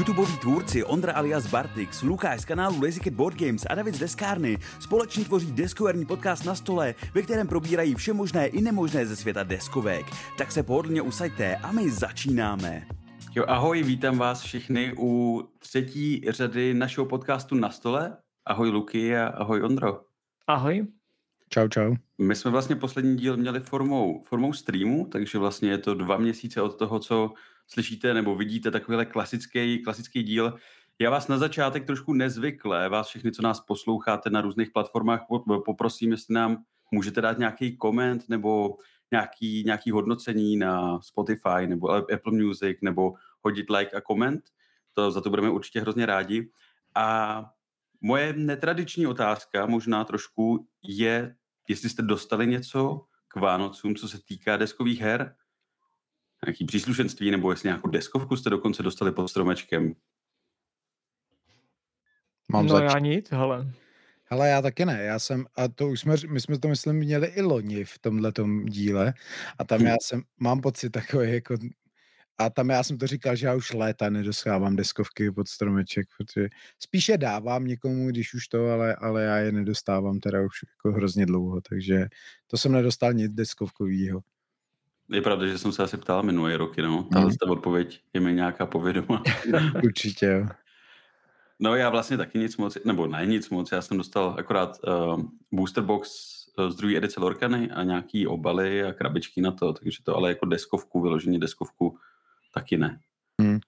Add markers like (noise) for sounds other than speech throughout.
YouTubeoví tvůrci Ondra alias Bartix, Lukáš z kanálu Lazy Cat Board Games a David z Deskárny společně tvoří deskoherní podcast na stole, ve kterém probírají vše možné i nemožné ze světa deskovek. Tak se pohodlně usaďte a my začínáme. Jo, ahoj, vítám vás všichni u třetí řady našeho podcastu na stole. Ahoj Luky a ahoj Ondro. Ahoj. Čau, čau. My jsme vlastně poslední díl měli formou, formou streamu, takže vlastně je to dva měsíce od toho, co slyšíte nebo vidíte takovýhle klasický, klasický díl. Já vás na začátek trošku nezvykle, vás všechny, co nás posloucháte na různých platformách, poprosím, jestli nám můžete dát nějaký koment nebo nějaký, nějaký hodnocení na Spotify nebo Apple Music nebo hodit like a koment. To, za to budeme určitě hrozně rádi. A moje netradiční otázka možná trošku je, jestli jste dostali něco k Vánocům, co se týká deskových her, nějaký příslušenství, nebo jestli nějakou deskovku jste dokonce dostali pod stromečkem. Mám no zač- já nic, hele. Hele, já taky ne. Já jsem, a to už jsme, my jsme to myslím měli i loni v tomhle díle a tam já jsem, mám pocit takový jako, a tam já jsem to říkal, že já už léta nedostávám deskovky pod stromeček, protože spíše dávám někomu, když už to, ale, ale já je nedostávám teda už jako hrozně dlouho, takže to jsem nedostal nic deskovkovýho. Je pravda, že jsem se asi ptal minulý roky, no. Tahle hmm. ta odpověď je mi nějaká povědomá. (laughs) Určitě, jo. No já vlastně taky nic moc, nebo ne nic moc, já jsem dostal akorát uh, booster box z druhé edice Lorkany a nějaký obaly a krabičky na to, takže to ale jako deskovku, vyloženě deskovku, taky ne. Hmm.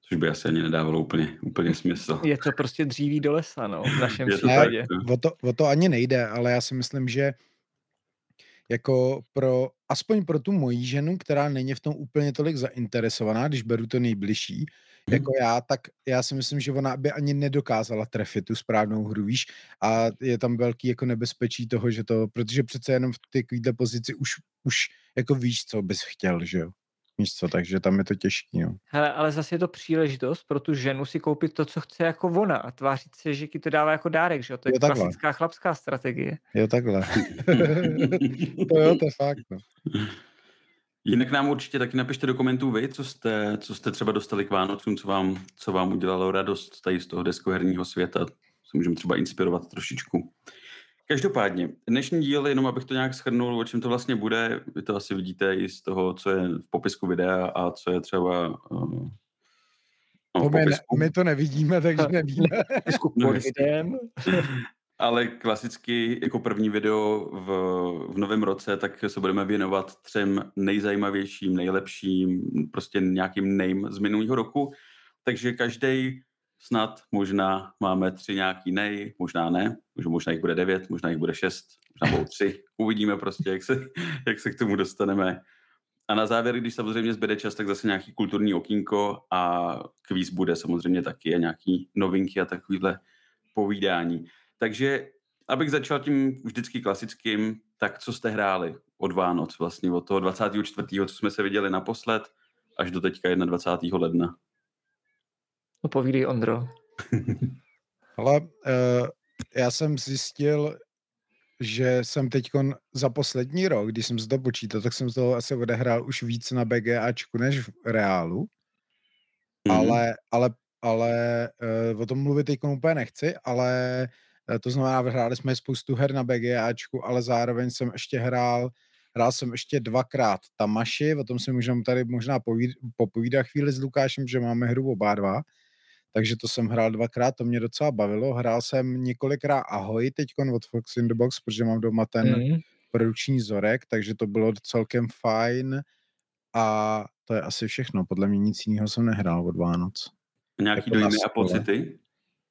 Což by asi ani nedávalo úplně, úplně smysl. Je to prostě dříví do lesa, no, v našem případě. O to, o to ani nejde, ale já si myslím, že jako pro, aspoň pro tu moji ženu, která není v tom úplně tolik zainteresovaná, když beru to nejbližší, hmm. jako já, tak já si myslím, že ona by ani nedokázala trefit tu správnou hru, víš, a je tam velký jako nebezpečí toho, že to, protože přece jenom v té pozici už, už jako víš, co bys chtěl, že jo. Víš co, takže tam je to těžký, no. Hele, ale zase je to příležitost pro tu ženu si koupit to, co chce jako ona a tvářit se, že ti to dává jako dárek, že jo? To je jo, klasická chlapská strategie. Jo, takhle. (laughs) to jo, to je fakt, no. Jinak nám určitě taky napište do komentů vy, co jste, co jste třeba dostali k Vánocům, co vám, co vám udělalo radost tady z toho deskoherního světa. Se můžeme třeba inspirovat trošičku. Každopádně, dnešní díl, jenom abych to nějak schrnul, o čem to vlastně bude, vy to asi vidíte i z toho, co je v popisku videa a co je třeba uh, no, to my, ne, my to nevidíme, takže nevíme. (laughs) no, videem. (laughs) Ale klasicky jako první video v, v novém roce, tak se budeme věnovat třem nejzajímavějším, nejlepším, prostě nějakým name z minulého roku. Takže každý snad, možná máme tři nějaký nej, možná ne, možná jich bude devět, možná jich bude šest, možná budou tři. Uvidíme prostě, jak se, jak se k tomu dostaneme. A na závěr, když samozřejmě zbyde čas, tak zase nějaký kulturní okýnko a kvíz bude samozřejmě taky a nějaký novinky a takovýhle povídání. Takže abych začal tím vždycky klasickým, tak co jste hráli od Vánoc vlastně, od toho 24., co jsme se viděli naposled, až do teďka 21. ledna? No povídej, Ondro. (laughs) Ale uh, já jsem zjistil, že jsem teď za poslední rok, když jsem se to počítal, tak jsem z toho asi odehrál už víc na BGAčku než v reálu. Mm. Ale, ale, ale uh, o tom mluvit teď úplně nechci, ale uh, to znamená, hráli jsme spoustu her na BGAčku, ale zároveň jsem ještě hrál Hrál jsem ještě dvakrát Tamaši, o tom si můžeme tady možná povíd, popovídat chvíli s Lukášem, že máme hru oba dva takže to jsem hrál dvakrát, to mě docela bavilo. Hrál jsem několikrát Ahoj teď od Fox in the Box, protože mám doma ten mm. produční zorek, takže to bylo celkem fajn a to je asi všechno. Podle mě nic jiného jsem nehrál od Vánoc. Nějaký jako dojmy a pocity?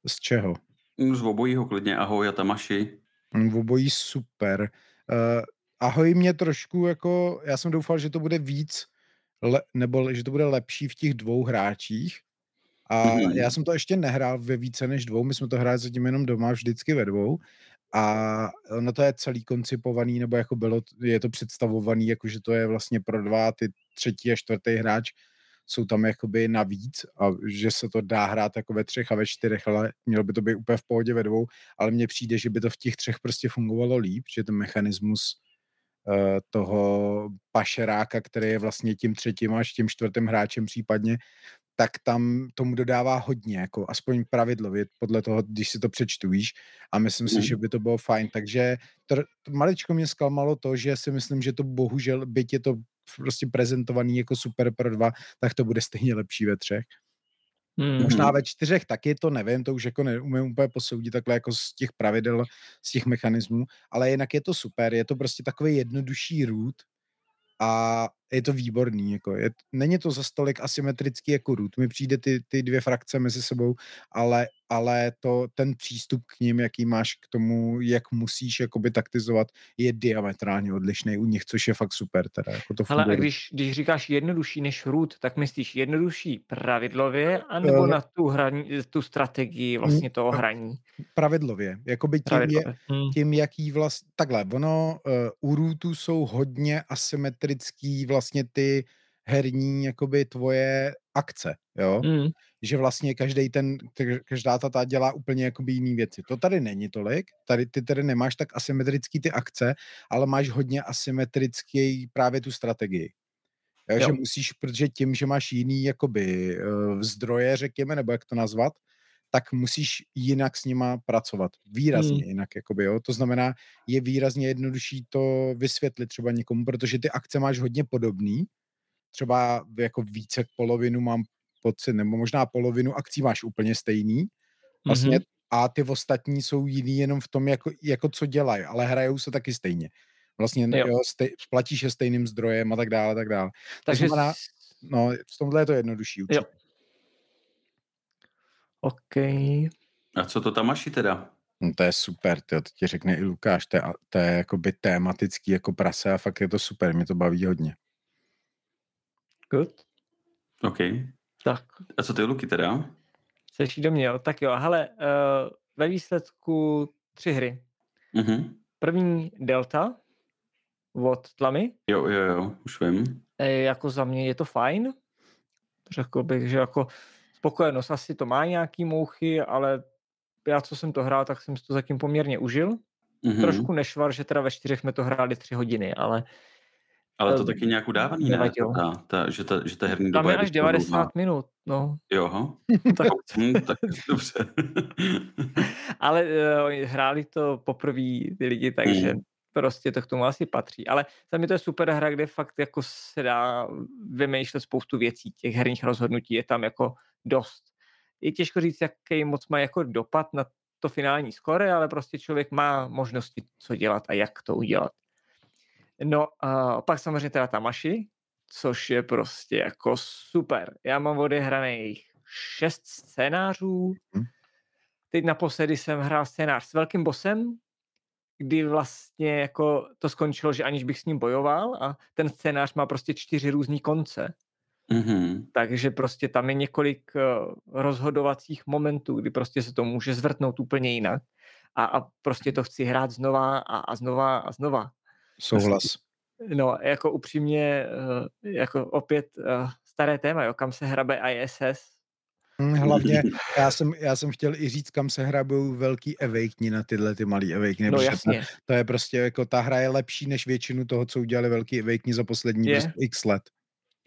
Z čeho? Mm, z obojího klidně, ahoj a tamaši. Mm, v obojí super. Uh, ahoj mě trošku jako, já jsem doufal, že to bude víc, le, nebo že to bude lepší v těch dvou hráčích, a mm-hmm. já jsem to ještě nehrál ve více než dvou, my jsme to hráli zatím jenom doma, vždycky ve dvou. A ono to je celý koncipovaný, nebo jako bylo, je to představovaný, jako že to je vlastně pro dva, ty třetí a čtvrtý hráč jsou tam jakoby navíc a že se to dá hrát jako ve třech a ve čtyřech, ale mělo by to být úplně v pohodě ve dvou, ale mně přijde, že by to v těch třech prostě fungovalo líp, že ten mechanismus uh, toho pašeráka, který je vlastně tím třetím až tím čtvrtým hráčem případně, tak tam tomu dodává hodně, jako aspoň pravidlově, podle toho, když si to přečtu, víš, a myslím mm. si, že by to bylo fajn, takže to, to maličko mě zklamalo to, že si myslím, že to bohužel, byť je to prostě prezentovaný jako super pro dva, tak to bude stejně lepší ve třech. Mm. Možná ve čtyřech taky, to nevím, to už jako neumím úplně posoudit takhle jako z těch pravidel, z těch mechanismů, ale jinak je to super, je to prostě takový jednodušší root, a je to výborný. Jako je, není to za stolik asymetrický jako root. Mi přijde ty, ty dvě frakce mezi sebou, ale, ale to, ten přístup k ním, jaký máš k tomu, jak musíš jakoby taktizovat, je diametrálně odlišný u nich, což je fakt super. Teda, jako to Ale a když, když říkáš jednodušší než root, tak myslíš jednodušší pravidlově, anebo uh, na tu, hraní, tu strategii vlastně toho hraní? Pravidlově. Jakoby tím, Je, hmm. tím jaký vlastně... Takhle, ono uh, u rootu jsou hodně asymetrický vlastně ty herní jakoby tvoje akce, jo? Mm. Že vlastně každý ten, každá ta dělá úplně jakoby jiný věci. To tady není tolik, tady ty tady nemáš tak asymetrický ty akce, ale máš hodně asymetrický právě tu strategii. Jo, jo. Že musíš, protože tím, že máš jiný jakoby uh, zdroje, řekněme, nebo jak to nazvat, tak musíš jinak s nima pracovat. Výrazně hmm. jinak, jakoby, jo. To znamená, je výrazně jednodušší to vysvětlit třeba někomu, protože ty akce máš hodně podobný, třeba jako více polovinu mám pocit, nebo možná polovinu akcí máš úplně stejný, vlastně, mm-hmm. a ty ostatní jsou jiný jenom v tom, jako, jako co dělají, ale hrajou se taky stejně. Vlastně jo. Jo, stej, platíš je stejným zdrojem a tak dále, tak dále. Takže to znamená, no, v tomhle je to jednodušší určitě. Jo. OK. A co to tam maší teda? No to je super, to ti řekne i Lukáš, to je, to je jakoby tématický jako prase a fakt je to super, mě to baví hodně. Good. OK. Tak. A co ty, Luky, teda? Chceš jít do mě, jo? Tak jo, hele, uh, ve výsledku tři hry. Mm-hmm. První Delta od Tlamy. Jo, jo, jo, už vím. E, jako za mě je to fajn. Řekl bych, že jako spokojenost asi to má nějaký mouchy, ale já, co jsem to hrál, tak jsem si to zatím poměrně užil. Mm-hmm. Trošku nešvar, že teda ve čtyřech jsme to hráli tři hodiny, ale ale to taky nějak udávaný, ne? Ta, ta, že, ta, že ta herní doba Tam je až 90 dlouhá. minut, no. Jo, (laughs) tak. hm, tak dobře. (laughs) Ale uh, hráli to poprvé ty lidi, takže mm. prostě to k tomu asi patří. Ale za mě to je super hra, kde fakt jako se dá vymýšlet spoustu věcí. Těch herních rozhodnutí je tam jako dost. Je těžko říct, jaký moc má jako dopad na to finální skore, ale prostě člověk má možnosti, co dělat a jak to udělat. No a pak samozřejmě teda Tamaši, což je prostě jako super. Já mám odehraných šest scénářů. Mhm. Teď naposledy jsem hrál scénář s velkým bosem, kdy vlastně jako to skončilo, že aniž bych s ním bojoval a ten scénář má prostě čtyři různý konce. Mm-hmm. Takže prostě tam je několik uh, rozhodovacích momentů, kdy prostě se to může zvrtnout úplně jinak. A, a prostě to chci hrát znova a, a znova a znova. Souhlas. No, jako upřímně, eh, jako opět eh, staré téma, jo, kam se hrabe ISS. Hm, hlavně, (laughs) já jsem, já jsem chtěl i říct, kam se hrabou velký Awakening na tyhle ty malý Awakening. No jasně. To, to je prostě jako, ta hra je lepší než většinu toho, co udělali velký Awakening za poslední je. x let.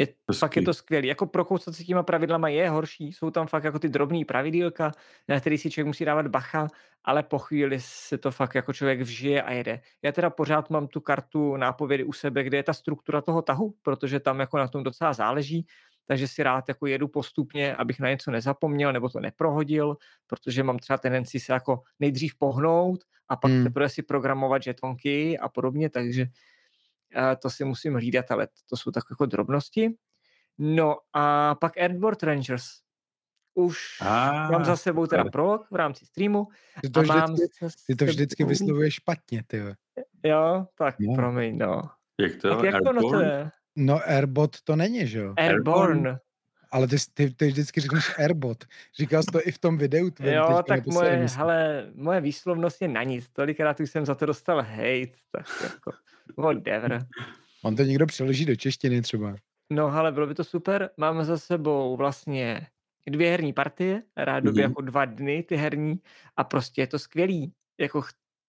Je, fakt je to skvělý. Jako prokoucat se těma pravidlama je horší. Jsou tam fakt jako ty drobný pravidílka, na který si člověk musí dávat bacha, ale po chvíli se to fakt jako člověk vžije a jede. Já teda pořád mám tu kartu nápovědy u sebe, kde je ta struktura toho tahu, protože tam jako na tom docela záleží, takže si rád jako jedu postupně, abych na něco nezapomněl nebo to neprohodil, protože mám třeba tendenci se jako nejdřív pohnout a pak hmm. teprve si programovat žetonky a podobně, takže to si musím hlídat, ale to jsou takové jako drobnosti. No a pak Airborne Rangers. Už ah, mám za sebou teda prolog v rámci streamu. Ty to, a mám vždycky, ty to vždycky vyslovuješ špatně, ty. Jo, tak no. promiň, no. Jak to? Tak jak to je? No Airbot to není, že jo? Airborne. Ale ty, ty, ty vždycky řekneš Airbot. Říkal jsi to i v tom videu. Tvým, jo, tak moje, hele, moje výslovnost je na nic. Tolikrát už jsem za to dostal hate, tak jako whatever. (laughs) On to někdo přeloží do češtiny třeba. No ale bylo by to super. Máme za sebou vlastně dvě herní partie, rádoby Mhm. jako dva dny ty herní a prostě je to skvělý. Jako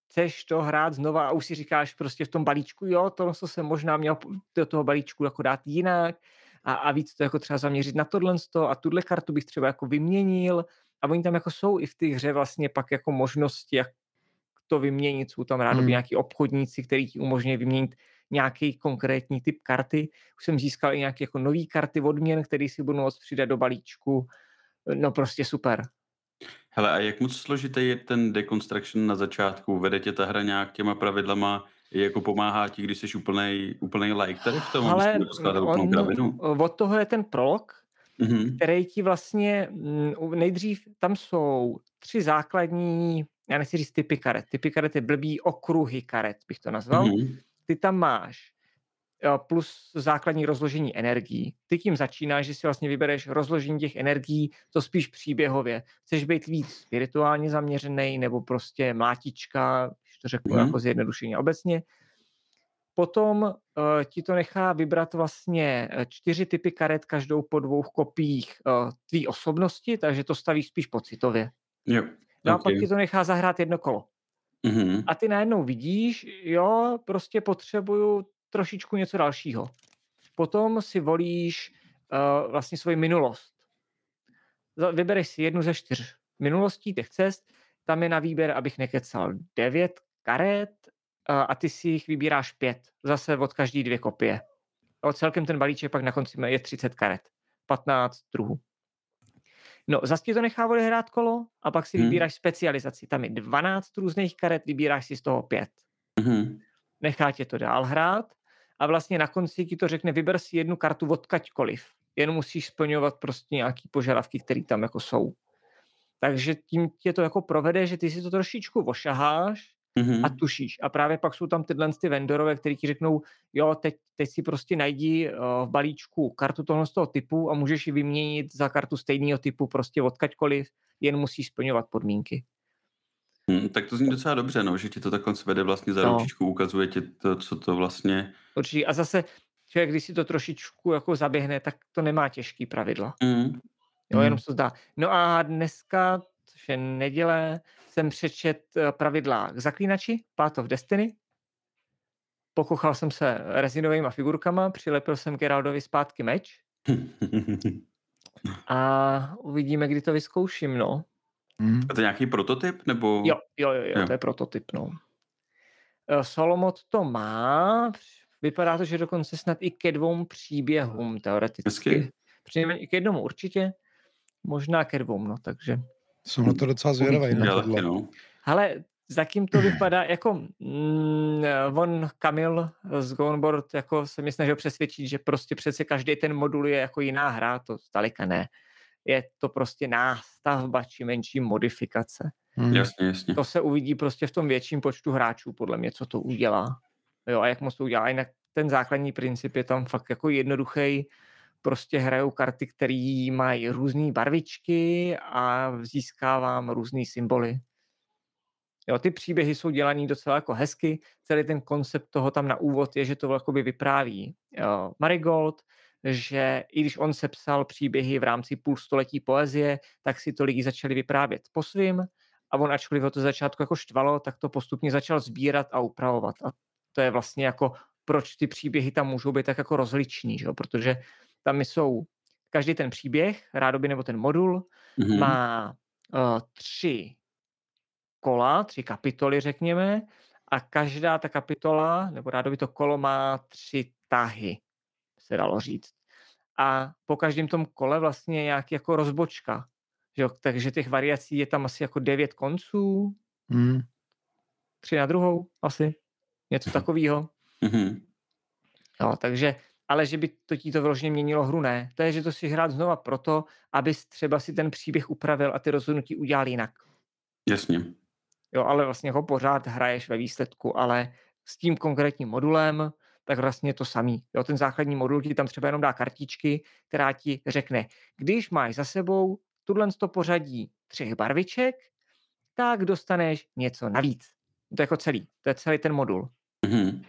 chceš to hrát znova a už si říkáš prostě v tom balíčku, jo, to co jsem možná měl do toho balíčku jako dát jinak a, a víc to jako třeba zaměřit na tohle a tuhle kartu bych třeba jako vyměnil a oni tam jako jsou i v té hře vlastně pak jako možnosti, jak to vyměnit. Jsou tam rádoby Hmm. nějaký obchodníci, který ti umožňují vyměnit nějaký konkrétní typ karty. Už jsem získal i nějaké jako nové karty odměn, které si budu moct přidat do balíčku. No prostě super. Hele, a jak moc složitý je ten deconstruction na začátku? Vede tě ta hra nějak těma pravidlama? Jako pomáhá ti, když jsi úplnej, úplnej like tady v tom, Ale on, kravinu? od toho je ten prolog, Mhm. který ti vlastně mm, nejdřív, tam jsou tři základní, já nechci říct typy karet. Typy karet je blbý okruhy karet, bych to nazval. Mhm. Ty tam máš plus základní rozložení energií. Ty tím začínáš, že si vlastně vybereš rozložení těch energií, to spíš příběhově. Chceš být víc spirituálně zaměřený nebo prostě mlátička, řeknu Mhm. jako zjednodušeně obecně. Potom uh, ti to nechá vybrat vlastně eh, čtyři typy karet, každou po dvou kopiích uh, tvý osobnosti, takže to stavíš spíš pocitově. Jo. No ok. a pak ti to nechá zahrát jedno kolo. Mhm. A ty najednou vidíš, jo, prostě potřebuju trošičku něco dalšího. Potom si volíš uh, vlastně svoji minulost. Vybereš si jednu ze čtyř minulostí těch cest, tam je na výběr, abych nekecal, devět karet uh, a ty si jich vybíráš pět, zase od každý dvě kopie. O celkem ten balíček pak na konci je 30 karet, 15 druhů. No, zase ti to nechá odehrát kolo a pak si Hmm. vybíráš specializaci. Tam je 12 různých karet, vybíráš si z toho pět Mhm. nechá tě to dál hrát a vlastně na konci ti to řekne, vyber si jednu kartu odkaďkoliv. Jen musíš splňovat prostě nějaký požadavky, které tam jako jsou. Takže tím tě to jako provede, že ty si to trošičku ošaháš Mhm. a tušíš. A právě pak jsou tam tyhle ty vendorové, který ti řeknou, jo, teď, teď si prostě najdi uh, v balíčku kartu tohle z toho typu a můžeš ji vyměnit za kartu stejného typu prostě odkaďkoliv, jen musíš splňovat podmínky. Hm, tak to zní docela dobře, no, že ti to takhle vede vlastně za No. ručičku, ukazuje ti to, co to vlastně... Určitě. A zase člověk, když si to trošičku jako zaběhne, tak to nemá těžký pravidla. Mhm. Jo, jenom Hmm. se zdá. No a dneska, což je neděle, jsem přečet eh, pravidla k zaklínači, Path of Destiny. Pokochal jsem se rezinovými figurkama, přilepil jsem Geraldovi zpátky meč (laughs) a uvidíme, kdy to vyzkouším, no. Hmm. A to je nějaký prototyp, nebo... Jo, jo, jo, jo, Jo. to je prototyp, no. Eh, Solomot to má, vypadá to, že dokonce snad i ke dvou příběhům teoreticky. Hezky. Přinejmenším i k jednomu určitě, možná ke dvou, no, takže Jsem na to docela zvědavý no. Ale zatím to vypadá jako mm, on Kamil z Goneboard jako se mi snažil přesvědčit, že prostě přece každý ten modul je jako jiná hra, to zdaleka ne. Je to prostě nástavba či menší modifikace. Hmm. Jasně, jasně. To se uvidí prostě v tom větším počtu hráčů, podle mě, co to udělá. Jo, a jak moc to udělá. Jinak ten základní princip je tam fakt jako jednoduchý. Prostě hrajou karty, které mají různé barvičky a získávám různé symboly. Jo, ty příběhy jsou dělaný docela jako hezky. Celý ten koncept toho tam na úvod je, že to jakoby vypráví jo, Marigold, že i když on sepsal příběhy v rámci půlstoletí poezie, tak si to lidi začali vyprávět po svým a on ačkoliv ho to začátku jako štvalo, tak to postupně začal sbírat a upravovat. A to je vlastně jako, proč ty příběhy tam můžou být tak jako rozliční, že? protože tam jsou každý ten příběh, rádoby nebo ten modul, Mhm. má uh, tři kola, tři kapitoly, řekněme, a každá ta kapitola, nebo rádoby to kolo má tři tahy, se dalo říct. A po každém tom kole vlastně nějaký jako rozbočka. Že jo? Takže těch variací je tam asi jako devět konců, Hmm. tři na druhou asi, něco takového. Mhm. Jo, takže, ale že by to ti to vyloženě měnilo hru, ne. To je, že to si hrát znova proto, abys třeba si ten příběh upravil a ty rozhodnutí udělal jinak. Jasně. Jo, ale vlastně ho pořád hraješ ve výsledku, ale s tím konkrétním modulem, tak vlastně to samý. Jo, ten základní modul ti tam třeba jenom dá kartičky, která ti řekne, když máš za sebou tuhle to pořadí třech barviček, tak dostaneš něco navíc. To je jako celý. To je celý ten modul. Mhm.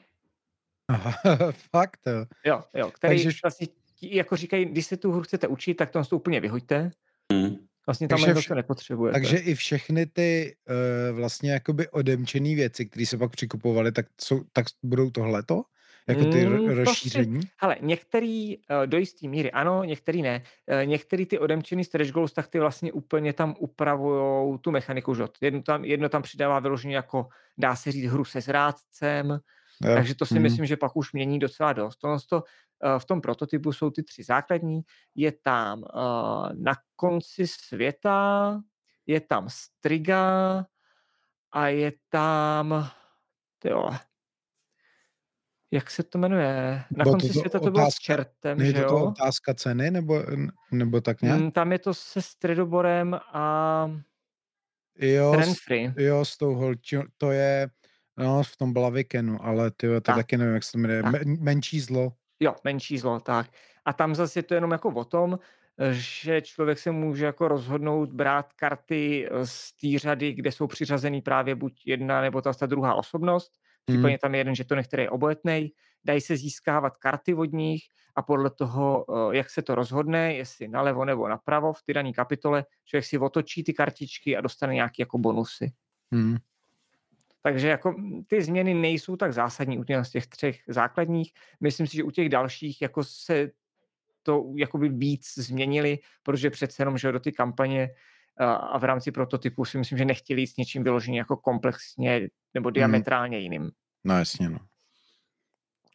Aha, (laughs) Fakt, jo. Jo, jo, který Takže- vlastně jako říkají, když se tu hru chcete učit, tak to, úplně vyhoďte. Mm. Vlastně tam vše, to nepotřebuje. Takže i všechny ty uh, vlastně jakoby odemčené věci, které se pak přikupovaly, tak, jsou, tak budou tohleto? Jako ty mm, rozšíření? Si, hele, některý uh, do jisté míry ano, některý ne. Uh, některý ty odemčený stretch goals, tak ty vlastně úplně tam upravují tu mechaniku, že? Jedno tam, jedno tam přidává vyloženě jako, dá se říct, hru se zrádcem, jo. takže to si mm. myslím, že pak už mění docela dost. Tohle to, uh, v tom prototypu jsou ty tři základní. Je tam uh, na konci světa, je tam striga a je tam, jo, jak se to jmenuje? Na konci to světa to bylo s čertem, že jo? to otázka ceny, nebo, nebo tak nějak? Mm, tam je to se středoborem a jo, s, jo, s tou holčí, to je no, v tom Blavikenu, ale ty to tak. taky nevím, jak se to jmenuje. Men, menší zlo. Jo, menší zlo, tak. A tam zase je to jenom jako o tom, že člověk se může jako rozhodnout brát karty z té řady, kde jsou přiřazený právě buď jedna nebo ta, ta druhá osobnost, případně hmm. tam je jeden žeton, který je obojetný, dají se získávat karty od nich a podle toho, eh, jak se to rozhodne, jestli nalevo nebo napravo v té dané kapitole, člověk si otočí ty kartičky a dostane nějaké jako bonusy. Hmm. Takže jako ty změny nejsou tak zásadní u těch, z těch třech základních. Myslím si, že u těch dalších jako se to jakoby víc změnili, protože přece jenom, že do ty kampaně a v rámci prototypu si myslím, že nechtěli jít s něčím vyloženě jako komplexně nebo hmm. diametrálně jiným. No jasně, no.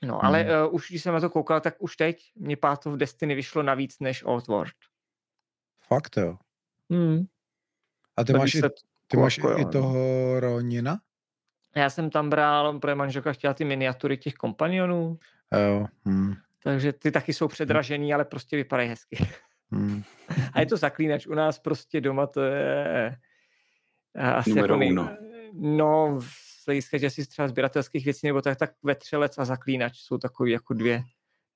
No, ale hmm. uh, už když jsem na to koukal, tak už teď mě Path of Destiny vyšlo navíc než Old World. Fakt jo? Hmm. A ty máš, i, ty máš jako, i toho Ronina? Já jsem tam bral, protože manželka chtěla ty miniatury těch kompanionů. Jo. Hmm. Takže ty taky jsou předražený, ale prostě vypadají hezky. Hmm. (laughs) A je to zaklínač. U nás prostě doma to je asi Numero jako nej... uno. No, z hlediska, že si třeba sběratelských věcí nebo tak, tak vetřelec a zaklínač jsou takový jako dvě,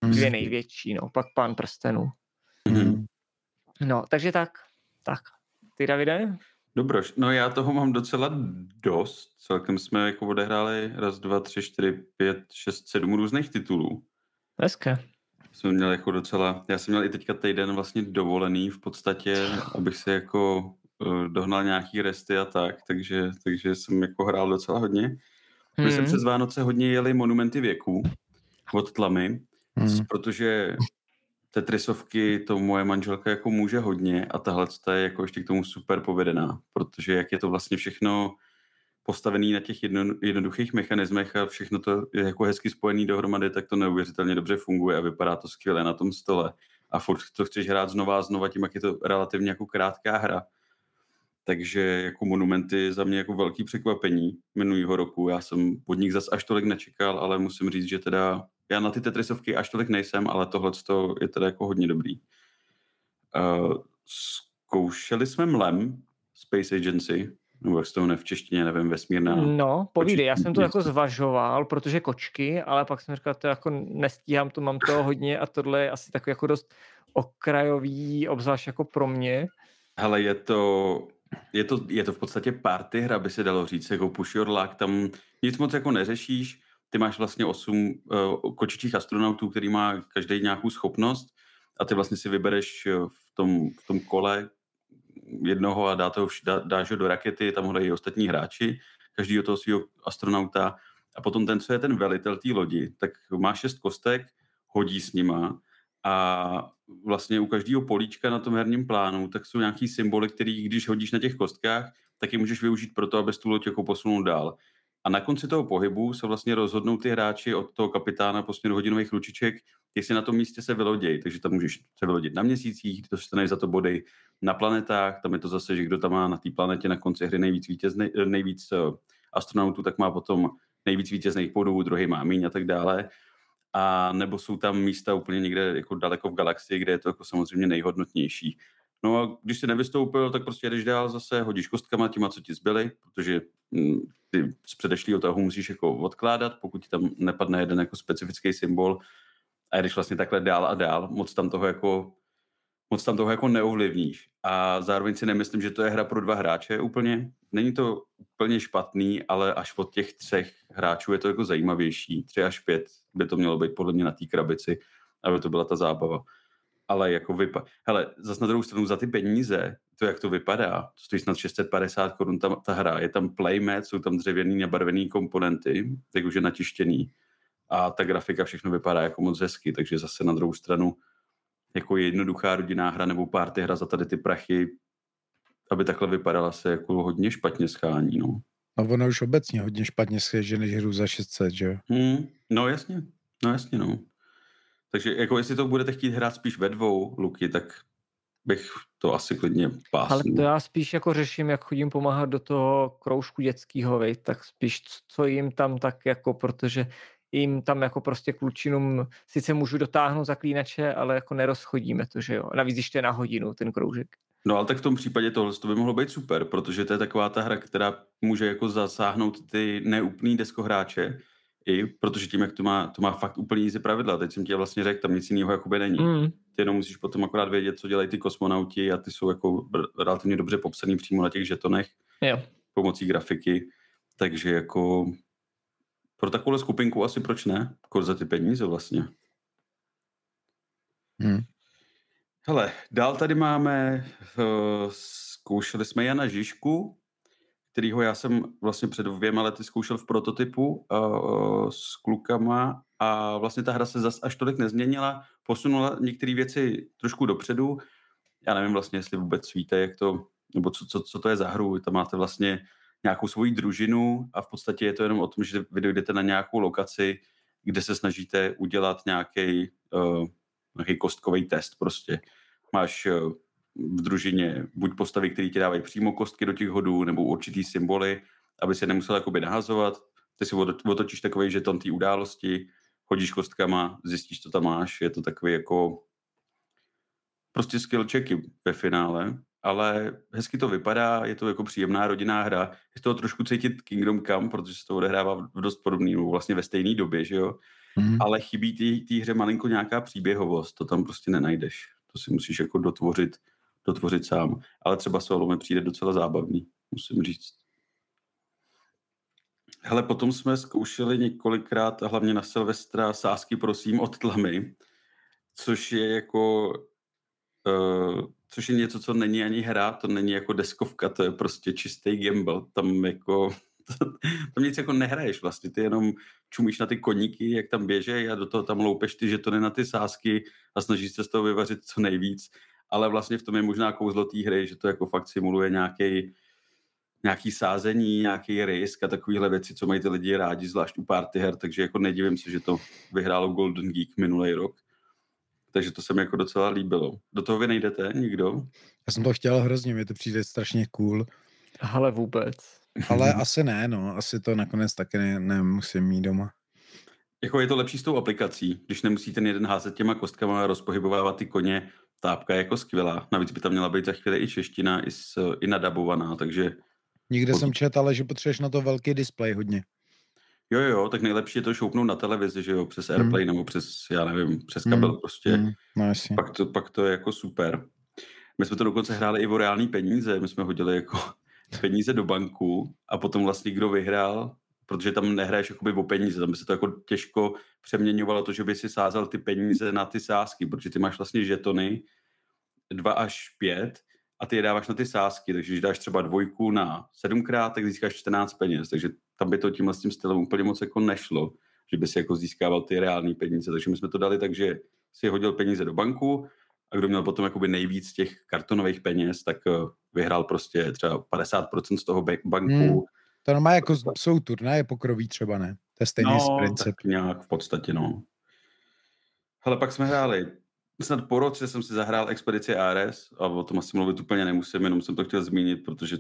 dvě největší, no. Pak pán prstenů. Mm. No, takže tak. Tak. Ty, Davide? Dobroš, no já toho mám docela dost. Celkem jsme jako odehráli raz, dva, tři, čtyři, pět, šest, sedm různých titulů. Hezké jsem měl jako docela, já jsem měl i teďka týden vlastně dovolený v podstatě, abych se jako uh, dohnal nějaký resty a tak, takže, takže jsem jako hrál docela hodně. My hmm. jsme přes Vánoce hodně jeli monumenty věků od tlamy, hmm. protože Tetrisovky to moje manželka jako může hodně a tahle je jako ještě k tomu super povedená, protože jak je to vlastně všechno postavený na těch jedno, jednoduchých mechanismech a všechno to je jako hezky spojený dohromady, tak to neuvěřitelně dobře funguje a vypadá to skvěle na tom stole. A furt to chceš hrát znova a znova tím, jak je to relativně jako krátká hra. Takže jako monumenty za mě jako velký překvapení minulého roku. Já jsem od nich zas až tolik nečekal, ale musím říct, že teda já na ty Tetrisovky až tolik nejsem, ale tohle je teda jako hodně dobrý. Uh, zkoušeli jsme Mlem, Space Agency, nebo jak se to v češtině, nevím, vesmírná. No, povídej, já jsem to jako zvažoval, protože kočky, ale pak jsem říkal, to jako nestíhám, to mám toho hodně a tohle je asi takový jako dost okrajový, obzvlášť jako pro mě. Hele, je to, je to, je to v podstatě party hra, by se dalo říct, jako push your luck, tam nic moc jako neřešíš, ty máš vlastně osm uh, kočičích astronautů, který má každý nějakou schopnost a ty vlastně si vybereš v tom, v tom kole, jednoho a dá to, dá, dáš ho do rakety, tam ho dají ostatní hráči, každý toho svého astronauta a potom ten, co je ten velitel té lodi, tak má šest kostek, hodí s nima a vlastně u každého políčka na tom herním plánu, tak jsou nějaký symboly, který když hodíš na těch kostkách, tak je můžeš využít pro to, abys tu loď jako posunul dál. A na konci toho pohybu se vlastně rozhodnou ty hráči od toho kapitána po směru hodinových lučiček, jestli na tom místě se vylodějí. Takže tam můžeš se vylodit na měsících, dostaneš za to body na planetách, tam je to zase, že kdo tam má na té planetě na konci hry nejvíc, vítěznej, nejvíc eh, astronautů, tak má potom nejvíc vítězných bodů, druhý má míň a tak dále. A nebo jsou tam místa úplně někde jako daleko v galaxii, kde je to jako samozřejmě nejhodnotnější. No a když jsi nevystoupil, tak prostě jdeš dál zase, hodíš kostkama těma, co ti zbyly, protože hm, ty z předešlého tahu musíš jako odkládat, pokud ti tam nepadne jeden jako specifický symbol a jdeš vlastně takhle dál a dál, moc tam toho jako moc tam toho jako neovlivníš. A zároveň si nemyslím, že to je hra pro dva hráče úplně. Není to úplně špatný, ale až od těch třech hráčů je to jako zajímavější. Tři až pět by to mělo být podle mě na té krabici, aby to byla ta zábava. Ale jako vypadá. Hele, zase na druhou stranu za ty peníze, to jak to vypadá, to stojí snad 650 korun ta, ta hra, je tam playmat, jsou tam dřevěný nabarvený komponenty, tak už je natištěný a ta grafika všechno vypadá jako moc hezky, takže zase na druhou stranu jako jednoduchá rodinná hra nebo párty hra za tady ty prachy, aby takhle vypadala se jako hodně špatně schání, no. No ono už obecně hodně špatně schěže než hru za 600, že Hmm, no jasně, no jasně, no. Takže jako jestli to budete chtít hrát spíš ve dvou, Luky, tak bych to asi klidně pásnul. Ale to já spíš jako řeším, jak chodím pomáhat do toho kroužku dětského, tak spíš co jim tam tak jako, protože jim tam jako prostě klučinům sice můžu dotáhnout zaklínače, ale jako nerozchodíme to, že jo. Navíc, když to je na hodinu ten kroužek. No ale tak v tom případě tohle to by mohlo být super, protože to je taková ta hra, která může jako zasáhnout ty neúplný deskohráče, i protože tím, jak to má, to má fakt úplně easy pravidla. Teď jsem ti vlastně řekl, tam nic jiného jakoby není. Mm. Ty jenom musíš potom akorát vědět, co dělají ty kosmonauti a ty jsou jako relativně dobře popsaný přímo na těch žetonech jo. pomocí grafiky. Takže jako pro takovou skupinku asi proč ne? Kor za ty peníze vlastně. Hmm. Hele, dál tady máme, uh, zkoušeli jsme Jana Žižku, kterýho já jsem vlastně před dvěma lety zkoušel v prototypu uh, s klukama a vlastně ta hra se zas až tolik nezměnila, posunula některé věci trošku dopředu. Já nevím vlastně, jestli vůbec víte, jak to, nebo co, co, co to je za hru. Tam máte vlastně nějakou svoji družinu a v podstatě je to jenom o tom, že vy dojdete na nějakou lokaci, kde se snažíte udělat nějaký, uh, nějaký kostkový test prostě. Máš uh, v družině buď postavy, které ti dávají přímo kostky do těch hodů, nebo určitý symboly, aby se nemusel jakoby nahazovat. Ty si otočíš takový žeton té události, hodíš kostkama, zjistíš, co tam máš. Je to takový jako prostě skill checky ve finále ale hezky to vypadá, je to jako příjemná rodinná hra. Je to trošku cítit Kingdom Come, protože se to odehrává v dost podobný, vlastně ve stejné době, že jo? Mm. Ale chybí té hře malinko nějaká příběhovost, to tam prostě nenajdeš. To si musíš jako dotvořit, dotvořit sám. Ale třeba solo mi přijde docela zábavný, musím říct. Hele, potom jsme zkoušeli několikrát, hlavně na Silvestra, sásky prosím od tlamy, což je jako uh, což je něco, co není ani hra, to není jako deskovka, to je prostě čistý gamble, tam jako (laughs) tam nic jako nehraješ vlastně, ty jenom čumíš na ty koníky, jak tam běžejí a do toho tam loupeš ty žetony na ty sásky a snažíš se z toho vyvařit co nejvíc, ale vlastně v tom je možná kouzlo té hry, že to jako fakt simuluje nějaký nějaký sázení, nějaký risk a takovéhle věci, co mají ty lidi rádi, zvlášť u party her, takže jako nedivím se, že to vyhrálo Golden Geek minulý rok takže to se mi jako docela líbilo. Do toho vy nejdete nikdo? Já jsem to chtěl hrozně, mi to přijde strašně cool. Ale vůbec. Ale asi ne, no. Asi to nakonec taky ne, nemusím mít doma. Jako je to lepší s tou aplikací, když nemusí ten jeden házet těma kostkama a rozpohybovávat ty koně. Tápka je jako skvělá. Navíc by tam měla být za chvíli i čeština, i, s, i nadabovaná, takže... Nikde pod... jsem četl, ale že potřebuješ na to velký displej hodně. Jo, jo, tak nejlepší je to šoupnout na televizi, že jo, přes. Airplay hmm. nebo přes, já nevím, přes kabel hmm. prostě. Hmm. No, Pak, to, pak to je jako super. My jsme to dokonce hráli i o reální peníze, my jsme hodili jako (laughs) peníze do banku a potom vlastně kdo vyhrál, protože tam nehraješ jakoby o peníze, tam by se to jako těžko přeměňovalo to, že by si sázel ty peníze na ty sázky, protože ty máš vlastně žetony dva až pět a ty je dáváš na ty sázky, takže když dáš třeba dvojku na sedmkrát, tak získáš 14 peněz, takže tam by to tím stylem úplně moc jako nešlo, že by si jako získával ty reální peníze, takže my jsme to dali tak, že si hodil peníze do banku a kdo měl potom jakoby nejvíc těch kartonových peněz, tak eh, vyhrál prostě třeba 50% z toho banku. Hmm. To normálně jako jsou turnaje pokroví třeba, ne? To je stejný no, princip. Tak nějak v podstatě, no. Hele, pak jsme hráli snad po roce jsem si zahrál Expedici Ares a o tom asi mluvit úplně nemusím, jenom jsem to chtěl zmínit, protože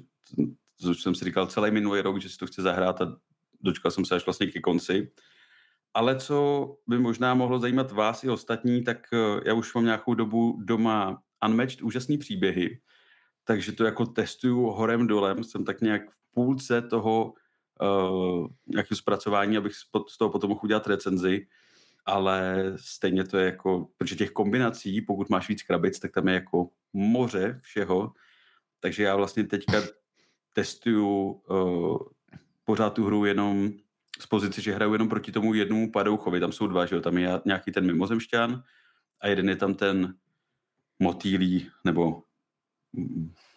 to jsem si říkal celý minulý rok, že si to chci zahrát a dočkal jsem se až vlastně ke konci. Ale co by možná mohlo zajímat vás i ostatní, tak eh, já už mám nějakou dobu doma Unmatched úžasný příběhy, takže to jako testuju horem dolem, jsem tak nějak v půlce toho uh, nějakého zpracování, abych z toho potom mohl udělat recenzi. Ale stejně to je jako, protože těch kombinací, pokud máš víc krabic, tak tam je jako moře všeho, takže já vlastně teďka testuju uh, pořád tu hru jenom z pozice, že hraju jenom proti tomu jednomu padouchovi, tam jsou dva, že jo, tam je nějaký ten mimozemšťan a jeden je tam ten motýlí, nebo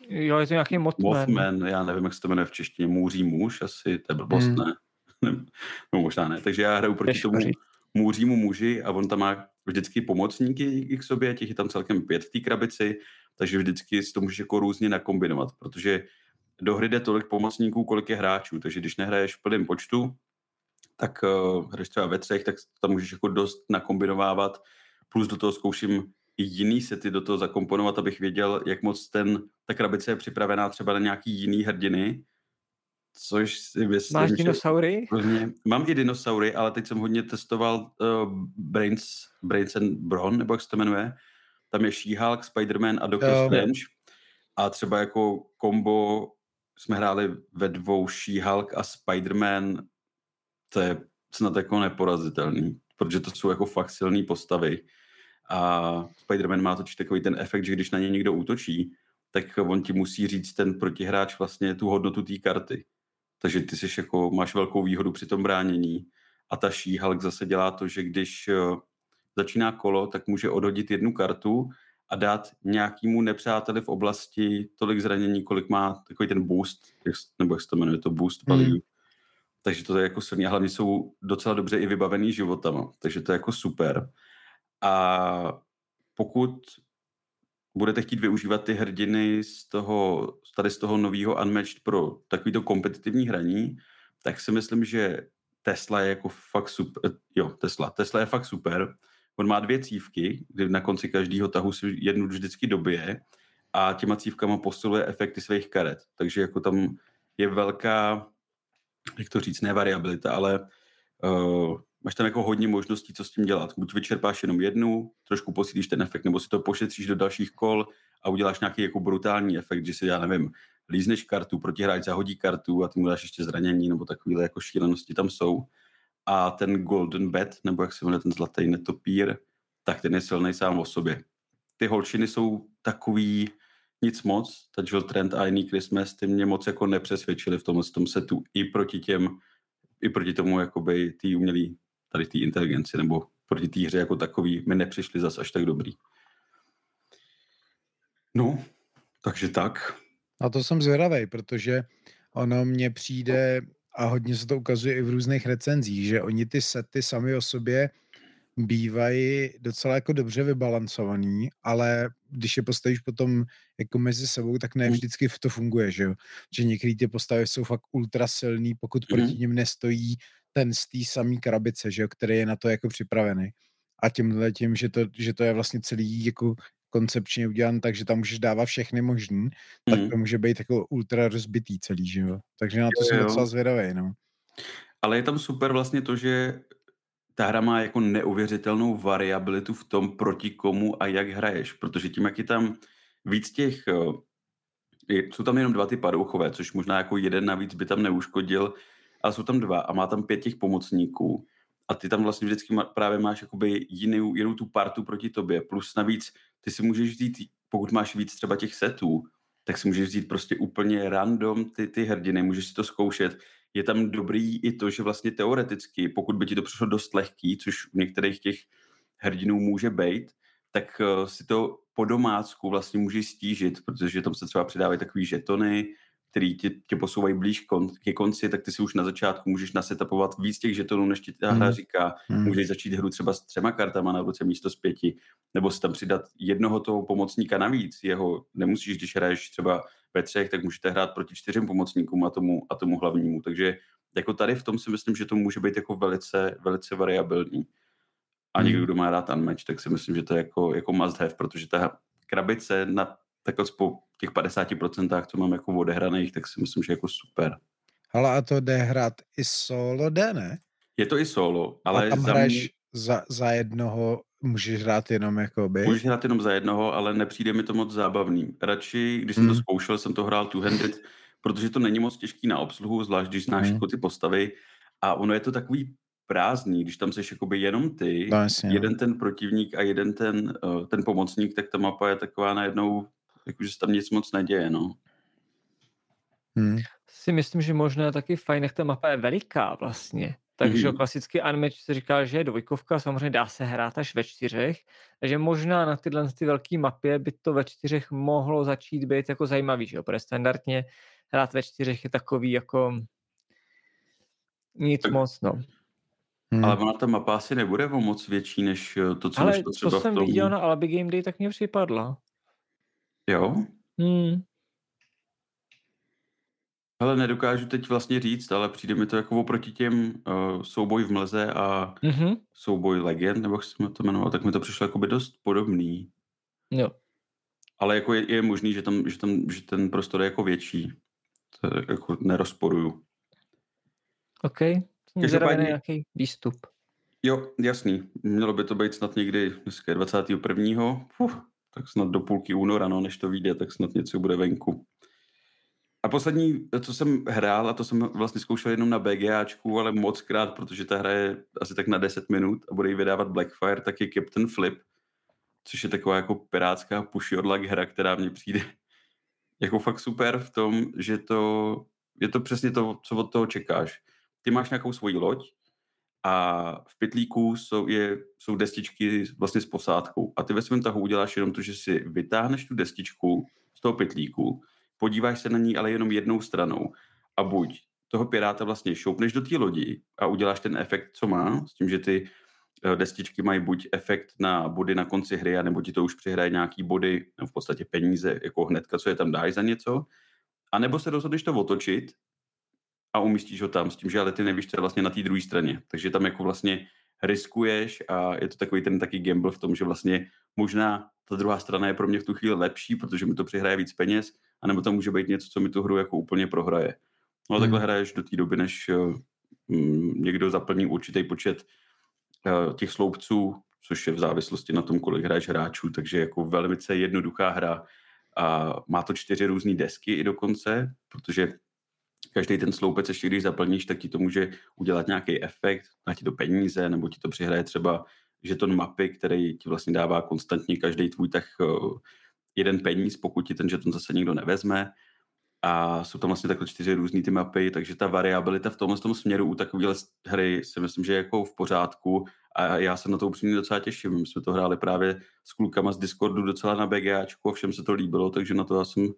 Jo, je to nějaký Mothman. Mothman, já nevím, jak se to jmenuje v češtině, můří muž asi, to je blbost, hmm. ne? (laughs) no možná ne, takže já hraju proti Tež tomu můřímu muži a on tam má vždycky pomocníky k sobě, těch je tam celkem pět v té krabici, takže vždycky si to můžeš jako různě nakombinovat, protože do hry jde tolik pomocníků, kolik je hráčů, takže když nehraješ v plném počtu, tak uh, hraješ třeba ve třech, tak tam můžeš jako dost nakombinovávat, plus do toho zkouším i jiný sety do toho zakomponovat, abych věděl, jak moc ten, ta krabice je připravená třeba na nějaký jiný hrdiny, což si myslím, Máš dinosaury? Že, mám i dinosaury, ale teď jsem hodně testoval uh, Brains, Brains and Bron, nebo jak se to jmenuje. Tam je She-Hulk, Spider-Man a Doctor jo. Strange. A třeba jako kombo jsme hráli ve dvou She-Hulk a Spider-Man, to je snad jako neporazitelný, protože to jsou jako fakt silné postavy. A Spider-Man má totiž takový ten efekt, že když na něj někdo útočí, tak on ti musí říct ten protihráč vlastně tu hodnotu té karty. Takže ty jsi jako, máš velkou výhodu při tom bránění. A ta She-Hulk zase dělá to, že když eh, začíná kolo, tak může odhodit jednu kartu a dát nějakému nepřáteli v oblasti tolik zranění, kolik má takový ten boost, nebo jak se to jmenuje, to boost value. Mm. Takže to je jako silný a hlavně jsou docela dobře i vybavený životama, takže to je jako super. A pokud budete chtít využívat ty hrdiny z toho, tady z toho nového Unmatched pro takovýto kompetitivní hraní, tak si myslím, že Tesla je jako fakt super. Jo, Tesla. Tesla je fakt super. On má dvě cívky, kdy na konci každého tahu si jednu vždycky dobije a těma cívkama posiluje efekty svých karet. Takže jako tam je velká, jak to říct, ne variabilita, ale uh, máš tam jako hodně možností, co s tím dělat. Buď vyčerpáš jenom jednu, trošku posílíš ten efekt, nebo si to pošetříš do dalších kol a uděláš nějaký jako brutální efekt, že si, já nevím, lízneš kartu, protihráč zahodí kartu a ty mu dáš ještě zranění, nebo takovéhle jako šílenosti tam jsou. A ten Golden Bet, nebo jak se jmenuje ten zlatý netopír, tak ten je silný sám o sobě. Ty holčiny jsou takový nic moc, ta Jill Trent a jiný Christmas, ty mě moc jako nepřesvědčili v tomhle tom setu i proti těm, i proti tomu jakoby tý umělý tady té inteligenci nebo proti té hře jako takový mi nepřišli zas až tak dobrý. No, takže tak. A to jsem zvědavý, protože ono mně přijde, a hodně se to ukazuje i v různých recenzích, že oni ty sety sami o sobě bývají docela jako dobře vybalancovaný, ale když je postavíš potom jako mezi sebou, tak ne hmm. vždycky to funguje, že jo? Že některé ty postavy jsou fakt ultra silný, pokud mm. proti ním nestojí ten z té samé krabice, že jo, který je na to jako připravený. A tímhle tím, že to, že to je vlastně celý jako koncepčně udělan tak, že tam můžeš dávat všechny možný, mm. tak to může být jako ultra rozbitý celý, že jo. Takže na to jo, jsem jo. docela zvědavý, no. Ale je tam super vlastně to, že ta hra má jako neuvěřitelnou variabilitu v tom, proti komu a jak hraješ, protože tím, jak je tam víc těch, eh, jsou tam jenom dva ty padouchové, což možná jako jeden navíc by tam neuškodil, ale jsou tam dva a má tam pět těch pomocníků a ty tam vlastně vždycky má, právě máš jakoby jinou, jinou tu partu proti tobě, plus navíc ty si můžeš vzít, pokud máš víc třeba těch setů, tak si můžeš vzít prostě úplně random ty, ty hrdiny, můžeš si to zkoušet. Je tam dobrý i to, že vlastně teoreticky, pokud by ti to přišlo dost lehký, což u některých těch hrdinů může být, tak uh, si to po domácku vlastně můžeš stížit, protože tam se třeba přidávají takový žetony, který tě, tě posouvají blíž kon, ke konci, tak ty si už na začátku můžeš nasetapovat víc těch žetonů, než ti ta hra hmm. říká. Mm. Můžeš začít hru třeba s třema kartama na ruce místo s pěti, nebo si tam přidat jednoho toho pomocníka navíc. Jeho nemusíš, když hraješ třeba ve třech, tak můžete hrát proti čtyřem pomocníkům a tomu, a tomu hlavnímu. Takže jako tady v tom si myslím, že to může být jako velice, velice variabilní. A někdo, hmm. kdo má rád Unmatch, tak si myslím, že to je jako, jako must have, protože ta krabice na takhle po těch 50%, co mám jako odehraných, tak si myslím, že jako super. Ale a to jde hrát i solo, jde ne? Je to i solo, ale a tam za hraješ mě... za, za jednoho, můžeš hrát jenom jako by? Můžeš hrát jenom za jednoho, ale nepřijde mi to moc zábavný. Radši, když jsem hmm. to zkoušel, jsem to hrál two-handed, protože to není moc těžký na obsluhu, zvlášť když znáš hmm. jako ty postavy. A ono je to takový prázdný, když tam jsi jakoby jenom ty, no, jasně, jeden no. ten protivník a jeden ten, uh, ten pomocník, tak ta mapa je taková najednou jakože se tam nic moc neděje, no. Hmm. Si myslím, že možná taky fajn, jak ta mapa je veliká vlastně. Takže mm-hmm. klasicky unmatch se říká, že je dvojkovka, samozřejmě dá se hrát až ve čtyřech, takže možná na tyhle ty velké mapě by to ve čtyřech mohlo začít být jako zajímavý, že jo? protože standardně hrát ve čtyřech je takový jako nic tak. moc, no. Hmm. Ale ona ta mapa asi nebude o moc větší, než eh, to, co Ale to třeba to jsem tom... viděl na Albi Game Day, tak mě připadla. Jo? Hmm. Ale nedokážu teď vlastně říct, ale přijde mi to jako oproti těm uh, souboj v mleze a mm-hmm. souboj legend, nebo jak jsem to jmenoval, tak mi to přišlo jako by dost podobný. Jo. Ale jako je, je možný, že, tam, že, tam, že ten prostor je jako větší. To jako nerozporuju. OK. Každopádně nějaký výstup. Jo, jasný. Mělo by to být snad někdy, dneska je 21. Uf, tak snad do půlky února, no, než to vyjde, tak snad něco bude venku. A poslední, co jsem hrál, a to jsem vlastně zkoušel jenom na BGAčku, ale moc krát, protože ta hra je asi tak na 10 minut a bude ji vydávat Blackfire, tak je Captain Flip, což je taková jako pirátská push hra, která mně přijde (laughs) jako fakt super v tom, že to je to přesně to, co od toho čekáš. Ty máš nějakou svoji loď a v pytlíku jsou, je, jsou destičky vlastně s posádkou. A ty ve svém tahu uděláš jenom to, že si vytáhneš tu destičku z toho pytlíku podíváš se na ní ale jenom jednou stranou. A buď toho piráta vlastně šoupneš do té lodi a uděláš ten efekt, co má, s tím, že ty eh, destičky mají buď efekt na body na konci hry, nebo ti to už přihraje nějaký body, no v podstatě peníze, jako hnedka, co je tam dáš za něco, a nebo se rozhodneš to otočit a umístíš ho tam s tím, že ale ty nevíš, co je vlastně na té druhé straně. Takže tam jako vlastně riskuješ a je to takový ten taky gamble v tom, že vlastně možná ta druhá strana je pro mě v tu chvíli lepší, protože mi to přihraje víc peněz, anebo to může být něco, co mi tu hru jako úplně prohraje. No a takhle hmm. hraješ do té doby, než uh, někdo zaplní určitý počet uh, těch sloupců, což je v závislosti na tom, kolik hraješ hráčů, takže jako velmi jednoduchá hra. A má to čtyři různé desky i dokonce, protože každý ten sloupec, ještě když zaplníš, tak ti to může udělat nějaký efekt, dá ti to peníze, nebo ti to přihraje třeba žeton mapy, který ti vlastně dává konstantně každý tvůj tak jeden peníz, pokud ti ten žeton zase někdo nevezme. A jsou tam vlastně takhle čtyři různé ty mapy, takže ta variabilita v tomhle tom směru u takovéhle hry si myslím, že je jako v pořádku a já se na to upřímně docela těším. My jsme to hráli právě s klukama z Discordu docela na BGAčku a všem se to líbilo, takže na to já jsem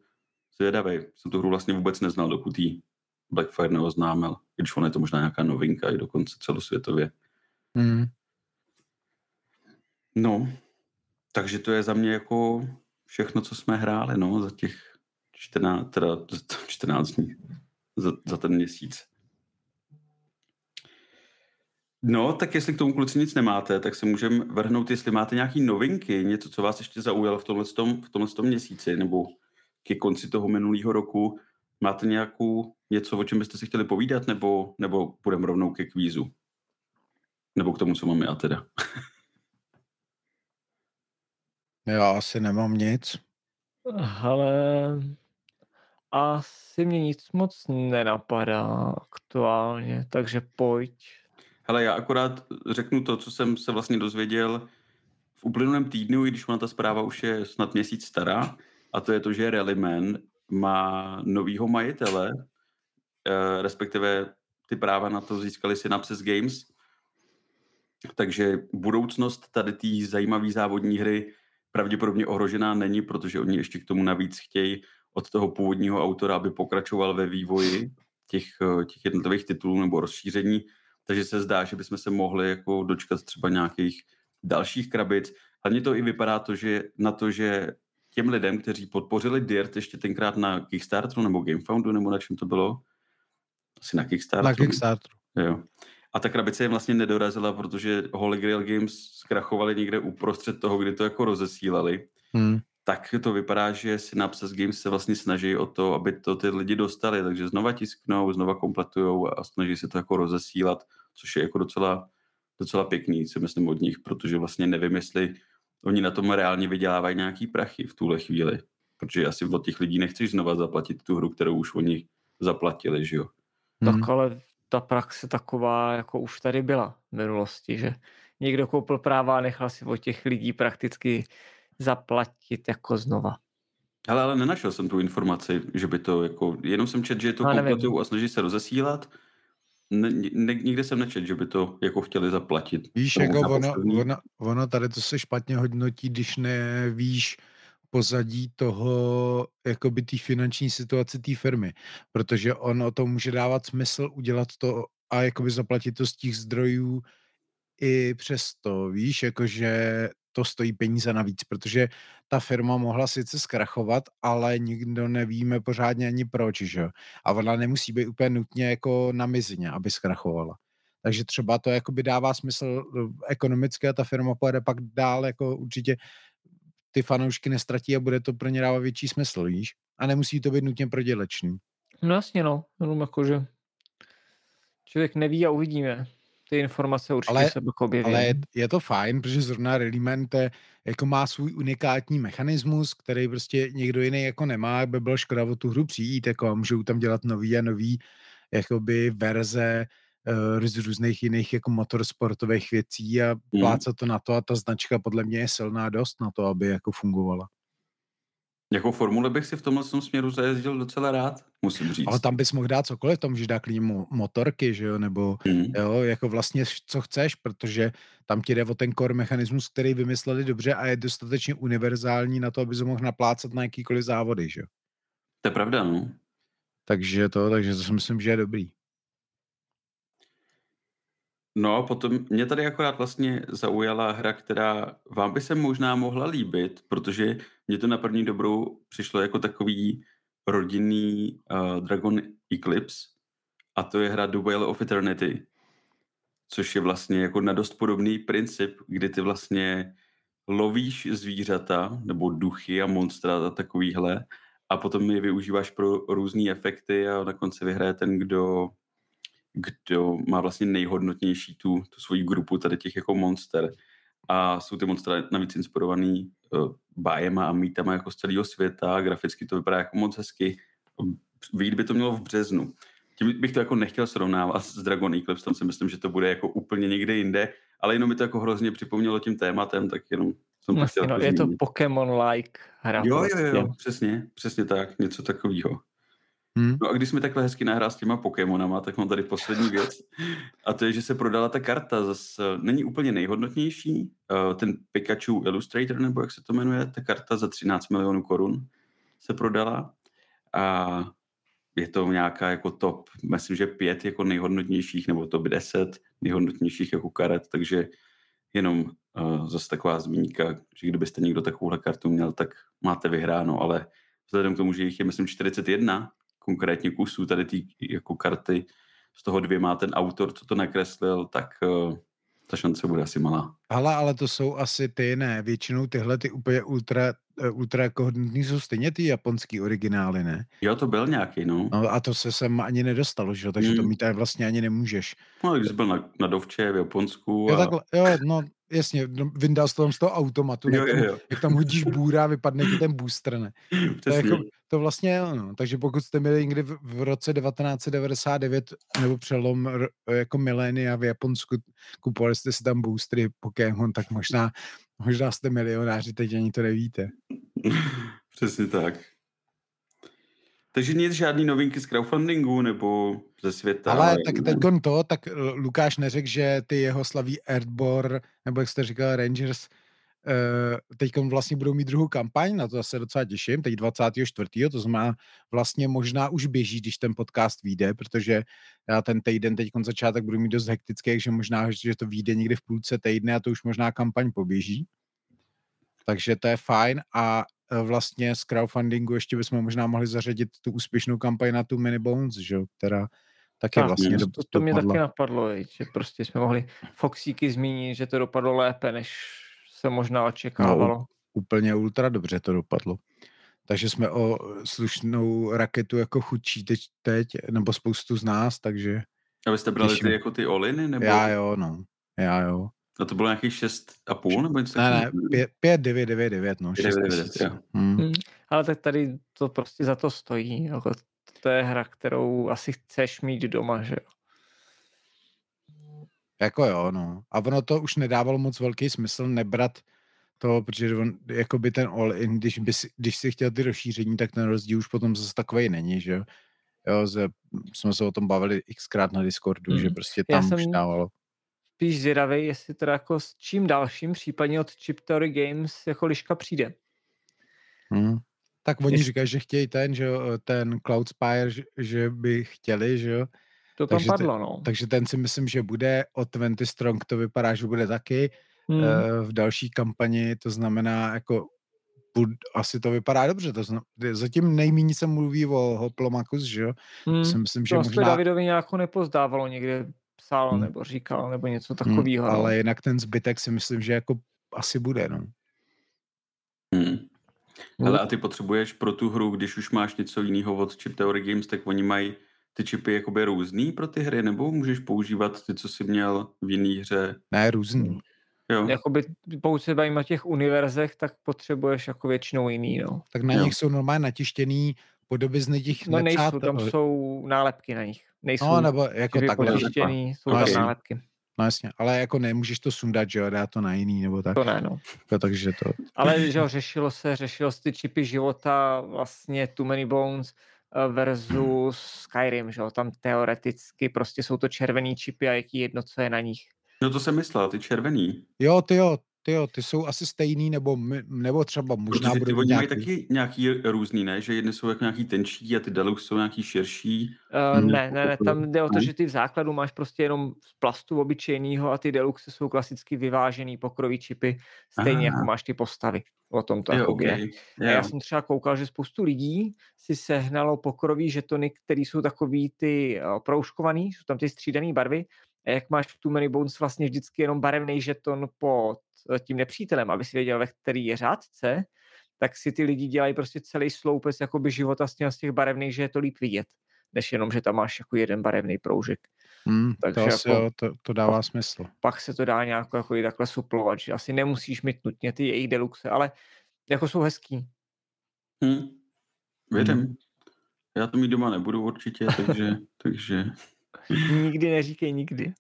zvědavý. Jsem tu hru vlastně vůbec neznal, dokud jí Blackfire neoznámil, když on je to možná nějaká novinka i dokonce celosvětově. Mm. No, takže to je za mě jako všechno, co jsme hráli, no, za těch 14, teda 14 dní, za, za ten měsíc. No, tak jestli k tomu kluci nic nemáte, tak se můžeme vrhnout, jestli máte nějaké novinky, něco, co vás ještě zaujalo v tomhle, v tomhle měsíci, nebo ke konci toho minulého roku. Máte nějakou něco, o čem byste si chtěli povídat, nebo, nebo půjdeme rovnou ke kvízu? Nebo k tomu, co mám já teda. (laughs) Já asi nemám nic. Ale asi mě nic moc nenapadá aktuálně, takže pojď. Hele, já akorát řeknu to, co jsem se vlastně dozvěděl v uplynulém týdnu, i když ona ta zpráva už je snad měsíc stará, a to je to, že Rallyman má novýho majitele, eh, respektive ty práva na to získali Synapses Games, takže budoucnost tady té zajímavé závodní hry pravděpodobně ohrožená není, protože oni ještě k tomu navíc chtějí od toho původního autora, aby pokračoval ve vývoji těch, eh, těch jednotlivých titulů nebo rozšíření, takže se zdá, že bychom se mohli jako dočkat třeba nějakých dalších krabic. Hlavně to i vypadá to, že na to, že těm lidem, kteří podpořili Dirt ještě tenkrát na Kickstarteru nebo Gamefoundu, nebo na čem to bylo? Asi na Kickstarteru. Na Kickstarteru. Jo. A ta krabice jim vlastně nedorazila, protože Holy Grail Games zkrachovali někde uprostřed toho, kdy to jako rozesílali. Hmm. Tak to vypadá, že Synapses Games se vlastně snaží o to, aby to ty lidi dostali, takže znova tisknou, znova kompletujou a snaží se to jako rozesílat, což je jako docela, docela pěkný, si myslím od nich, protože vlastně nevím, jestli oni na tom reálně vydělávají nějaký prachy v tuhle chvíli, protože asi od těch lidí nechceš znova zaplatit tu hru, kterou už oni zaplatili, že jo? Tak hmm. ale ta praxe taková, jako už tady byla v minulosti, že někdo koupil práva a nechal si od těch lidí prakticky zaplatit jako znova. Ale, ale nenašel jsem tu informaci, že by to jako, jenom jsem čet, že je to kompletují a snaží se rozesílat, Ne, ne, nikde jsem nečet, že by to jako chtěli zaplatit. Víš, jako ono, ono, ono tady to se špatně hodnotí, když nevíš pozadí toho, jakoby té finanční situace té firmy, protože ono to může dávat smysl udělat to a jakoby zaplatit to z těch zdrojů i přesto, víš, jakože to stojí peníze navíc, protože ta firma mohla sice zkrachovat, ale nikdo nevíme pořádně ani proč, že. A ona nemusí být úplně nutně jako na mizině, aby zkrachovala. Takže třeba to jakoby dává smysl eh, ekonomicky a ta firma pojede pak dál, jako určitě ty fanoušky nestratí a bude to pro ně dávat větší smysl, víš? A nemusí to být nutně prodělečný. No jasně, no. Jenom jakože člověk neví a uvidíme. Ty informace určitě Ale- se objeví. Ale je, je to fajn, protože zrovna je, jako má svůj unikátní mechanismus, který prostě někdo jiný jako nemá, by bylo škoda o tu hru přijít, jako a můžou tam dělat nový a nový jakoby verze uh, z různých jiných jako motorsportových věcí a Hmm. plácat to na to a ta značka podle mě je silná dost na to, aby jako fungovala. Jako formule bych si v tomhle tom směru zajezdil docela rád, musím říct. Ale tam bys mohl dát cokoliv, tam můžeš dát klidně mo- motorky, že jo, nebo Hmm. jo, jako vlastně co chceš, protože tam ti jde o ten core mechanismus, který vymysleli dobře a je dostatečně univerzální na to, aby se mohl naplácat na jakýkoliv závody, že jo. To je pravda, no. Takže to, takže to si myslím, že je dobrý. No a potom mě tady akorát vlastně zaujala hra, která vám by se možná mohla líbit, protože mě to na první dobrou přišlo jako takový rodinný uh, Dragon Eclipse a to je hra Whale of Eternity, což je vlastně jako na dost podobný princip, kdy ty vlastně lovíš zvířata nebo duchy a monstra a takovýhle a potom je využíváš pro různé efekty a na konci vyhraje ten, kdo kdo má vlastně nejhodnotnější tu, tu svoji grupu tady těch jako monster. A jsou ty monstra navíc inspirovaný bájema a mýtama jako z celého světa, graficky to vypadá jako moc hezky. Vyjít by to mělo v březnu. Tím bych to jako nechtěl srovnávat s Dragon Eclipse, tam si myslím, že to bude jako úplně někde jinde, ale jenom mi to jako hrozně připomnělo tím tématem, tak jenom jsem to Vlastně, no, jako je to. Pokémon-like hra. Jo, jo, prostě. jo, přesně, přesně tak, něco takového. Hm? No a když jsme takhle hezky nahrál s těma Pokémonama, tak mám tady poslední věc. A to je, že se prodala ta karta. Zase není úplně nejhodnotnější. eh, Ten Pikachu Illustrator, nebo jak se to jmenuje, ta karta za 13 milionů korun se prodala. A je to nějaká jako top, myslím, že pět jako nejhodnotnějších, nebo top 10 nejhodnotnějších jako karet, takže jenom uh, zase taková zmínka, že kdybyste někdo takovouhle kartu měl, tak máte vyhráno, ale vzhledem k tomu, že jich je myslím 41 konkrétně kusů tady ty jako karty, z toho dvě má ten autor, co to nakreslil, tak uh, ta šance bude asi malá. Hele, ale to jsou asi ty, ne, většinou tyhle ty úplně ultra, eh, ultra jako hodnotný jsou stejně ty japonský originály, ne? Jo, to byl nějaký, no. No a to se sem ani nedostalo, že jo, takže to Hmm. mít vlastně ani nemůžeš. No, když jsi byl na, na Dovče v Japonsku Jo, a... takhle, jo, no, jasně, vyndal jsi to tam z toho automatu, Jo, jak, jo, tam, jo. jak tam hodíš (laughs) bůra a vypadne ti ten booster, ne? To, jako, to vlastně no. Takže pokud jste měli někdy v, v roce 1999 nebo přelom jako milénia v Japonsku, kupovali jste si tam boostery Pokémon, tak možná, možná jste milionáři, teď ani to nevíte. (laughs) Přesně tak. Takže nic, žádný novinky z crowdfundingu nebo ze světa. Ale tak teď to, tak L- Lukáš neřekl, že ty jeho slaví Earthbor, nebo jak jste říkal, Rangers, teď vlastně budou mít druhou kampaň, na to se docela těším, teď 24. To znamená, vlastně možná už běží, když ten podcast vyjde, protože já ten týden teď začátek budu mít dost hektický, že možná, že to vyjde někdy v půlce týdne a to už možná kampaň poběží. Takže to je fajn a vlastně z crowdfundingu ještě bychom možná mohli zařadit tu úspěšnou kampaň na tu Mini Bones, že? jo, která taky Tak, vlastně do, to, to mě taky napadlo, že prostě jsme mohli Foxíky zmínit, že to dopadlo lépe, než se možná očekávalo. No, úplně ultra dobře to dopadlo. Takže jsme o slušnou raketu jako chudší teď, teď nebo spoustu z nás, takže A vy jste brali těším. ty jako ty oliny? Nebo... já jo, no. Já jo. A to bylo nějakých 6,5 nebo něco Ne, ne, takového? 5, 5 9, 9, 9, no. 5, 6 9, 9, tisíc. jo. Hmm. Hmm. Ale tak tady to prostě za to stojí. Jako to je hra, kterou asi chceš mít doma, že jo. Jako jo, no. A ono to už nedávalo moc velký smysl nebrat to, protože on, jakoby ten all-in, když, by si, když si chtěl ty rozšíření, tak ten rozdíl už potom zase takovej není, že jo. Jo, ze, jsme se o tom bavili xkrát na Discordu, hmm. že prostě tam Já jsem... už dávalo spíš zvědavý, jestli teda jako s čím dalším, případně od Chip Theory Games jako liška přijde. Hmm. Tak oni Jest... říkají, že chtějí ten, že ten Cloud Spire, že, by chtěli, že jo. To tam takže padlo, no. takže ten si myslím, že bude, o 20 Strong to vypadá, že bude taky hmm. v další kampani, to znamená jako bud, asi to vypadá dobře, to znam, zatím nejméně se mluví o Hoplomakus, že jo. Hmm. Si myslím, že to možná... Davidovi nějak nepozdávalo někde psal hmm. nebo říkal nebo něco takového. Hmm, ale jinak ten zbytek si myslím, že jako asi bude, no. Hmm. Hele, a ty potřebuješ pro tu hru, když už máš něco jiného od Chip Theory Games, tak oni mají ty čipy jakoby různý pro ty hry, nebo můžeš používat ty, co jsi měl v jiné hře? Ne, různý. Jo. Jakoby, pokud se bavíme o těch univerzech, tak potřebuješ jako většinou jiný, no. Tak na jo. nich jsou normálně natištěný podobizny těch No nejsou, tam jsou nálepky na nich. Nejsou no, nebo jako takhle. Počištěný, jsou no, tam nálepky. No jasně, ale jako nemůžeš to sundat, že jo, dá to na jiný nebo tak. To ne, no. Jako, takže to... Ale že jo, řešilo se, řešilo se ty čipy života, vlastně Too Many Bones eh, versus Skyrim, že jo, tam teoreticky prostě jsou to červený čipy a jaký jedno, co je na nich. No to jsem myslel, ty červený. Jo, ty jo, ty jo, ty jsou asi stejný, nebo, nebo třeba možná Protože ty budou nějaký... mají taky nějaký různý, ne? Že jedny jsou jako nějaký tenčí a ty deluxe jsou nějaký širší. Uh, ne, ne, ne, tam jde o to, že ty v základu máš prostě jenom z plastu obyčejného a ty deluxe jsou klasicky vyvážený pokrový čipy, stejně Aha. jako máš ty postavy. O tom to jako okay. je. A já jsem třeba koukal, že spoustu lidí si sehnalo pokrový žetony, které jsou takový ty uh, proužkovaný, jsou tam ty střídané barvy jak máš v Too Many Bones vlastně vždycky jenom barevný žeton pod tím nepřítelem, aby si věděl, ve který je řádce, tak si ty lidi dělají prostě celý sloupec jakoby života s, z těch barevných, že je to líp vidět, než jenom, že tam máš jako jeden barevný proužek. Hmm, Takže to, asi jako, jo, to, to dává pak, smysl. Pak se to dá nějak jako i takhle suplovat, že asi nemusíš mít nutně ty jejich deluxe, ale jako jsou hezký. Hmm. Vědem. Hmm. Já to mít doma nebudu určitě, takže, (laughs) takže nikdy neříkej nikdy.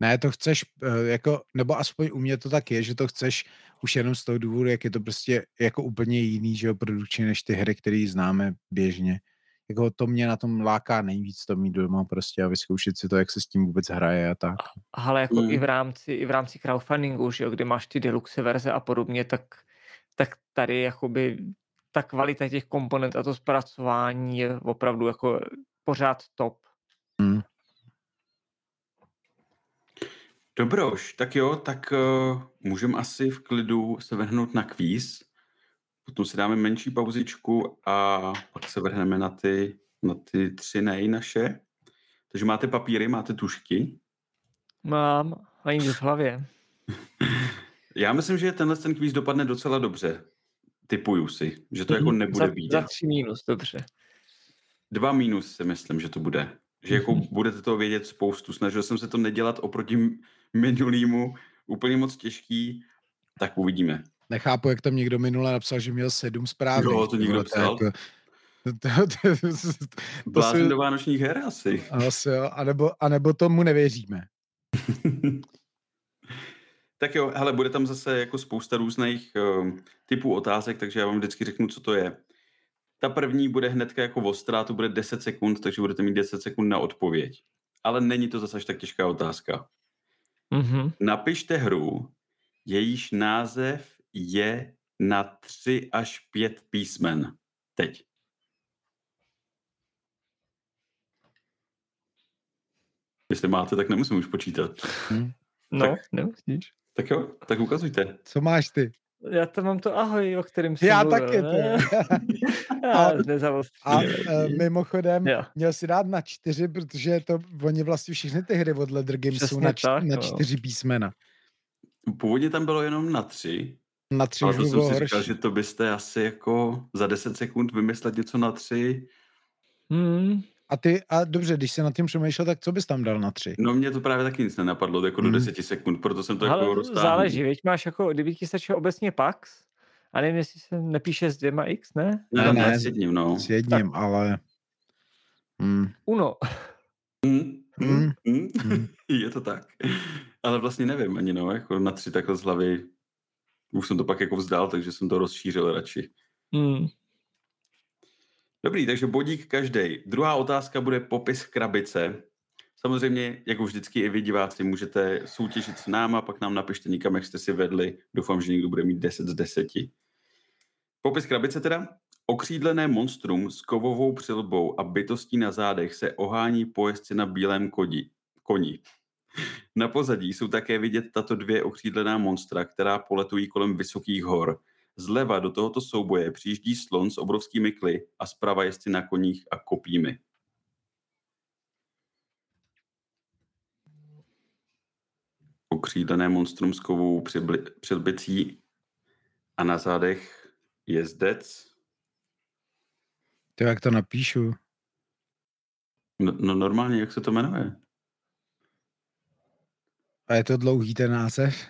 Ne, to chceš, eh, jako, nebo aspoň u mě to tak je, že to chceš už jenom z toho důvodu, jak je to prostě jako úplně jiný, že jo, produkčně než ty hry, které známe běžně. Jako to mě na tom láká nejvíc to mít doma prostě a vyzkoušet si to, jak se s tím vůbec hraje a tak. Ale jako mm. i v rámci, i v rámci crowdfundingu, že jo, kde máš ty deluxe verze a podobně, tak, tak tady jakoby ta kvalita těch komponent a to zpracování je opravdu jako pořád top. Hmm. Dobroš, tak jo, tak uh, můžeme asi v klidu se vrhnout na kvíz. Potom si dáme menší pauzičku a pak se vrhneme na ty, na ty tři nej naše. Takže máte papíry, máte tušky? Mám, a nic v hlavě. (laughs) Já myslím, že tenhle ten kvíz dopadne docela dobře. Typuju si, že to jako mhm. nebude být. Za tři mínus, dobře. Dva mínus si myslím, že to bude že jako budete to vědět spoustu. Snažil jsem se to nedělat oproti minulýmu úplně moc těžký, tak uvidíme. Nechápu, jak tam někdo minule napsal, že měl sedm zpráv. Jo, to někdo psal. (laughs) Blázen do vánočních her asi. Asi jo, anebo, anebo tomu nevěříme. (laughs) tak jo, hele, bude tam zase jako spousta různých uh, typů otázek, takže já vám vždycky řeknu, co to je. Ta první bude hnedka jako ostrá, to bude 10 sekund, takže budete mít 10 sekund na odpověď. Ale není to zase až tak těžká otázka. Mm-hmm. Napište hru, jejíž název je na 3 až 5 písmen. Teď. Jestli máte, tak nemusím už počítat. Hmm. No, tak, nemusíš. Tak jo, tak ukazujte. Co máš ty? Já to mám to ahoj, o kterém jsem Já mluvil. taky. (laughs) a, a uh, mimochodem, jo. měl si dát na čtyři, protože to, oni vlastně všechny ty hry od Leather Games Přesně jsou na, č- tak, na čtyři no. písmena. Původně tam bylo jenom na tři. Na tři ale to jsem si říkal, že to byste asi jako za deset sekund vymyslet něco na tři. Hmm. A ty, a dobře, když se nad tím přemýšlel, tak co bys tam dal na tři? No mě to právě taky nic nenapadlo, jako do deseti sekund, proto jsem to Ale jako roztáhl. záleží, víš, máš jako, kdyby ti stačilo obecně Pax, a nevím, jestli se nepíše s dvěma X, ne? Ne, ne, ne s jedním, no. S jedním, tak. ale... Hmm. Uno. Mm, mm, mm. Mm. Je to tak. Ale vlastně nevím ani, no, jako na tři takhle z hlavy. Už jsem to pak jako vzdal, takže jsem to rozšířil radši. Mm. Dobrý, takže bodík každý. Druhá otázka bude popis krabice. Samozřejmě, jako vždycky i vy diváci, můžete soutěžit s náma, pak nám napište někam, jak jste si vedli. Doufám, že někdo bude mít 10 z 10. Popis krabice teda. Okřídlené monstrum s kovovou přilbou a bytostí na zádech se ohání pojezdci na bílém kodi, koni. Na pozadí jsou také vidět tato dvě okřídlená monstra, která poletují kolem vysokých hor. Zleva do tohoto souboje přijíždí slon s obrovskými kly a zprava jezdci na koních a kopími. Okřídlené monstrum s kovou přilbicí a na zádech jezdec. To jak to napíšu? No, no normálně, jak se to jmenuje? A je to dlouhý ten název?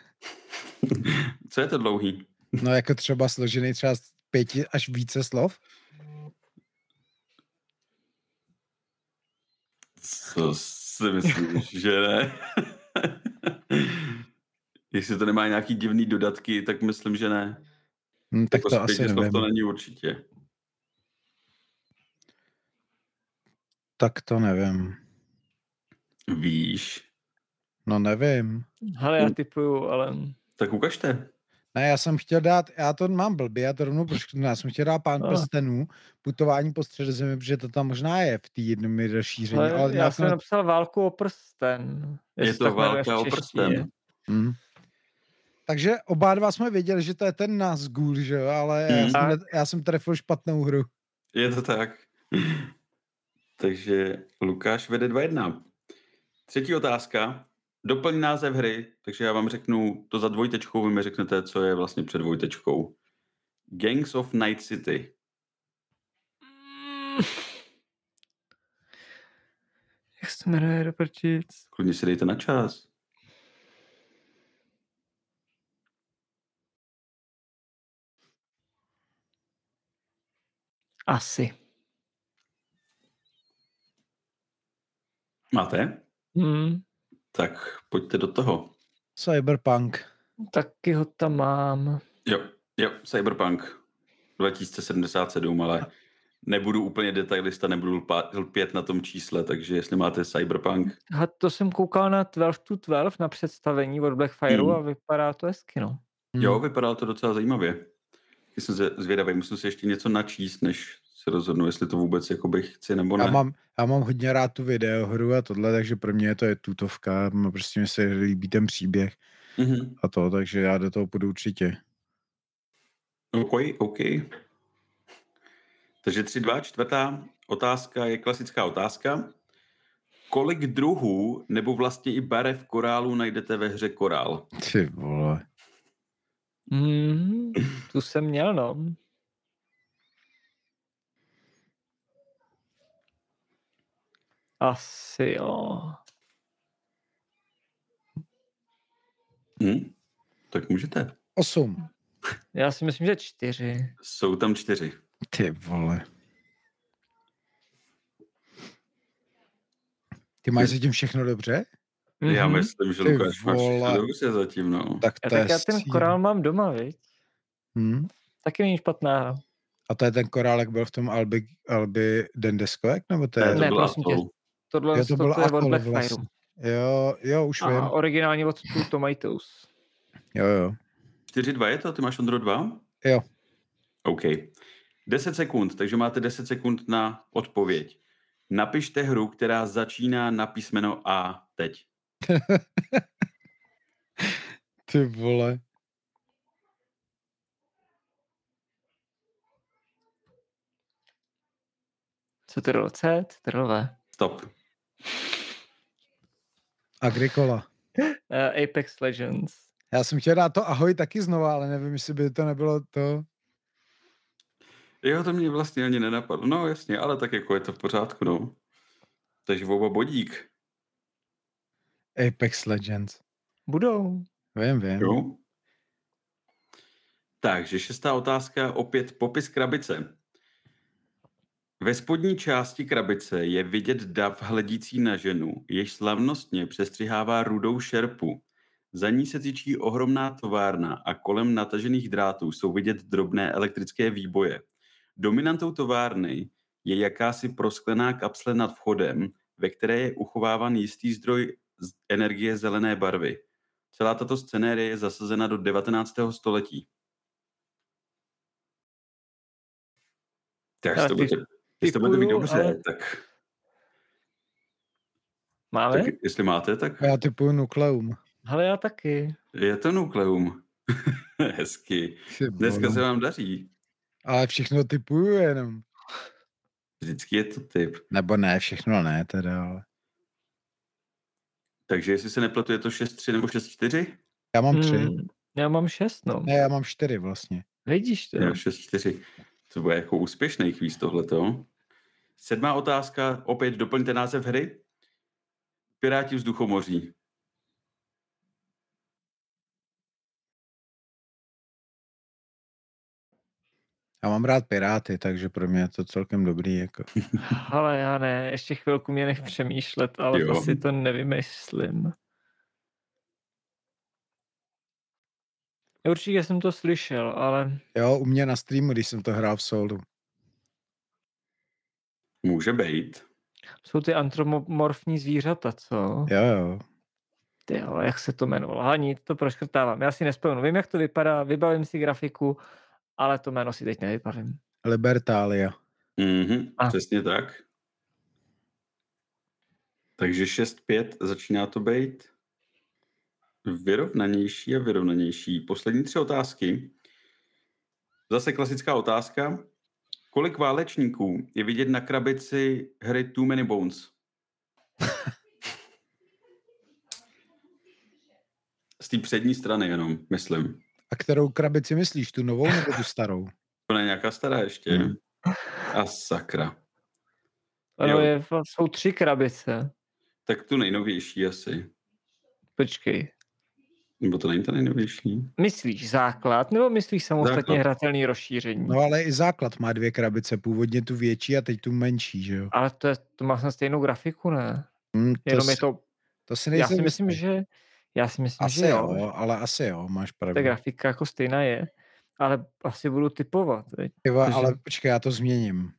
(laughs) Co je to dlouhý? No jako třeba složený třeba z pěti až více slov? Co si myslíš, že ne? (laughs) Jestli to nemá nějaký divný dodatky, tak myslím, že ne. Hmm, tak jako to asi nevím. to není určitě. Tak to nevím. Víš? No nevím. Ale já typuju, ale... Tak ukažte. Ne, já jsem chtěl dát, já to mám blbě, já to rovnou prošknu, já jsem chtěl dát pán no. prstenů, putování po středozemi, protože to tam možná je v té jednom rozšíření. Ale, ale já jsem to... napsal válku o prsten. Je to válka o prsten. Hmm. Takže oba dva jsme věděli, že to je ten Nazgul, že jo, ale hmm. já, jsem, já jsem trefil špatnou hru. Je to tak. (laughs) Takže Lukáš vede 2-1. Třetí otázka. Doplň název hry, takže já vám řeknu to za dvojtečkou, vy mi řeknete, co je vlastně před dvojtečkou. Gangs of Night City. (laughs) Jak se jmenuje, Robertic? Klidně si dejte na čas. Asi. Máte? Hmm. Tak pojďte do toho. Cyberpunk. Taky ho tam mám. Jo, jo, Cyberpunk 2077, ale nebudu úplně detailista, nebudu lpět na tom čísle, takže jestli máte Cyberpunk. A to jsem koukal na 12 to 12 na představení od Blackfireu hmm. a vypadá to hezky, no. Hmm. Jo, vypadá to docela zajímavě. Jsem zvědavý, musím si ještě něco načíst, než se rozhodnu, jestli to vůbec jakoby chci nebo ne. Já mám, já mám hodně rád tu videohru a tohle, takže pro mě to je tutovka, prostě mi se líbí ten příběh mm-hmm. a to, takže já do toho půjdu určitě. OK, OK. Takže 3-2, čtvrtá otázka je klasická otázka. Kolik druhů nebo vlastně i barev korálu najdete ve hře Korál? Ty vole. Mm, tu jsem měl, no. Asi jo. Hmm, tak můžete. Osm. Já si myslím, že čtyři. Jsou tam čtyři. Ty vole. Ty máš zatím všechno dobře? Mm-hmm. Já myslím, že Lukáš máš všechno dobře zatím, no. Tak to já, tak já ten korál mám doma, viď? Hmm? Taky není špatná hra. A to je ten korálek byl v tom Albi, Albi Dendeskovek, nebo to je? Ne, ne prosím tě, Tohle jo, to, byl to je od Blackfire. Vlastně. Jo, jo, už A vím. originálně od Two Tomatoes. Jo, jo. 4-2 je to? Ty máš Ondro 2? Jo. OK. 10 sekund, takže máte 10 sekund na odpověď. Napište hru, která začíná na písmeno A teď. (laughs) Ty vole. Co to bylo C? Co to V? Stop. Agricola. Uh, (laughs) Apex Legends. Já jsem chtěl dát to ahoj taky znova, ale nevím, jestli by to nebylo to. Jo, to mě vlastně ani nenapadlo. No jasně, ale tak jako je to v pořádku, no. Takže oba bodík. Apex Legends. Budou. Vím, vím. Jo. Takže šestá otázka, opět popis krabice. Ve spodní části krabice je vidět dav hledící na ženu, jež slavnostně přestřihává rudou šerpu. Za ní se tyčí ohromná továrna a kolem natažených drátů jsou vidět drobné elektrické výboje. Dominantou továrny je jakási prosklená kapsle nad vchodem, ve které je uchováván jistý zdroj energie zelené barvy. Celá tato scenérie je zasazena do 19. století. Tak to budete, jestli to budete mít dobře, ale... tak... Máme? Tak jestli máte, tak... Já typuju nukleum. Ale já taky. Je to nukleum. (laughs) Hezky. Dneska se vám daří. Ale všechno typuju jenom. Vždycky je to typ. Nebo ne, všechno ne teda, ale... Takže jestli se nepletu, je to 6-3 nebo 6-4? Já mám 3. Hmm, já mám 6, no. Ne, já mám 4 vlastně. Vidíš to? Já 6-4. To bude jako úspěšný kvíz tohleto. Sedmá otázka, opět doplňte název hry. Piráti vzduchomoří. Já mám rád Piráty, takže pro mě je to celkem dobrý. Jako. (laughs) Ale já ne, ještě chvilku mě nech přemýšlet, ale jo. to si to nevymyslím. Určitě jsem to slyšel, ale... Jo, u mě na streamu, když jsem to hrál v solu. Může být. Jsou ty antromorfní zvířata, co? Jo, jo. Ty jo, jak se to jmenovalo? Hani, to proškrtávám. Já si nespomenu. Vím, jak to vypadá, vybavím si grafiku, ale to jméno si teď nevypadím. Libertália. Mhm, a. přesně tak. Takže 6-5 začíná to být vyrovnanější a vyrovnanější. Poslední tři otázky. Zase klasická otázka. Kolik válečníků je vidět na krabici hry Too Many Bones? (laughs) Z té přední strany jenom, myslím. A kterou krabici myslíš? Tu novou nebo tu starou? To je nějaká stará ještě. Hmm. A sakra. Ano, je, jsou tři krabice. Tak tu nejnovější asi. Počkej. Nebo to není to nejnovější? Myslíš základ, nebo myslíš samostatně základ. hratelný rozšíření? No ale i základ má dvě krabice, původně tu větší a teď tu menší, že jo? Ale to, je, to má na stejnou grafiku, ne? Hmm, to Jenom si, je to... To si Já si myslím, že já si myslím, asi že jo. jo. ale asi jo, máš pravdu. Ta grafika jako stejná je, ale asi budu typovat. Tyva, Protože... Ale počkej, já to změním.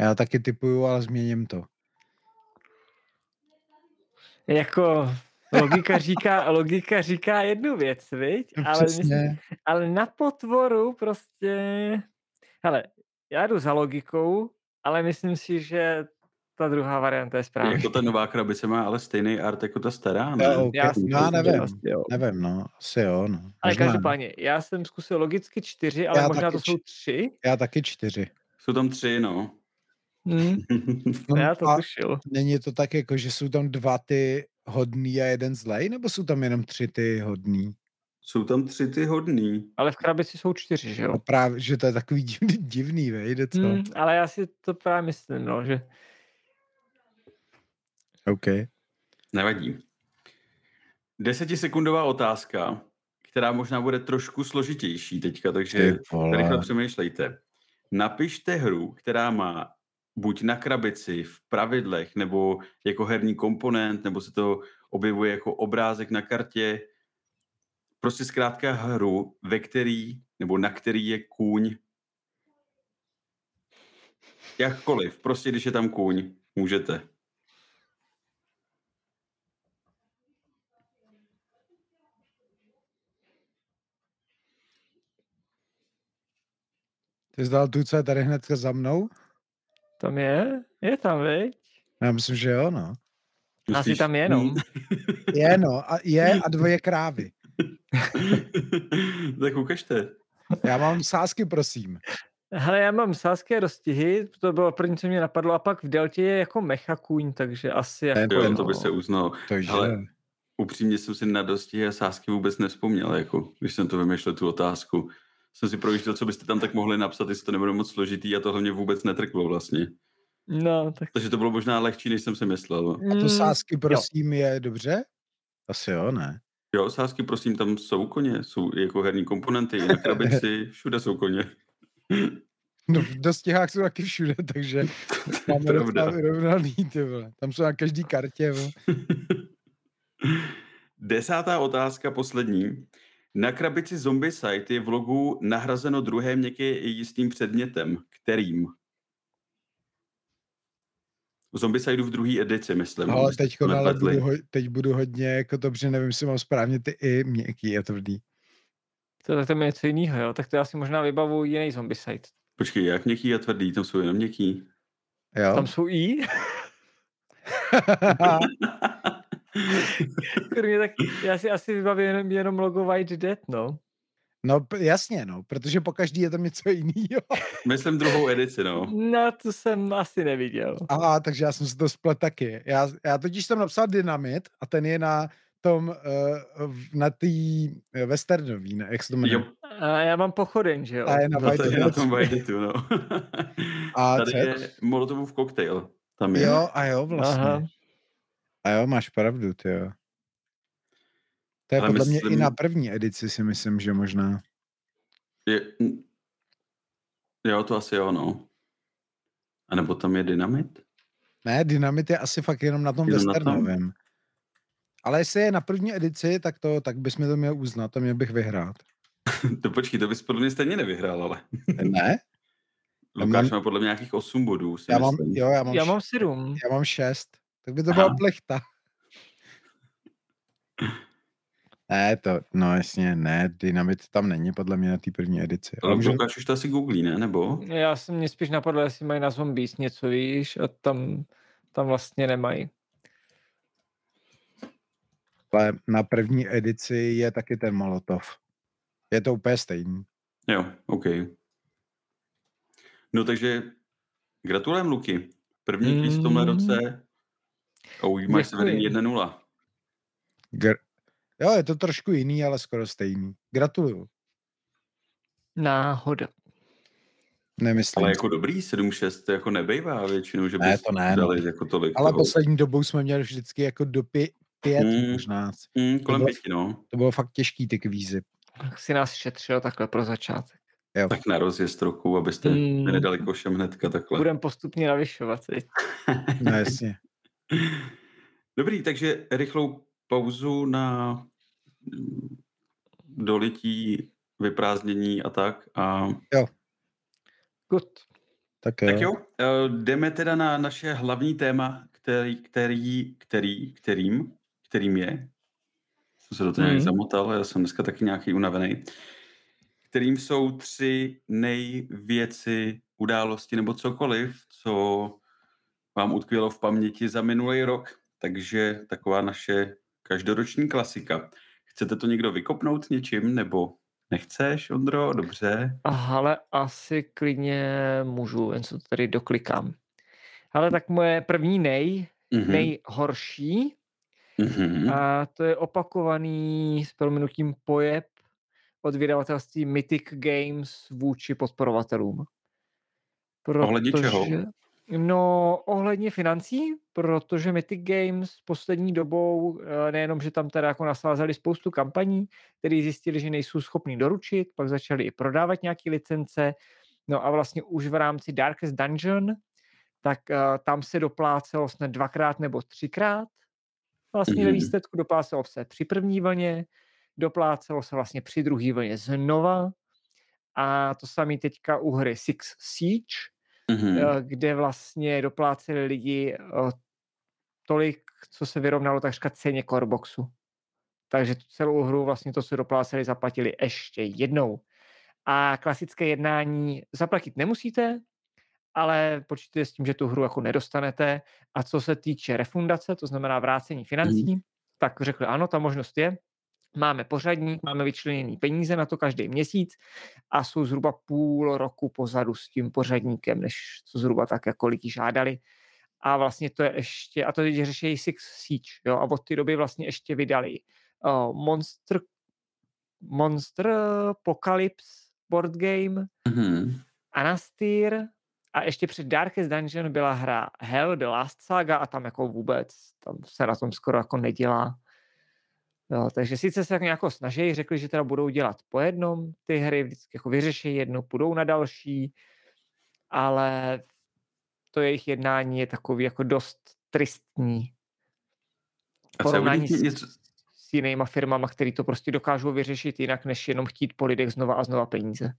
Já taky typuju, ale změním to. Jako logika říká, logika říká jednu věc, viď? No, ale, myslím, ale na potvoru prostě... Hele, já jdu za logikou, ale myslím si, že ta druhá varianta je správně. Jako ta nová krabice má ale stejný art jako ta stará, ne? Já, okay. já, no, já nevím, vlastně, jo. nevím, no, asi jo, no. Ale možná. každopádně, já jsem zkusil logicky čtyři, ale já možná to jsou tři. Já taky čtyři. Jsou tam tři, no. Hmm. no, já to tušil. Není to tak, jako, že jsou tam dva ty hodný a jeden zlej, nebo jsou tam jenom tři ty hodný? Jsou tam tři ty hodný. Ale v krabici jsou čtyři, že jo? No právě, že to je takový (laughs) divný, divný vejde, co? Hmm, ale já si to právě myslím, no, že OK. Nevadí. Desetisekundová otázka, která možná bude trošku složitější teďka, takže rychle přemýšlejte. Napište hru, která má buď na krabici, v pravidlech, nebo jako herní komponent, nebo se to objevuje jako obrázek na kartě. Prostě zkrátka hru, ve který, nebo na který je kůň. Jakkoliv, prostě když je tam kůň, můžete. Ty dal tu, co je tady hnedka za mnou? Tam je? Je tam, veď? Já myslím, že jo, no. Myslíš? Asi tam je, no. (laughs) je, no. A je a dvoje krávy. (laughs) tak ukažte. Já mám sásky, prosím. Hele, já mám sásky a dostihy, to bylo první, co mě napadlo, a pak v deltě je jako mecha kůň, takže asi jako... Jo, to by se uznal. To Ale upřímně jsem si na dostihy a sásky vůbec nespomněl, jako, když jsem to vymýšlel tu otázku jsem si projížděl, co byste tam tak mohli napsat, jestli to nebude moc složitý a to hlavně vůbec netrklo vlastně. No, tak... Takže to bylo možná lehčí, než jsem si myslel. A to mm, sásky, prosím, jo. je dobře? Asi jo, ne? Jo, sásky, prosím, tam jsou koně, jsou jako herní komponenty, na krabici, (laughs) všude jsou koně. No v dostihách jsou taky všude, takže (laughs) máme vyrovnaný, ty vole. Tam jsou na každý kartě, vole. (laughs) Desátá otázka, poslední. Na krabici Zombie Site je v logu nahrazeno druhé měkké jistým předmětem. Kterým? Zombicide v druhé edici, myslím. Ale teď, ale budu, ho, teď budu hodně, jako dobře, nevím, jestli mám správně ty i měkký a tvrdý. To, to je něco jiného, jo? Tak to já si možná vybavu jiný Zombicide. Počkej, jak měkký a tvrdý? Tam jsou jenom měkký. Jo. Tam jsou i? (laughs) (laughs) Kurmě, tak já si asi vybavím jenom, jenom logo White Dead, no. No jasně, no, protože po každý je tam něco jiného. (laughs) Myslím druhou edici, no. No, to jsem asi neviděl. Aha, takže já jsem si to splet taky. Já, já totiž jsem napsal Dynamit a ten je na tom, uh, na tý uh, westernový, ne, jak se to jmenuje? A já mám pochoden, že jo? A je na no, to je na tom Whiteitu, no. a Tady je Molotovův koktejl. Tam je. Jo, a jo, vlastně. Aha. A jo, máš pravdu, ty jo. To je Ale podle myslím... mě i na první edici si myslím, že možná. Je... Jo, to asi jo, no. A nebo tam je dynamit? Ne, dynamit je asi fakt jenom na tom jenom westernovém. Ale jestli je na první edici, tak to, tak bys mi to měl uznat, to měl bych vyhrát. (laughs) to počkej, to bys podle mě stejně nevyhrál, ale. (laughs) ne? Lukáš má podle mě nějakých 8 bodů. já, mám, jo, já, mám já mám 7. Já mám 6. Tak by to byla plechta. Ne, to, no jasně, ne, Dynamit tam není podle mě na té první edici. Ale může... Lukáš už to asi googlí, ne, nebo? Já jsem mě spíš napadl, jestli mají na zombies něco, víš, a tam, tam vlastně nemají. Ale na první edici je taky ten Molotov. Je to úplně stejný. Jo, OK. No takže gratulujem, Luky. První mm. kvíz v tomhle roce a už máš se vedení 1-0. Gr- jo, je to trošku jiný, ale skoro stejný. Gratuluju. Náhoda. Nemyslím. Ale jako dobrý 7-6 to jako nebejvá většinou, že ne, to ne, dali no. jako tolik Ale toho. poslední dobou jsme měli vždycky jako do pě- pět, mm, možná. Mm, kolem to bylo, pěti, no. To bylo fakt těžký ty kvízy. Tak si nás šetřil takhle pro začátek. Jo. Tak na rozjezd roku, abyste mm. nedali košem hnedka takhle. Budeme postupně navyšovat. no jasně. (laughs) Dobrý, takže rychlou pauzu na mm, dolití, vyprázdnění a tak. A... Jo. Good. Tak. Tak jo, eh, jdeme teda na naše hlavní téma, který, který, který, kterým, kterým je, jsem se do toho mm. nějak zamotal, já jsem dneska taky nějaký unavený, kterým jsou tři nejvěci, události nebo cokoliv, co vám utkvělo v paměti za minulý rok. Takže taková naše každoroční klasika. Chcete to někdo vykopnout něčím, nebo nechceš, Ondro? Dobře. Ale asi klidně můžu, jen co tady doklikám. Ale tak moje první nej, mm-hmm. nejhorší, mm-hmm. a to je opakovaný s proměnutím pojeb od vydavatelství Mythic Games vůči podporovatelům. Protože, Ohledně čeho? No, ohledně financí, protože Mythic Games poslední dobou, eh, nejenom, že tam teda jako nasázeli spoustu kampaní, které zjistili, že nejsou schopní doručit, pak začali i prodávat nějaké licence, no a vlastně už v rámci Darkest Dungeon, tak uh, tam se doplácelo snad dvakrát nebo třikrát. Vlastně mm-hmm. ve mhm. výsledku doplácelo se při první vlně, doplácelo se vlastně při druhé vlně znova a to samé teďka u hry Six Siege, mm-hmm. kde vlastně dopláceli lidi eh, tolik, co se vyrovnalo takřka ceně Coreboxu. Takže tu celou hru vlastně to se dopláceli, zaplatili ještě jednou. A klasické jednání zaplatit nemusíte, ale počítejte s tím, že tu hru jako nedostanete. A co se týče refundace, to znamená vrácení financí, mm. tak řekli ano, ta možnost je, Máme pořadník, máme vyčleněný peníze na to každý měsíc a jsou zhruba půl roku pozadu s tím pořadníkem, než co zhruba tak jako lidi žádali. A vlastně to je ještě, a to teď řeší Six Siege, jo, a od té doby vlastně ještě vydali uh, Monster, Monster Apocalypse board game, mm-hmm. Anastir a ještě před Darkest Dungeon byla hra Hell, The Last Saga a tam jako vůbec, tam se na tom skoro jako nedělá. Jo, takže sice se tak nějak snaží, řekli, že teda budou dělat po jednom ty hry, vždycky jako vyřeší jednu, půjdou na další, ale to jejich jednání je takový jako dost tristní. A porovnání s, něco... s jinýma firmama, který to prostě dokážou vyřešit jinak, než jenom chtít po lidech znova a znova peníze.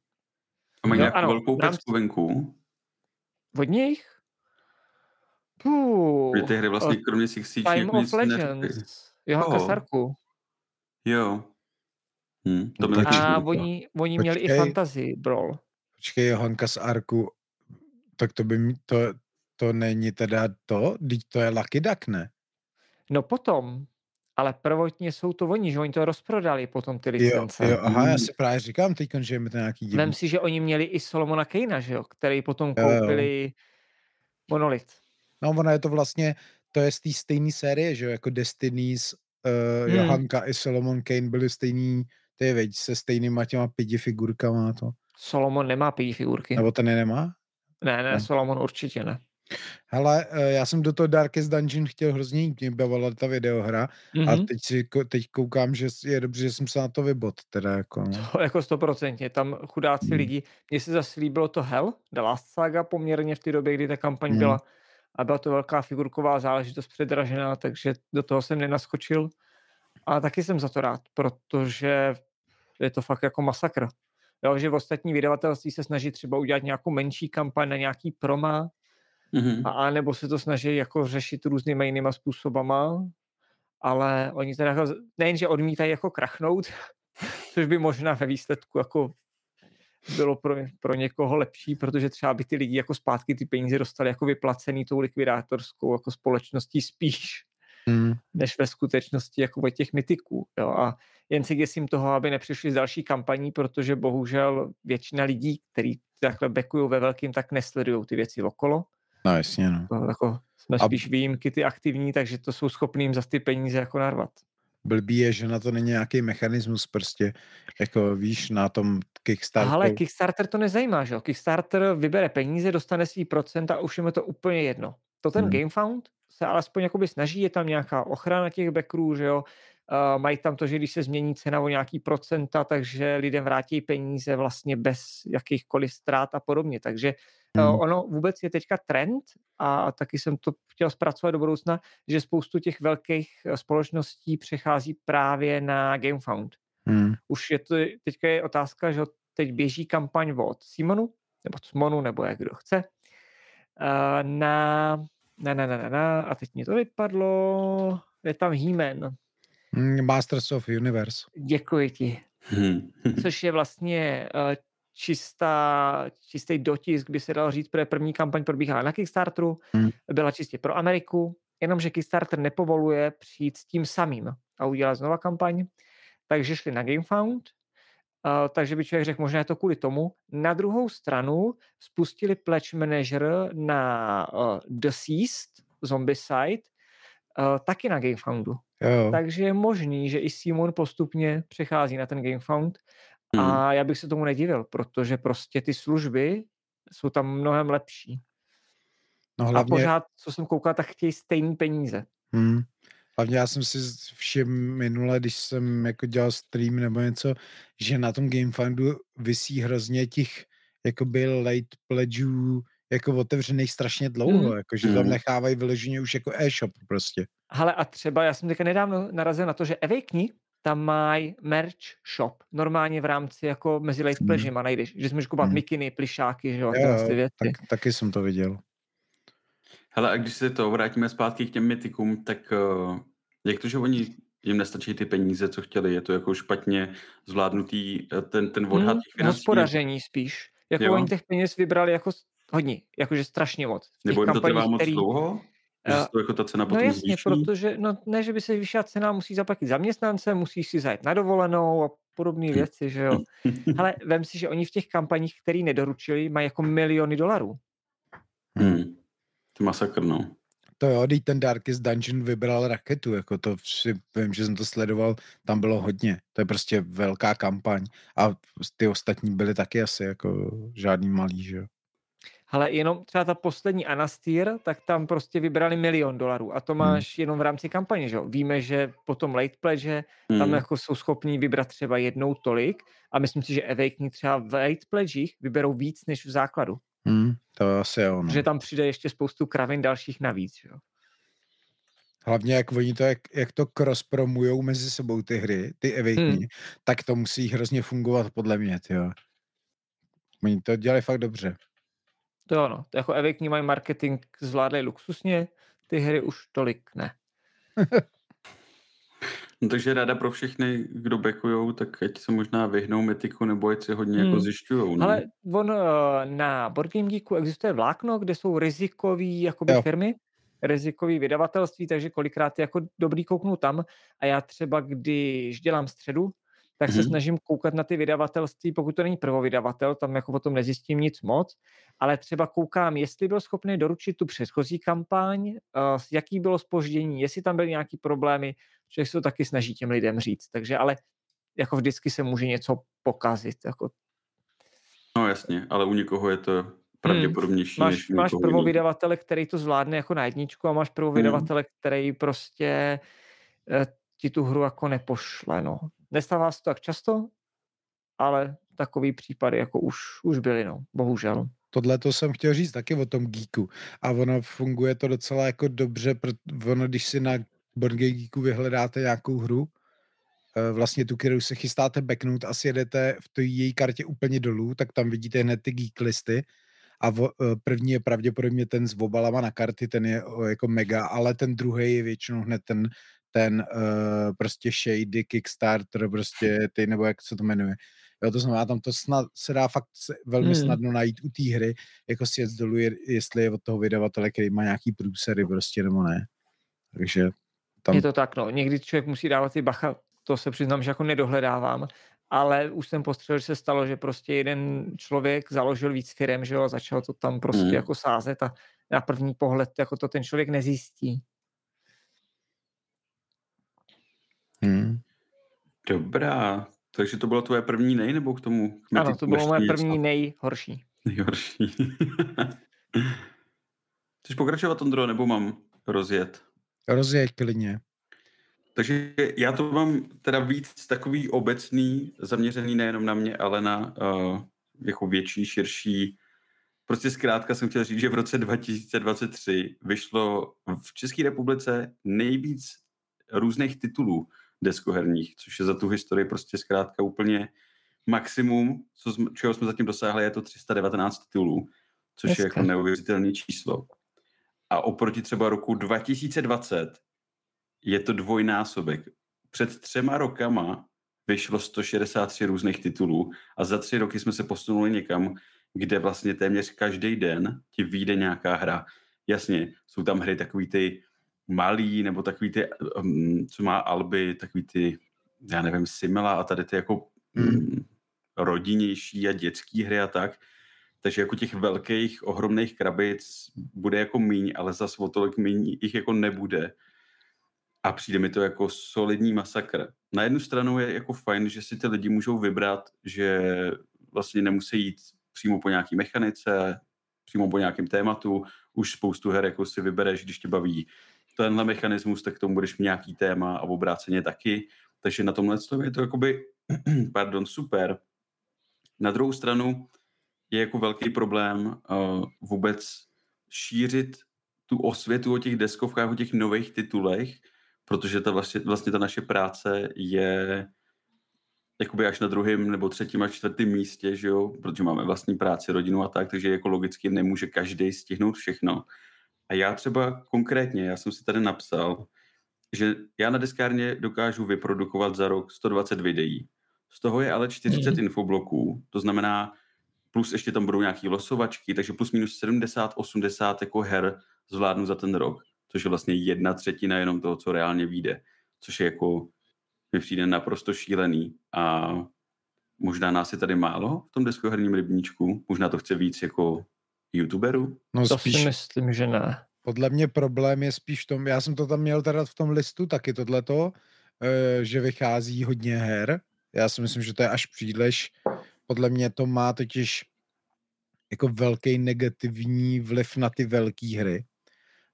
A mají nějakou velkou rámci... venku? Od nich? Puh, ty hry vlastně kromě Six Siege Time of. Legends. Johanka Oh. Sarku. Jo. Hm, to No A šlo. oni, oni měli i Počkej. Fantasy Brawl. Počkej, Johanka z Arku, tak to by, mi- to, to není teda to? Teď to je Lucky Duck, ne? No potom, ale prvotně jsou to oni, že oni to rozprodali potom ty Jo, licence. jo, aha, já Mm. si právě říkám teď, že je mi to nějaký divný. Vem si, že oni měli i Solomona Kejna, že jo, který potom Jo, jo. koupili Monolith. No, ono je to vlastně, to je z té stejné série, že jo, jako Destinies, uh, Hmm. Johanka i Solomon Kane byli stejný, ty je veď, se stejnýma těma pěti figurkama to. Solomon nemá pěti figurky. Nebo ten je nemá? Ne, ne, Ne. Solomon určitě ne. Hele, eh, já jsem do toho Darkest Dungeon chtěl hrozně jít, mě bavila ta videohra a Mhm. teď, si, teď koukám, že je dobře, že jsem se na to vybot, teda jako, no. To jako stoprocentně, tam chudáci Hmm. lidi. Mně se zase líbilo to Hell, The Last Saga poměrně v té době, kdy ta kampaň Hmm. byla a byla to velká figurková záležitost předražená, takže do toho jsem nenaskočil. A taky jsem za to rád, protože je to fakt jako masakr. Jo, že v ostatní vydavatelství se snaží třeba udělat nějakou menší kampaň na nějaký proma, Mhm. a, a nebo se to snaží jako řešit různýma jinýma způsobama, ale oni teda nejenže odmítají jako krachnout, (laughs) což by možná ve výsledku jako bylo pro, pro někoho lepší, protože třeba by ty lidi jako zpátky ty peníze dostali jako vyplacený tou likvidátorskou jako společností spíš, Hmm. než ve skutečnosti jako od těch mytiků. Jo? A jen si děsím toho, aby nepřišli s další kampaní, protože bohužel většina lidí, kteří takhle bekují ve velkým, tak nesledují ty věci okolo. No jasně, no. To jako jsme A- spíš výjimky ty aktivní, takže to jsou schopní jim za ty peníze jako narvat. Blbý je, že na to není nějaký mechanismus prostě, jako víš, na tom Kickstarteru. Ale Kickstarter to nezajímá, že jo? Kickstarter vybere peníze, dostane svý procent a už je to úplně jedno. To ten Hmm. GameFound se alespoň jakoby snaží, je tam nějaká ochrana těch backerů, že jo? Uh, mají tam to, že když se změní cena o nějaký procenta, takže lidem vrátí peníze vlastně bez jakýchkoliv ztrát a podobně. Takže Hmm. uh, ono vůbec je teďka trend a taky jsem to chtěl zpracovat do budoucna, že spoustu těch velkých eh, společností přechází právě na GameFound Hmm. už je to, teďka je otázka, že teď běží kampaň od Simonu, nebo Cmonu, nebo jak kdo chce, eh, na, na, na, na, na, na, a teď mi to vypadlo, je tam He-Man, Hmm, Masters of Universe. děkuji ti, Hm. (laughs) což je vlastně eh, čistá, čistý dotisk, by se dalo říct, protože první kampaň probíhá na Kickstarteru, Hmm. byla čistě pro Ameriku, jenomže Kickstarter nepovoluje přijít s tím samým a udělat znova kampaň, takže šli na GameFound, Uh, takže by člověk řekl, možná je to kvůli tomu. Na druhou stranu spustili Pledge Manager na uh, Deceased, Zombicide, taky na GameFoundu. Jo, Takže je možný, že i Simon postupně přechází na ten GameFound Hm. a já bych se tomu nedivil, protože prostě ty služby jsou tam mnohem lepší. no A hlavně, pořád, co jsem koukal, tak chtějí stejný peníze. hmm, hlavně já jsem si všiml minule, když jsem jako dělal stream nebo něco, že na tom GameFundu visí hrozně těch jakoby late pledgeů jako otevřených strašně dlouho, Mhm. jako že tam Mhm. nechávají vyloženě už jako e-shop prostě. Hele a třeba, já jsem teďka nedávno narazil na to, že Awakening tam mají merch shop, normálně v rámci jako mezi late Hmm. pledgema najdeš, že si můžeš kupovat Hmm. mikiny, plišáky, že jo, Jo, věci. tak, taky jsem to viděl. Hele, a když se to vrátíme zpátky k těm mytikům, tak uh, jak to, že oni jim nestačí ty peníze, co chtěli? Je to jako špatně zvládnutý eh, ten, ten odhad Hmm, těch financí? hospodaření spíš. Jako Jo. oni těch peněz vybrali jako hodně, jakože strašně moc. Nebo jim to trvá moc který- dlouho? Že Eh, se to jako ta cena No potom jasně, zvýší? protože, no ne, že by se zvýšila cena, musí zaplatit zaměstnance, musíš si zajet na dovolenou a podobné Hm. věci, že jo. (laughs) Ale vem si, že oni v těch kampaních, který nedoručili, mají jako miliony dolarů. hmm. To je masakr, no. To jo, teď ten Darkest Dungeon vybral raketu, jako to si vím, že jsem to sledoval, tam bylo hodně. To je prostě velká kampaň. A ty ostatní byly taky asi jako žádný malý, že jo. Ale jenom třeba ta poslední Anastir, tak tam prostě vybrali milion dolarů a to Hmm. máš jenom v rámci kampaně, že jo. Víme, že potom late pledge, tam Hmm. jako jsou schopní vybrat třeba jednou tolik a myslím si, že Awakening třeba v late pledgech vyberou víc než v základu, Hmm, to asi jo, no. protože tam přijde ještě spoustu kravin dalších navíc, jo. Hlavně jak oni to, jak, jak to cross promujou mezi sebou ty hry, ty Awakening, Hmm. tak to musí hrozně fungovat podle mě, jo. Oni to dělali fakt dobře. To jo, no. To jako Evic mají marketing zvládli luxusně, ty hry už tolik ne. (laughs) No, takže rada pro všechny, kdo backujou, tak ať se možná vyhnou mytiku, nebo ať se hodně jako Hmm. zjišťujou. No. Ale on eh, na Board Game Geeku existuje vlákno, kde jsou rizikový jakoby Jo. firmy, rizikový vydavatelství, takže kolikrát je jako dobrý kouknout tam. A já třeba, když dělám středu, tak se Mhm. snažím koukat na ty vydavatelství, pokud to není prvovydavatel, tam jako o tom nezjistím nic moc, ale třeba koukám, jestli byl schopný doručit tu předchozí kampaň, eh, jaký bylo spoždění, jestli tam byly nějaký problémy, člověk se to taky snaží těm lidem říct. Takže ale jako vždycky se může něco pokazit. Jako no jasně, ale u někoho je to pravděpodobnější máš, než máš prvovydavatele, který to zvládne jako na jedničku a máš prvovydavatele, který prostě eh, ti tu hru jako nepošle. No. Nestává se to tak často, ale takový případy jako už, už byly, no, bohužel. Tohle to jsem chtěl říct taky o tom geeku. A ono funguje to docela jako dobře, proto ono, když si na Game Geeku vyhledáte nějakou hru, eh, vlastně tu, kterou se chystáte backnout a jedete v té její kartě úplně dolů, tak tam vidíte hned ty geek listy a vo, eh, první je pravděpodobně ten s obalama na karty, ten je jako mega, ale ten druhý je většinou hned ten, ten uh, prostě shady Kickstarter, prostě ty, nebo jak se to jmenuje. Jo, to znamená, tam to snad, se dá fakt velmi Hmm. snadno najít u té hry, jako si jet dolů, je- jestli je od toho vydavatele, který má nějaký průsery prostě, nebo ne. Takže tam... Je to tak, no. Někdy člověk musí dávat si bacha, to se přiznám, že jako nedohledávám, ale už jsem postřelil, že se stalo, že prostě jeden člověk založil víc firem, že jo, a začal to tam prostě Hmm. jako sázet a na první pohled jako to ten člověk nezjistí. Hmm. Dobrá, takže to bylo tvoje první nej, nebo k tomu? K Ano, to bylo moje něco? první nejhorší. Nejhorší. (laughs) Chceš pokračovat, Ondro, nebo mám rozjet? Rozjeď klidně. Takže já to mám teda víc takový obecný, zaměřený nejenom na mě, ale na uh, jako větší, širší. Prostě zkrátka jsem chtěl říct, že v roce 2023 vyšlo v České republice nejvíc různých titulů deskoherních, což je za tu historii prostě zkrátka úplně maximum, co jsme, čeho jsme zatím dosáhli, je to 319 titulů, což Hezké. je jako neuvěřitelné číslo. A oproti třeba roku 2020 je to dvojnásobek. Před třema rokama vyšlo 163 různých titulů a za tři roky jsme se posunuli někam, kde vlastně téměř každý den ti vyjde nějaká hra. Jasně, jsou tam hry takový ty malý, nebo takový ty, um, co má Alby, takový ty, já nevím, Simila a tady ty jako Hmm. um, rodinnější a dětský hry a tak. Takže jako těch velkých, ohromných krabic bude jako míň, ale zas o tolik míň jich jako nebude. A přijde mi to jako solidní masakr. Na jednu stranu je jako fajn, že si ty lidi můžou vybrat, že vlastně nemusí jít přímo po nějaký mechanice, přímo po nějakém tématu. Už spoustu her jako si vybereš, když tě baví tenhle mechanismus, tak tomu budeš mít nějaký téma a obráceně taky. Takže na tomhle tom je to jakoby, (clears throat) pardon, super. Na druhou stranu je jako velký problém uh, vůbec šířit tu osvětu o těch deskovkách, o těch nových titulech, protože ta vlastně, vlastně ta naše práce je jakoby až na druhém nebo třetím a čtvrtém místě, že jo, protože máme vlastní práci, rodinu a tak, takže jako logicky nemůže každý stihnout všechno. A já třeba konkrétně, já jsem si tady napsal, že já na deskárně dokážu vyprodukovat za rok 120 videí. Z toho je ale 40 Mhm. infobloků, to znamená, plus ještě tam budou nějaký losovačky, takže plus minus 70-80 jako her zvládnu za ten rok, což je vlastně jedna třetina jenom toho, co reálně vyjde, což je jako, mi přijde naprosto šílený a možná nás je tady málo v tom deskoherním rybníčku, možná to chce víc jako youtuberů. No To spíš, si myslím, že ne. podle mě problém je spíš v tom, já jsem to tam měl teda v tom listu taky tohleto, eh, že vychází hodně her. Já si myslím, že to je až příliš. Podle mě to má totiž jako velký negativní vliv na ty velké hry,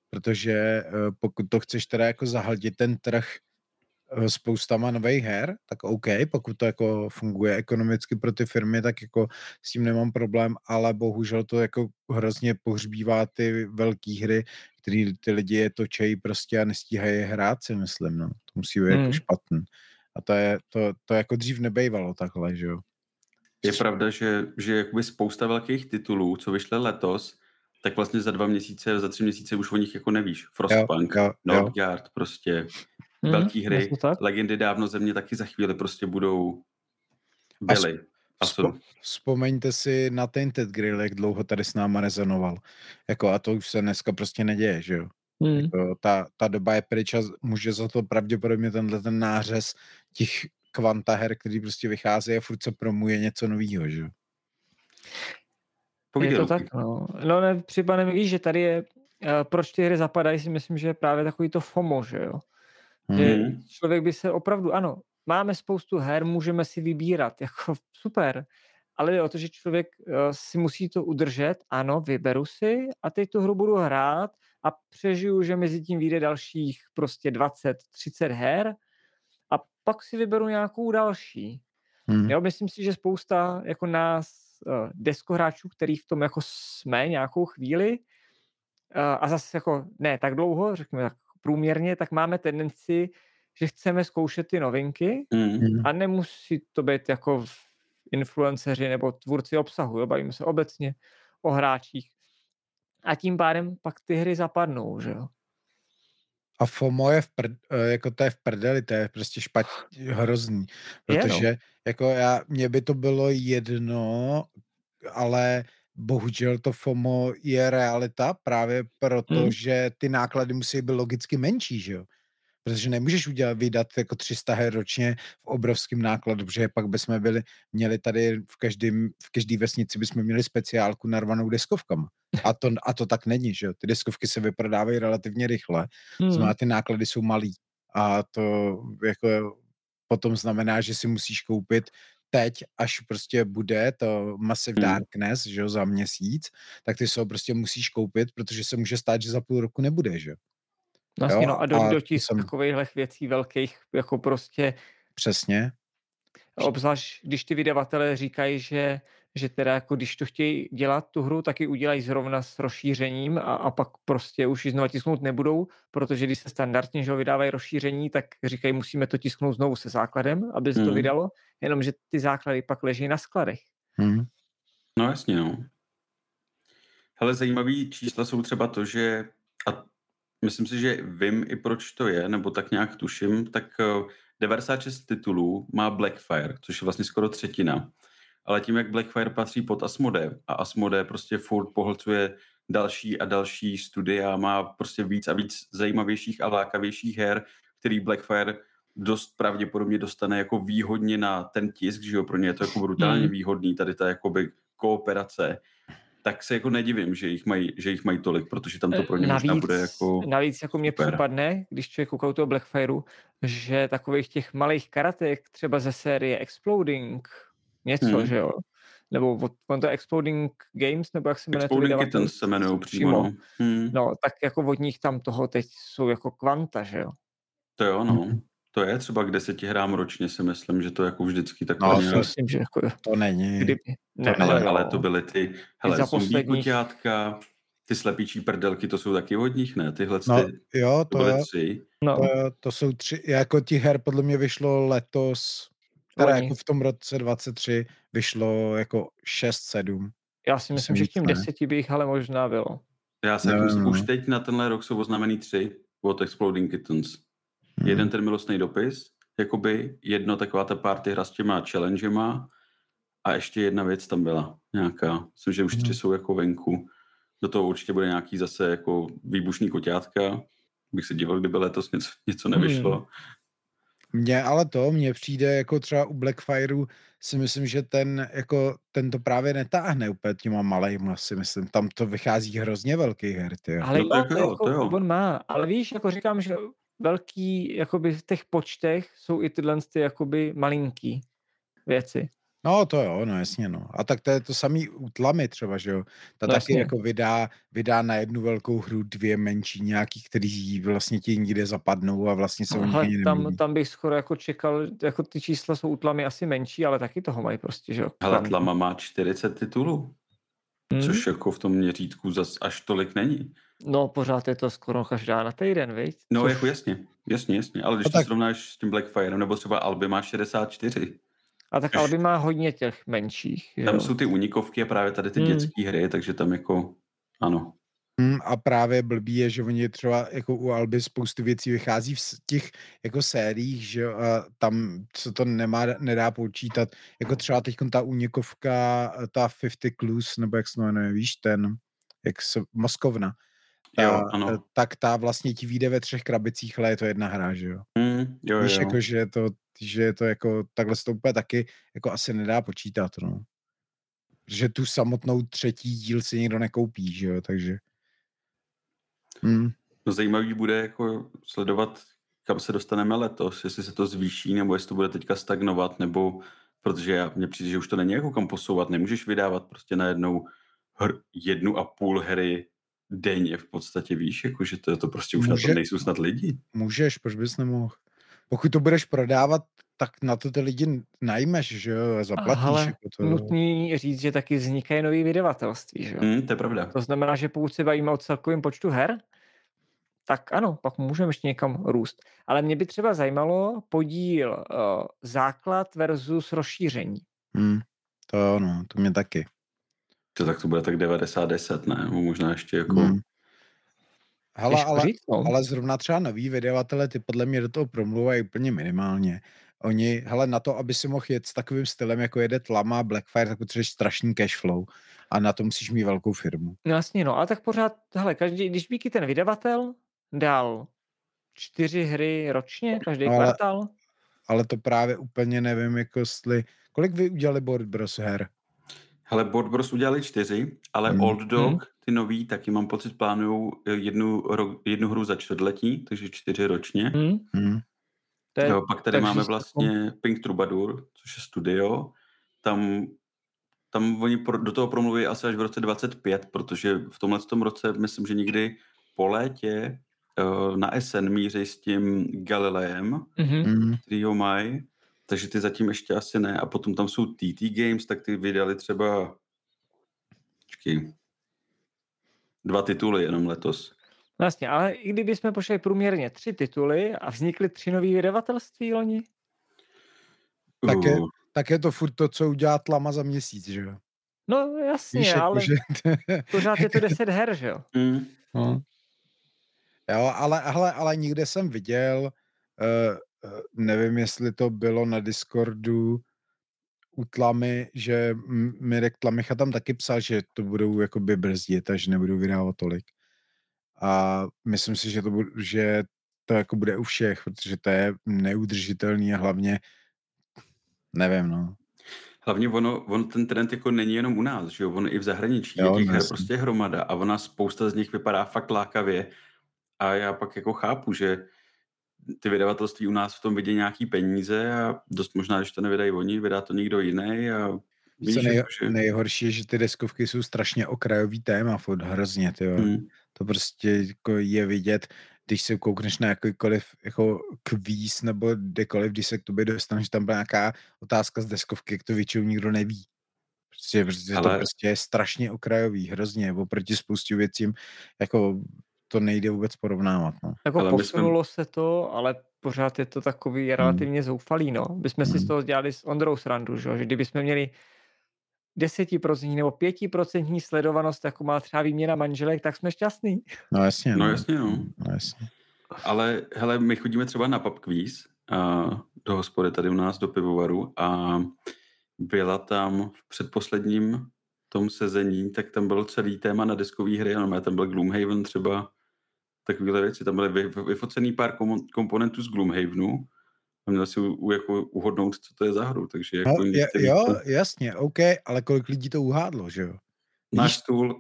protože eh, pokud to chceš teda jako zahltit ten trh spoustama nových her, tak OK, pokud to jako funguje ekonomicky pro ty firmy, tak jako s tím nemám problém, ale bohužel to jako hrozně pohřbívá ty velké hry, který ty lidi je točejí prostě a nestíhají je hrát, si myslím, no. To musí být Hmm. jako špatný. A to je, to, to jako dřív nebejvalo takhle, že jo. Je pravda, že, že jakoby spousta velkých titulů, co vyšly letos, tak vlastně za dva měsíce, za tři měsíce už o nich jako nevíš. Frostpunk, jo, jo, Northgard, prostě hmm, velký hry, legendy dávno země taky za chvíli prostě budou byly. A Spo, vzpomeňte si na Tainted Grill, jak dlouho tady s náma rezonoval. Jako, a to už se dneska prostě neděje, že jo? Hmm. Jako, ta, ta doba je pryč a může za to pravděpodobně tenhle ten nářez těch kvanta her, který prostě vychází a furt se promuje něco nového, že jo? Je to tak, no. No ne, připadne mi, víš, že tady je, uh, proč ty hry zapadají, si myslím, že je právě takový to FOMO, že jo. Hmm. Že člověk by se opravdu, ano, máme spoustu her, můžeme si vybírat, (laughs) jako super, ale je o to, že člověk uh, si musí to udržet, ano, vyberu si a teď tu hru budu hrát a přežiju, že mezi tím vyjde dalších prostě 20, 30 her a pak si vyberu nějakou další. Hmm. Jo, myslím si, že spousta jako nás uh, deskohráčů, který v tom jako jsme nějakou chvíli uh, a zase jako ne tak dlouho, řekněme tak průměrně, tak máme tendenci, že chceme zkoušet ty novinky mm. a nemusí to být jako influenceři nebo tvůrci obsahu, jo? bavíme se obecně o hráčích. A tím pádem pak ty hry zapadnou, že jo. A FOMO je v prd, eh, jako to je v prdeli, to je prostě špatně, hrozný. Protože je, no. jako já, mně by to bylo jedno, ale bohužel to FOMO je realita právě proto, hmm. že ty náklady musí být logicky menší, že jo protože nemůžeš udělat, vydat jako 300 her ročně v obrovském nákladu, protože pak bychom byli, měli tady v každém, v každé vesnici bychom měli speciálku narvanou deskovkama. A to, a to tak není, že jo? Ty deskovky se vyprodávají relativně rychle, hmm. znamená, ty náklady jsou malý. A to jako potom znamená, že si musíš koupit teď, až prostě bude to Massive hmm. Darkness, že jo, za měsíc, tak ty se prostě musíš koupit, protože se může stát, že za půl roku nebude, že jo. Vlastně, no a do, a do těch jsem... takovýchhle věcí velkých, jako prostě... Přesně. Obzvlášť, když ty vydavatelé říkají, že, že teda jako když to chtějí dělat tu hru, tak ji udělají zrovna s rozšířením a, a pak prostě už ji znova tisknout nebudou, protože když se standardně že vydávají rozšíření, tak říkají, musíme to tisknout znovu se základem, aby se hmm. to vydalo, jenomže ty základy pak leží na skladech. Hmm. No jasně, no. Hele, zajímavý čísla jsou třeba to, že a Myslím si, že vím i proč to je, nebo tak nějak tuším, tak 96 eh, titulů má Blackfire, což je vlastně skoro třetina. Ale tím, jak Blackfire patří pod Asmode a Asmode prostě furt pohlcuje další a další studia, má prostě víc a víc zajímavějších a lákavějších her, který Blackfire dost pravděpodobně dostane jako výhodně na ten tisk, že jo, pro ně je to jako brutálně hmm. výhodný, tady ta jakoby kooperace tak se jako nedivím, že jich mají, že jich mají tolik, protože tam to eh, pro ně navíc, možná bude jako Navíc jako mě super. připadne, když člověk kouká toho Blackfireu, že takových těch malých karatek, třeba ze série Exploding, něco, hmm. že jo, nebo on to Exploding Games, nebo jak se jmenuje Exploding to Kittens se jmenují přímo. přímo. No. Hmm. no, tak jako od nich tam toho teď jsou jako kvanta, že jo. To jo, no. Hmm. To je třeba k deseti hrám ročně, si myslím, že to jako vždycky tak no, nějak... myslím, že jako... To není. Kdyby... Ne, to, ale, ale, ale to byly ty, hele, zombie posledních... kuťátka, ty slepíčí prdelky, to jsou taky od nich, ne? Tyhle no, ty, jo, to, to byly je, tři. No. To, to, jsou tři, jako ti her podle mě vyšlo letos, teda jako v tom roce 23 vyšlo jako 6-7. Já si myslím, že tím deseti by jich ale možná bylo. Já si no, myslím, no. už teď na tenhle rok jsou oznamený tři od Exploding Kittens. Hmm. Jeden ten milostný dopis, jakoby jedno taková ta party hra s těma challengema a ještě jedna věc tam byla nějaká. Myslím, že už tři hmm. jsou jako venku. Do toho určitě bude nějaký zase jako výbušný koťátka. Bych se díval, kdyby letos něco, něco nevyšlo. Hmm. Mně ale to, mně přijde jako třeba u Blackfireu si myslím, že ten, jako, ten to právě netáhne úplně těma malejma, si myslím. Tam to vychází hrozně velký her, ty. Ale no, to, to, jako, to jo. on má, ale víš, jako říkám, že velký, jakoby v těch počtech jsou i tyhle ty jakoby malinký věci. No to jo, no jasně, no. A tak to je to samý u tlamy třeba, že jo. Ta no, taky jasně. jako vydá, vydá na jednu velkou hru dvě menší nějaký, který vlastně ti nikde zapadnou a vlastně se Aha, tam, tam bych skoro jako čekal, jako ty čísla jsou u tlamy asi menší, ale taky toho mají prostě, že jo. Ale tlama má 40 titulů, hmm. což jako v tom měřítku zas až tolik není. No, pořád je to skoro každá na týden, viď? No, Což... jako jasně, jasně, jasně, ale když no, to tak... srovnáš s tím Blackfire, nebo třeba Alby má 64. A tak Alby má hodně těch menších. Tam jo. jsou ty unikovky a právě tady ty hmm. dětské hry, takže tam jako Ano. Hmm, a právě blbý je, že oni třeba jako u Alby spoustu věcí vychází v těch jako sériích, že a tam se to nemá, nedá počítat. Jako třeba teď ta únikovka, ta 50 Clues, nebo jak se jmenuje, víš, ten, jak se, Moskovna. Ta, jo, ano. Tak ta vlastně ti vyjde ve třech krabicích, ale je to jedna hra, že jo? Mm, jo, Víš, jo. jako, že je to, že je to jako, takhle se to úplně taky jako asi nedá počítat, no. Že tu samotnou třetí díl si někdo nekoupí, že jo, takže... No zajímavý bude jako sledovat, kam se dostaneme letos, jestli se to zvýší, nebo jestli to bude teďka stagnovat, nebo protože já, mně přijde, že už to není jako kam posouvat, nemůžeš vydávat prostě najednou hr, jednu a půl hry denně v podstatě, víš, jako že to, to prostě už Může, na to nejsou snad lidi. Můžeš, proč bys nemohl? Pokud to budeš prodávat, tak na to ty lidi najmeš, že jo, zaplatíš. Ale jako to... nutný říct, že taky vznikají nový vydavatelství, že jo. Mm, to je pravda. To znamená, že pokud se bavíme o celkovém počtu her, tak ano, pak můžeme ještě někam růst. Ale mě by třeba zajímalo podíl uh, základ versus rozšíření. Hmm, to ano, to mě taky. To tak to bude tak 90-10, ne? Nebo možná ještě jako... Hmm. Hele, ale, říct, no. ale zrovna třeba noví vydavatele, ty podle mě do toho promluvají úplně minimálně. Oni, hele, na to, aby si mohl jet s takovým stylem, jako jede Tlama, Blackfire, tak potřebuješ strašný cash flow a na to musíš mít velkou firmu. No jasně, no, ale tak pořád, hele, každý, když by ten vydavatel dal čtyři hry ročně, každý ale, kvartál. Ale to právě úplně nevím, jako jestli, kolik vy udělali Board Bros her? Hele, Board Bros udělali čtyři, ale hmm. Old Dog, hmm. ty nový, taky mám pocit, plánují jednu, ro, jednu hru za čtvrtletí, takže čtyři ročně. Hmm. Hmm. Je, jo, pak tady máme vlastně Pink Troubadour, což je studio. Tam, tam oni pro, do toho promluví asi až v roce 25, protože v tomhle tom roce myslím, že nikdy po létě uh, na SN míří s tím Galileem, mm-hmm. který ho mají, takže ty zatím ještě asi ne. A potom tam jsou TT Games, tak ty vydali třeba Počkej, dva tituly jenom letos. Vlastně, ale i kdyby jsme pošli průměrně tři tituly a vznikly tři nový vydavatelství loni? Tak je, tak je to furt to, co udělá Tlama za měsíc, že jo? No jasně, Víš, jako ale že... (laughs) pořád je to deset her, že jo? Mm. No. Jo, ale, ale, ale nikde jsem viděl, uh, uh, nevím, jestli to bylo na Discordu u Tlamy, že Mirek Tlamicha tam taky psal, že to budou jakoby brzdit a že nebudou vydávat tolik. A myslím si, že to, bude, že to jako bude u všech, protože to je neudržitelný a hlavně nevím, no. Hlavně ono, on ten trend jako není jenom u nás, že jo, on i v zahraničí jo, je těch her prostě hromada a ona spousta z nich vypadá fakt lákavě a já pak jako chápu, že ty vydavatelství u nás v tom vidí nějaký peníze a dost možná, když to nevydají oni, vydá to někdo jiný a víš, nej, že... nejhorší je, že ty deskovky jsou strašně okrajový téma, furt hrozně, ty hmm. To prostě jako je vidět, když se koukneš na jakýkoliv jako kvíz nebo kdekoliv, když se k tobě dostaneš, tam byla nějaká otázka z deskovky, jak to většinou nikdo neví. Prostě, prostě Ale... to prostě je strašně okrajový, hrozně, oproti spoustu věcím, jako to nejde vůbec porovnávat. No. Jako ale posunulo jsme... se to, ale pořád je to takový hmm. relativně hmm. zoufalý, no. My jsme hmm. si z toho dělali s Ondrou srandu, že, že kdybychom měli 10% nebo 5% sledovanost, jako má třeba výměna manželek, tak jsme šťastní. No jasně. No, no jasně, no. no jasně. Ale hele, my chodíme třeba na pub quiz, a do hospody tady u nás, do pivovaru a byla tam v předposledním tom sezení, tak tam byl celý téma na deskové hry, ano, tam byl Gloomhaven třeba, takovéhle věci, tam byly vy, vyfocený pár kom, komponentů z Gloomhavenu a měl si u, u, jako uhodnout, co to je za hru, takže jako no, je, jo, to... jasně, OK, ale kolik lidí to uhádlo, že jo? Náš stůl.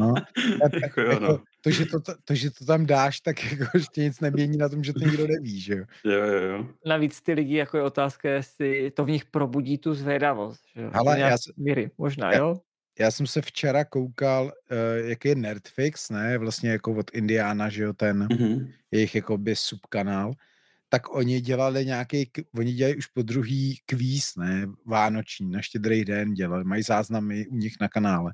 No, (laughs) tak, jako, jo, no. to, že to, to, že to tam dáš, tak jako ještě nic nemění na tom, že to nikdo neví, že jo? Jo, jo, jo. Navíc ty lidi, jako je otázka, jestli to v nich probudí tu zvědavost, že jo? Ale já, míry, možná, já, jo? Já jsem se včera koukal, uh, jaký je Nerdfix, ne, vlastně jako od Indiana, že jo, ten mm-hmm. jejich jakoby subkanál, tak oni dělali nějaký, oni dělají už po druhý kvíz, ne, vánoční, na štědrý den dělali, mají záznamy u nich na kanále.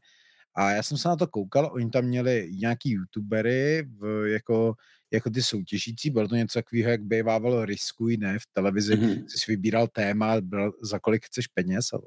A já jsem se na to koukal, oni tam měli nějaký youtubery, v, jako, jako ty soutěžící, bylo to něco takového, jak bývávalo Riskuj, ne, v televizi, mm-hmm. jsi vybíral téma, byl, za kolik chceš peněz a,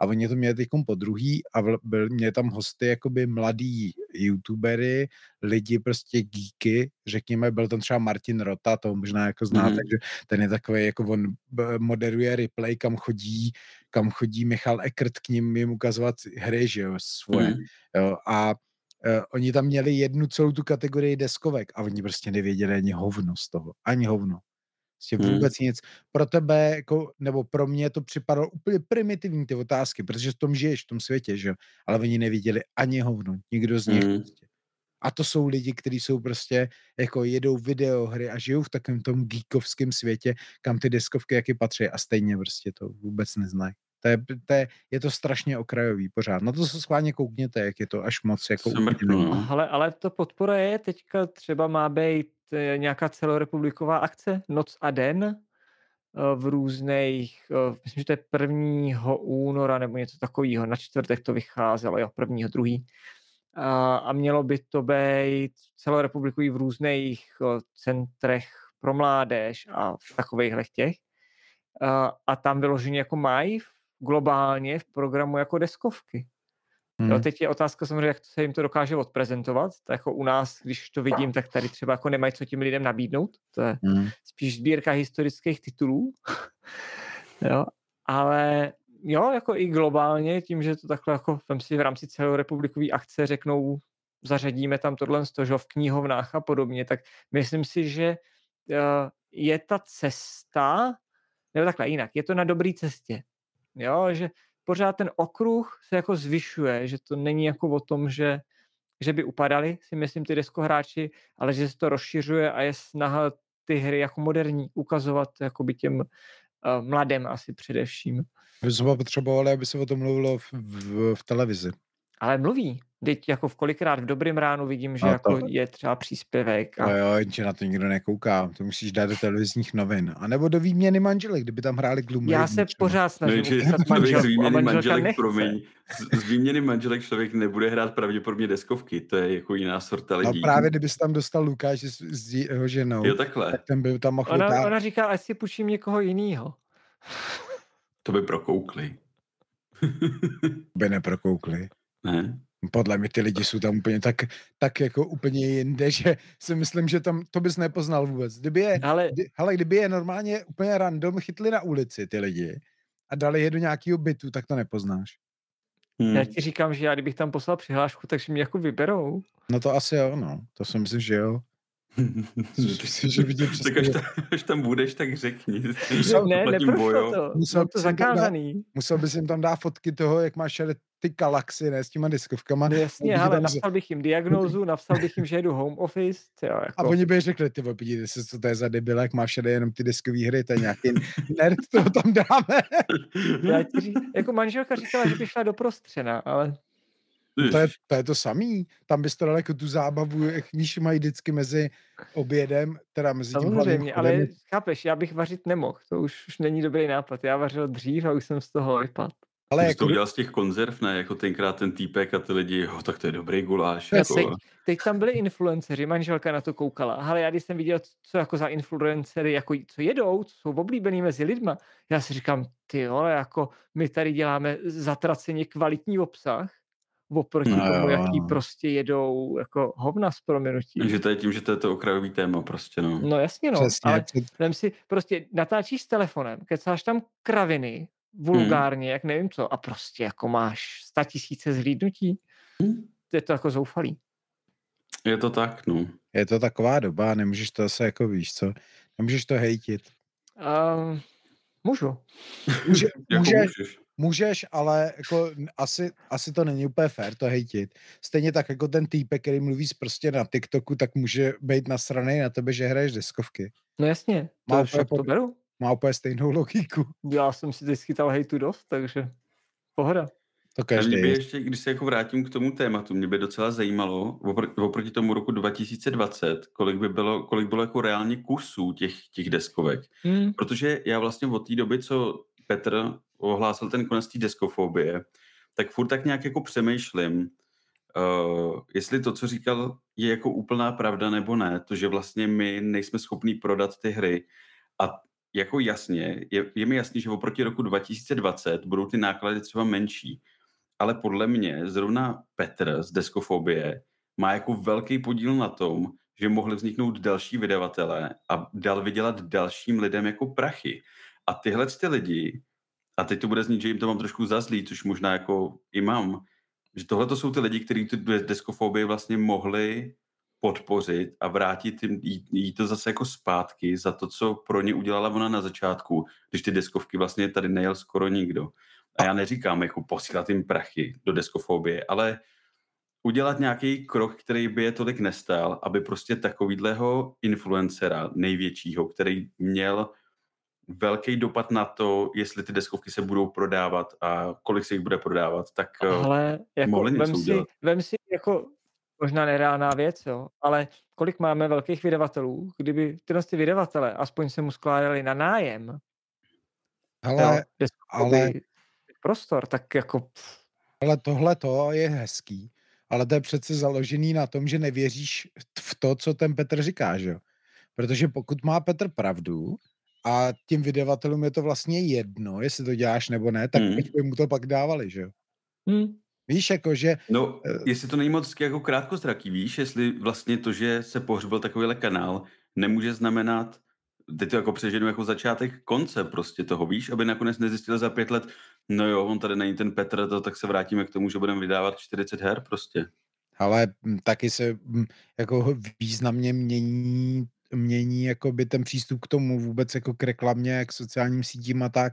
a oni to měli teď po druhý a byl, měli tam hosty jakoby mladí youtubery, lidi prostě geeky, řekněme, byl tam třeba Martin Rota, to možná jako znáte, mm. takže ten je takový, jako on moderuje replay, kam chodí, kam chodí Michal Eckert k ním jim ukazovat hry, že jo, svoje. Mm. Jo, a uh, oni tam měli jednu celou tu kategorii deskovek a oni prostě nevěděli ani hovno z toho, ani hovno. Prostě vůbec hmm. nic. Pro tebe, jako, nebo pro mě to připadalo úplně primitivní ty otázky, protože v tom žiješ, v tom světě, že Ale oni neviděli ani hovno, nikdo z nich. Hmm. Prostě. A to jsou lidi, kteří jsou prostě, jako jedou videohry a žijou v takovém tom geekovském světě, kam ty deskovky jaký patří a stejně prostě to vůbec neznají. To je, to je, je to strašně okrajový pořád. Na to se schválně koukněte, jak je to až moc jako... No. Ale, ale to podpora je teďka třeba má být eh, nějaká celorepubliková akce Noc a den eh, v různých, eh, myslím, že to je 1. února nebo něco takového, na čtvrtek to vycházelo, jo, prvního, druhý. A, a mělo by to být celorepublikový v různých centrech pro mládež a v takových těch. A, a tam vyloženě jako mají globálně v programu jako deskovky. Hmm. Jo, teď je otázka samozřejmě, jak se jim to dokáže odprezentovat. To jako u nás, když to vidím, tak tady třeba jako nemají co tím lidem nabídnout. To je hmm. spíš sbírka historických titulů. (laughs) jo, ale jo, jako i globálně, tím, že to takhle jako vem si v rámci celorepublikové akce řeknou, zařadíme tam tohle že v knihovnách a podobně, tak myslím si, že uh, je ta cesta, nebo takhle jinak, je to na dobré cestě. Jo, že pořád ten okruh se jako zvyšuje, že to není jako o tom, že, že by upadali, si myslím, ty deskohráči, ale že se to rozšiřuje a je snaha ty hry jako moderní ukazovat jakoby těm uh, mladým asi především. My jsme potřebovali, aby se o tom mluvilo v, v, v televizi. Ale mluví. Teď jako v kolikrát v dobrým ránu vidím, že jako je třeba příspěvek. A... No jo, jenže na to nikdo nekouká. To musíš dát do televizních novin. A nebo do výměny manželek, kdyby tam hráli Gloom Já se třeba. pořád snažím no, manželku z výměny manželek, promiň, z, z výměny manželek člověk nebude hrát pravděpodobně deskovky. To je jako jiná sorta no lidí. No právě, kdyby tam dostal Lukáš s, s jeho ženou. Jo, takhle. Tak ten by tam mohl ona, ona říká, ať si půjčím někoho jiného. To by prokoukli. by neprokoukli. Ne? Podle mě ty lidi jsou tam úplně tak, tak jako úplně jinde, (laughs) že si myslím, že tam to bys nepoznal vůbec. Kdyby je, ale... Kdy, hele, kdyby je normálně úplně random chytli na ulici ty lidi a dali je do nějakého bytu, tak to nepoznáš. Hmm. Já ti říkám, že já kdybych tam poslal přihlášku, takže mě jako vyberou. No to asi jo, no. To si myslím, že jo. (laughs) že vidím tak až tam, až tam budeš, tak řekni. Musel, ne, neprošlo to. Musel to zakázaný. Dát, musel bys jim tam dát fotky toho, jak máš ty galaxy, ne, s těma diskovkama. No jasně, ale napsal bych jim diagnózu, napsal bych jim, že jedu home office. Tyjo, jako. A oni by řekli, ty podívejte se, co to je za debil, jak máš všade jenom ty diskové hry, to je nějaký nerd, toho tam dáme. Já ti ří, jako manželka říkala, že by šla do prostřena, ale to je, to je to samý. Tam bys to dal jako tu zábavu, jak víš, mají vždycky mezi obědem, teda mezi tím Samozřejmě, ale chápeš, já bych vařit nemohl, to už, už není dobrý nápad. Já vařil dřív a už jsem z toho vypadl. Ale jako... to udělal z těch konzerv, ne? Jako tenkrát ten týpek a ty lidi, jo, tak to je dobrý guláš. Jako... Teď, teď, tam byli influenceři, manželka na to koukala. Ale já když jsem viděl, co jako za influencery, jako co jedou, co jsou oblíbený mezi lidma, já si říkám, ty vole, jako my tady děláme zatraceně kvalitní obsah, oproti no, tomu, jo. jaký prostě jedou jako hovna s proměnutím. Že to je tím, že to je to okrajový téma prostě, no. No jasně, no. Přesně, ale před... si prostě natáčíš s telefonem, kecáš tam kraviny, vulgárně, hmm. jak nevím co, a prostě jako máš sta tisíce zhlídnutí. Hmm. Je to jako zoufalý. Je to tak, no. Je to taková doba, nemůžeš to zase jako víš co, nemůžeš to hejtit. Um, můžu. Může, může, (laughs) můžeš. Můžeš, ale jako asi, asi to není úplně fér to hejtit. Stejně tak jako ten týpek, který mluví prostě na TikToku, tak může být nasraný na tebe, že hraješ deskovky. No jasně, to má úplně, to beru. Má úplně stejnou logiku. Já jsem si teď schytal hejtu dost, takže pohoda. To každý. Mě by ještě, když se jako vrátím k tomu tématu, mě by docela zajímalo, opr- oproti tomu roku 2020, kolik by bylo, kolik bylo jako reálně kusů těch, těch deskovek. Hmm. Protože já vlastně od té doby, co Petr ohlásil ten konec té deskofobie, tak furt tak nějak jako přemýšlím, uh, jestli to, co říkal, je jako úplná pravda nebo ne, to, že vlastně my nejsme schopní prodat ty hry a jako jasně, je, je mi jasný, že oproti roku 2020 budou ty náklady třeba menší, ale podle mě zrovna Petr z Deskofobie má jako velký podíl na tom, že mohli vzniknout další vydavatelé a dal vydělat dalším lidem jako prachy. A tyhle ty lidi, a teď to bude znít, že jim to mám trošku zazlý, což možná jako i mám, že tohle to jsou ty lidi, kteří tu deskofobii vlastně mohli podpořit a vrátit jim, jí, jí to zase jako zpátky za to, co pro ně udělala ona na začátku, když ty deskovky vlastně tady nejel skoro nikdo. A já neříkám jako posílat jim prachy do deskofobie, ale udělat nějaký krok, který by je tolik nestál, aby prostě takovýhleho influencera největšího, který měl velký dopad na to, jestli ty deskovky se budou prodávat a kolik se jich bude prodávat, tak eh, Ale jako, mohli něco vem si, udělat. vem si jako možná nereálná věc, jo, ale kolik máme velkých vydavatelů, kdyby tyhle ty vydavatele aspoň se mu skládali na nájem, jo, Ale, deskofobii, ale, prostor, tak jako pff, ale tohle to je hezký, ale to je přece založený na tom, že nevěříš v to, co ten Petr říká, že jo? Protože pokud má Petr pravdu a tím vydavatelům je to vlastně jedno, jestli to děláš nebo ne, tak proč by mu to pak dávali, že jo? hm, Víš, jako že No, Eh. jestli to není moc jako krátkozraký, víš, jestli vlastně to, že se pohřbil takovýhle kanál, nemůže znamenat, teď to jako přeženu jako začátek konce prostě toho, víš, aby nakonec nezjistili za pět let, no jo, on tady není ten Petr, to, tak se vrátíme k tomu, že budeme vydávat 40 her prostě. ale mm, taky se mm, jako významně mění mění jakoby ten přístup k tomu vůbec jako k reklamě, k sociálním sítím a tak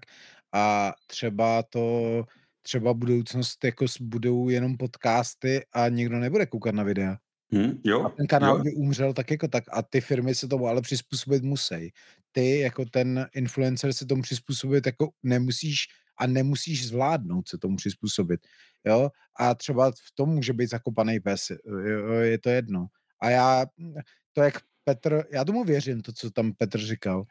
a třeba to třeba budoucnost jako budou jenom podcasty a nikdo nebude koukat na videa. Hm, A jo, ten kanál jo, by umřel tak jako tak a ty firmy se tomu ale přizpůsobit musí. Ty jako ten influencer se tomu přizpůsobit jako nemusíš a nemusíš zvládnout se tomu přizpůsobit. Jo? A třeba v tom může být zakopaný pes. Jo? Je to jedno. A já, to jak Petr, já tomu věřím, to, co tam Petr říkal, uh,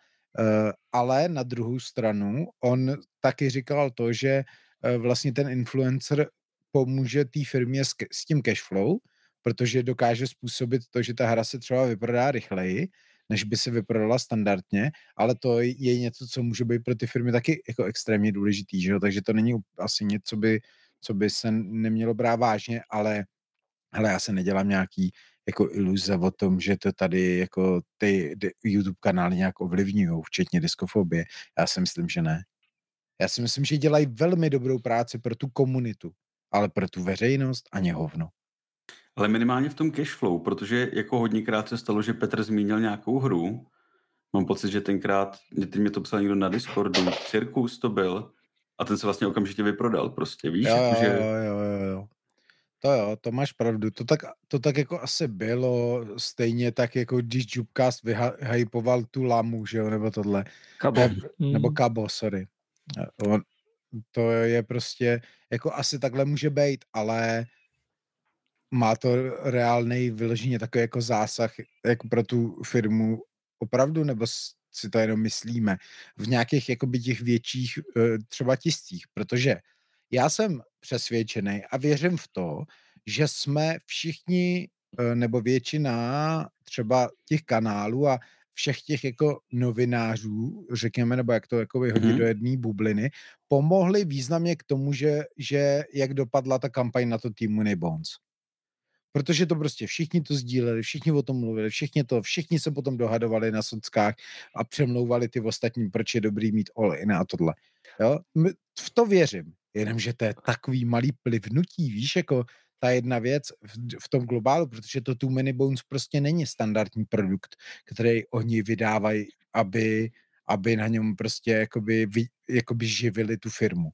ale na druhou stranu on taky říkal to, že uh, vlastně ten influencer pomůže té firmě s, s tím cashflow, protože dokáže způsobit to, že ta hra se třeba vyprodá rychleji, než by se vyprodala standardně, ale to je něco, co může být pro ty firmy taky jako extrémně důležitý, že jo? takže to není asi něco, by, co by se nemělo brát vážně, ale hele, já se nedělám nějaký jako iluze o tom, že to tady jako ty YouTube kanály nějak ovlivňují, včetně diskofobie. Já si myslím, že ne. Já si myslím, že dělají velmi dobrou práci pro tu komunitu, ale pro tu veřejnost ani hovno. ale minimálně v tom cashflow, protože jako hodněkrát se stalo, že Petr zmínil nějakou hru, mám pocit, že tenkrát, teď mě to psal někdo na Discordu, Cirkus to byl, a ten se vlastně okamžitě vyprodal prostě, víš, Jo, jo, jakože... jo, jo, jo, jo. To jo, to máš pravdu. To tak, to tak jako asi bylo, stejně tak jako když Jubcast vyhypoval tu lamu, že jo, nebo tohle. kabo. Ne, nebo Hm. Kabo, sorry. Eh, On, to je prostě, jako asi takhle může být, ale má to reálný vyloženě takový jako zásah jako pro tu firmu opravdu, nebo si to jenom myslíme v nějakých jakoby těch větších eh, třeba tiscích, protože já jsem přesvědčený a věřím v to, že jsme všichni eh, nebo většina třeba těch kanálů a všech těch jako novinářů, řekněme, nebo jak to jako vyhodit Mhm. do jedné bubliny, pomohli významně k tomu, že, že jak dopadla ta kampaň na to týmu Bones. Protože to prostě všichni to sdíleli, všichni o tom mluvili, všichni to, všichni se potom dohadovali na sockách a přemlouvali ty ostatní, proč je dobrý mít all in a tohle. Jo? V to věřím, jenomže to je takový malý plivnutí, víš, jako ta jedna věc v, v tom globálu, protože to Too Many Bones prostě není standardní produkt, který oni vydávají, aby, aby na něm prostě jakoby, jakoby živili tu firmu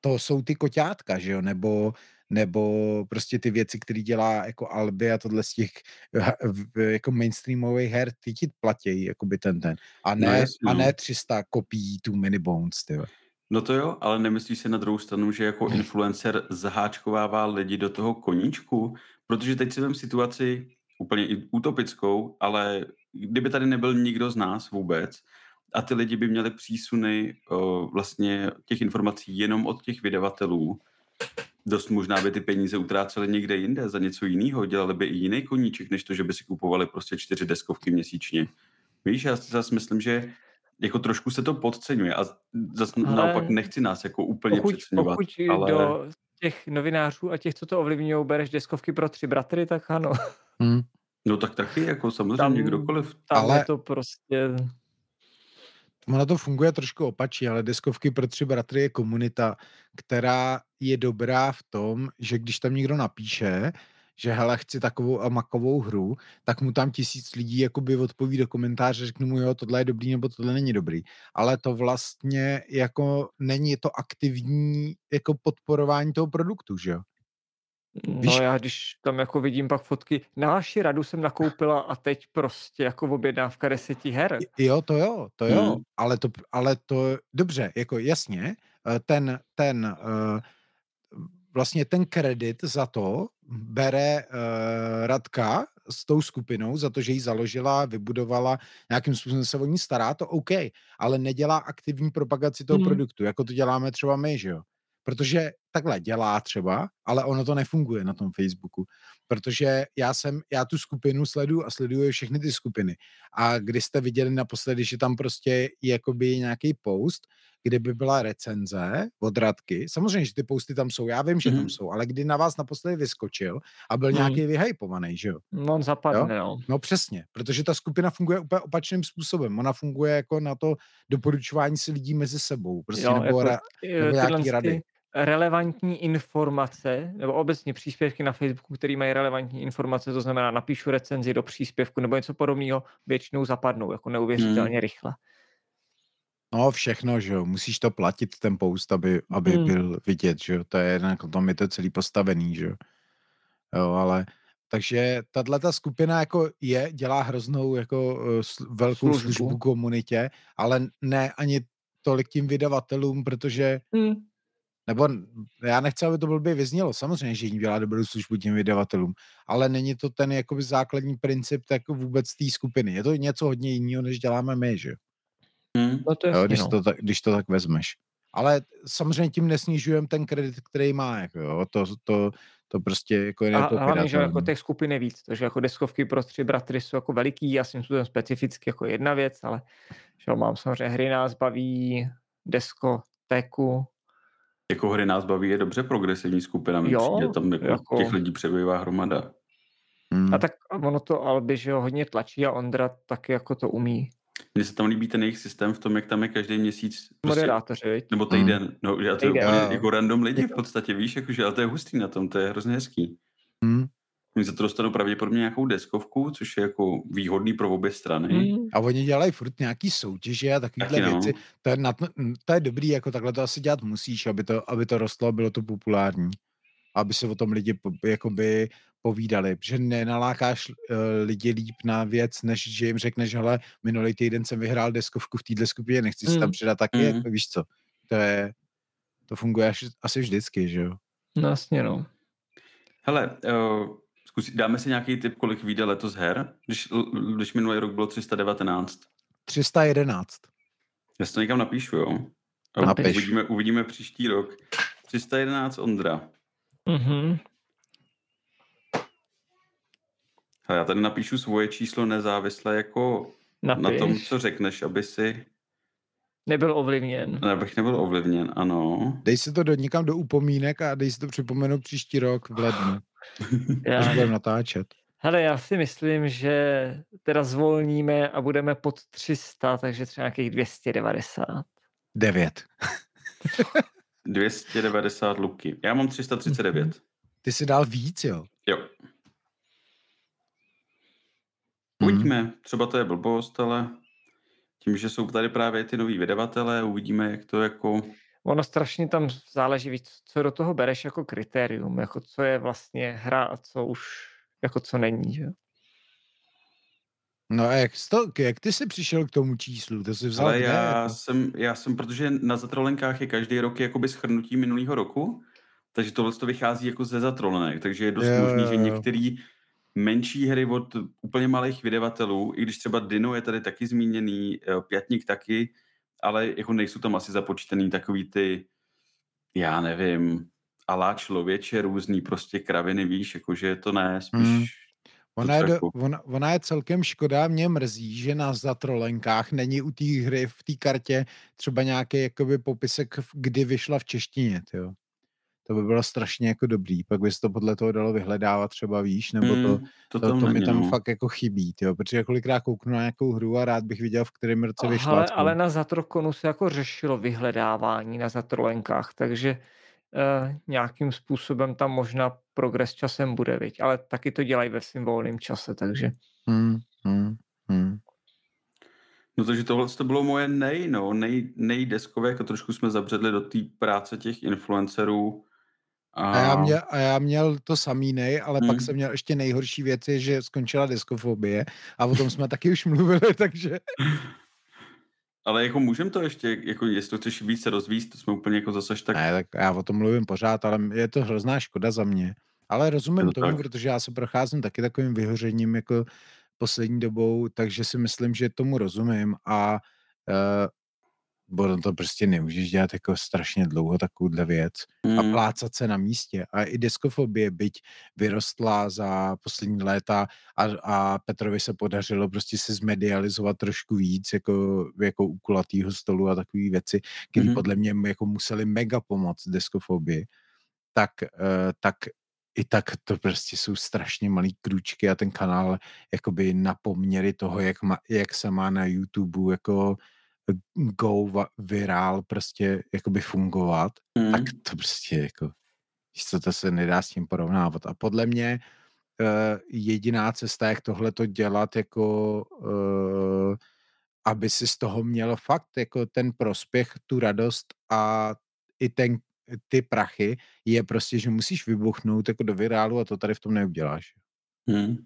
to jsou ty koťátka, že jo, nebo, nebo prostě ty věci, které dělá jako Alby a tohle z těch v- jako mainstreamových her, ty ti platí, jakoby ten ten. A No ne, jasně, a no. ne 300 kopií tu Mini Bones, ty. No to jo, ale nemyslíš si na druhou stranu, že jako influencer zaháčkovává lidi do toho koníčku? Protože teď si vem situaci úplně utopickou, ale kdyby tady nebyl nikdo z nás vůbec a ty lidi by měli přísuny o, vlastně těch informací jenom od těch vydavatelů, dost možná by ty peníze utráceli někde jinde za něco jiného, dělali by i jiný koníček, než to, že by si kupovali prostě čtyři deskovky měsíčně. Víš, já si zase myslím, že jako trošku se to podceňuje a zase ale naopak nechci nás jako úplně pokud, přeceňovat. Pokud ale... do těch novinářů a těch, co to ovlivňují, bereš deskovky pro tři bratry, tak ano. Hmm. No tak taky, jako samozřejmě Tam, kdokoliv. tam Ale- je to prostě... Ono to funguje trošku opačně, ale deskovky pro tři bratry je komunita, která je dobrá v tom, že když tam někdo napíše, že hele, chci takovou a makovou hru, tak mu tam tisíc lidí jakoby odpoví do komentáře, řeknu mu, jo, tohle je dobrý, nebo tohle není dobrý. Ale to vlastně jako není to aktivní jako podporování toho produktu, že jo? No Víš- já když tam jako vidím pak fotky, na vaši radu jsem nakoupila a teď prostě jako objednávka deseti her. Jo, to jo, to jo, Hmm. ale, to, ale to, dobře, jako jasně, eh, ten, ten, eh, vlastně ten kredit za to bere uh, Radka s tou skupinou za to, že ji založila, vybudovala, nějakým způsobem se o ní stará, to OK, ale nedělá aktivní propagaci toho Hmm. produktu, jako to děláme třeba my, že jo. Protože takhle dělá třeba, ale ono to nefunguje na tom Facebooku. Protože já jsem, já tu skupinu sleduju a sleduju všechny ty skupiny. A když jste viděli naposledy, že tam prostě je jakoby nějaký post, kde by byla recenze od Radky, samozřejmě, že ty posty tam jsou, já vím, že tam Mhm. jsou, ale kdy na vás naposledy vyskočil a byl Mhm. nějaký vyhypovaný, že jo? No on zapadne, no. No přesně, protože ta skupina funguje úplně opačným způsobem. Ona funguje jako na to doporučování si lidí mezi sebou. Prostě Jo, nebo jako, ra, nebo nějaký rady. ty relevantní informace, nebo obecně příspěvky na Facebooku, které mají relevantní informace, to znamená napíšu recenzi do příspěvku nebo něco podobného, většinou zapadnou jako neuvěřitelně Hmm. rychle. No všechno, že jo, musíš to platit ten post, aby, aby Hmm. byl vidět, že jo, to je tom je to celý postavený, že jo. Jo, ale takže tahle ta skupina jako je, dělá hroznou jako eh, sl- velkou Službu. službu. službu komunitě, ale ne ani tolik tím vydavatelům, protože Hmm. Nebo já nechci, aby to blbě vyznělo, samozřejmě, že jim dělá dobrou službu těm vydavatelům, ale není to ten jakoby základní princip tak vůbec té skupiny. Je to něco hodně jiného, než děláme my, že jo? Hmm. No to jo, jasně, když, no. to tak, když to tak vezmeš. Ale samozřejmě tím nesnižujeme ten kredit, který má, jako jo, to, to, to prostě jako je A hlavně, že jako těch skupin je víc, takže jako deskovky pro tři bratry jsou jako veliký a svým způsobem specificky jako jedna věc, ale že jo, mám samozřejmě hry nás baví, deskotéku, Jako hry nás baví je dobře progresivní skupina, mi Jo, přijde, tam jako, jako- těch lidí přebývá hromada. Hmm. a tak ono to Alby, že jo, hodně tlačí a Ondra taky jako to umí. Mně se tam líbí ten jejich systém v tom, jak tam je každý měsíc prostě, Moderátoři, viď? nebo týden, no, že to je Týden. úplně Jo. jako random lidi v podstatě, víš, jakože, ale to je hustý na tom, to je hrozně hezký. Hmm. Oni za to dostanou pravděpodobně nějakou deskovku, což je jako výhodný pro obě strany. Hmm. A oni dělají furt nějaký soutěže a takovéhle no. věci. To je, na, to, to je dobrý, jako takhle to asi dělat musíš, aby to, aby to rostlo a bylo to populární. Aby se o tom lidi po, jakoby povídali, protože nenalákáš uh, lidi líp na věc, než že jim řekneš, hele, minulý týden jsem vyhrál deskovku v téhle skupině, nechci si tam Mm. přidat taky, Mm. víš co, to je, to funguje až, asi vždycky, že jo. No jasně, no. Hele, uh, zkus, dáme si nějaký tip, kolik vyjde letos her, když, když minulý rok bylo 319. 311. Já si to někam napíšu, jo? A Napiš. Uvidíme, uvidíme příští rok. 311 Ondra. Mhm. Hele, já tady napíšu svoje číslo nezávisle jako Napiš. na tom, co řekneš, aby si, Nebyl ovlivněn. abych nebyl ovlivněn, ano. Dej si to do, někam do upomínek a dej si to připomenout příští rok v lednu, (laughs) až Já, budeme natáčet. hele, já si myslím, že teda zvolníme a budeme pod 300, takže třeba nějakých 290. 9. 290 luky. Já mám 339. Ty si dal víc, jo? Jo. Hmm. Uvidíme, třeba to je blbost, ale tím, že jsou tady právě ty noví vydavatelé, uvidíme, jak to jako... Ono strašně tam záleží, víc, co do toho bereš jako kritérium, jako co je vlastně hra a co už jako co není, že? jo? No a jak, jsi to, jak ty jsi přišel k tomu číslu? To jsi vzal Ale já jako? jsem, já jsem, protože na zatrolenkách je každý rok jakoby schrnutí minulého roku, takže tohle to vychází jako ze zatrolenek, takže je dost Jo, možný, jo, že některý menší hry od úplně malých vydavatelů, i když třeba Dino je tady taky zmíněný, eh, Pětník taky, ale jako nejsou tam asi započtený takový ty, já nevím, alá člověče, různý prostě kraviny, víš, jakože to ne, spíš... Mm. Ona je, do, ona, ona je celkem škoda, mě mrzí, že na zatrolenkách není u té hry v té kartě třeba nějaký jakoby popisek, kdy vyšla v češtině, jo. To by bylo strašně jako dobrý, pak by se to podle toho dalo vyhledávat třeba víš, nebo to, mm, to, to, to, to mi tam no. fakt jako chybí, jo, protože kolikrát kouknu na nějakou hru a rád bych viděl, v kterém roce vyšla. Ale, ale na Zatrokonu se jako řešilo vyhledávání na zatrolenkách, takže uh, nějakým způsobem tam možná progres časem bude, viď? ale taky to dělají ve svým volném čase, takže... Hmm, hmm, hmm. No takže tohle to bylo moje nej, no, nej, nejdeskové, jako trošku jsme zabředli do té práce těch influencerů. A... A, já měl, a já měl to samý nej, ale hmm. pak jsem měl ještě nejhorší věci, že skončila deskofobie a o tom jsme taky už mluvili, (laughs) takže... Ale jako můžem to ještě, jako jestli to chceš více rozvíst, to jsme úplně jako zase tak... Ne, tak já o tom mluvím pořád, ale je to hrozná škoda za mě. Ale rozumím to tomu, tak. protože já se procházím taky takovým vyhořením jako poslední dobou, takže si myslím, že tomu rozumím a uh, bo to prostě nemůžeš dělat jako strašně dlouho takovouhle věc mm. a hmm. plácat se na místě. A i diskofobie, byť vyrostla za poslední léta a, a Petrovi se podařilo prostě se zmedializovat trošku víc jako, jako u kulatýho stolu a takové věci, které mm. podle mě jako museli mega pomoct diskofobii, tak, uh, tak i tak to prostě jsou strašně malý kručky a ten kanál jakoby na poměry toho, jak, ma, jak se má na YouTube jako go virál prostě jakoby fungovat, mm. tak to prostě jako co to se nedá s tím porovnávat. A podle mě uh, jediná cesta, jak tohle to dělat, jako uh, aby si z toho měl fakt jako ten prospěch, tu radost a i ten, ty prachy, je prostě, že musíš vybuchnout jako do virálu a to tady v tom neuděláš. Mm.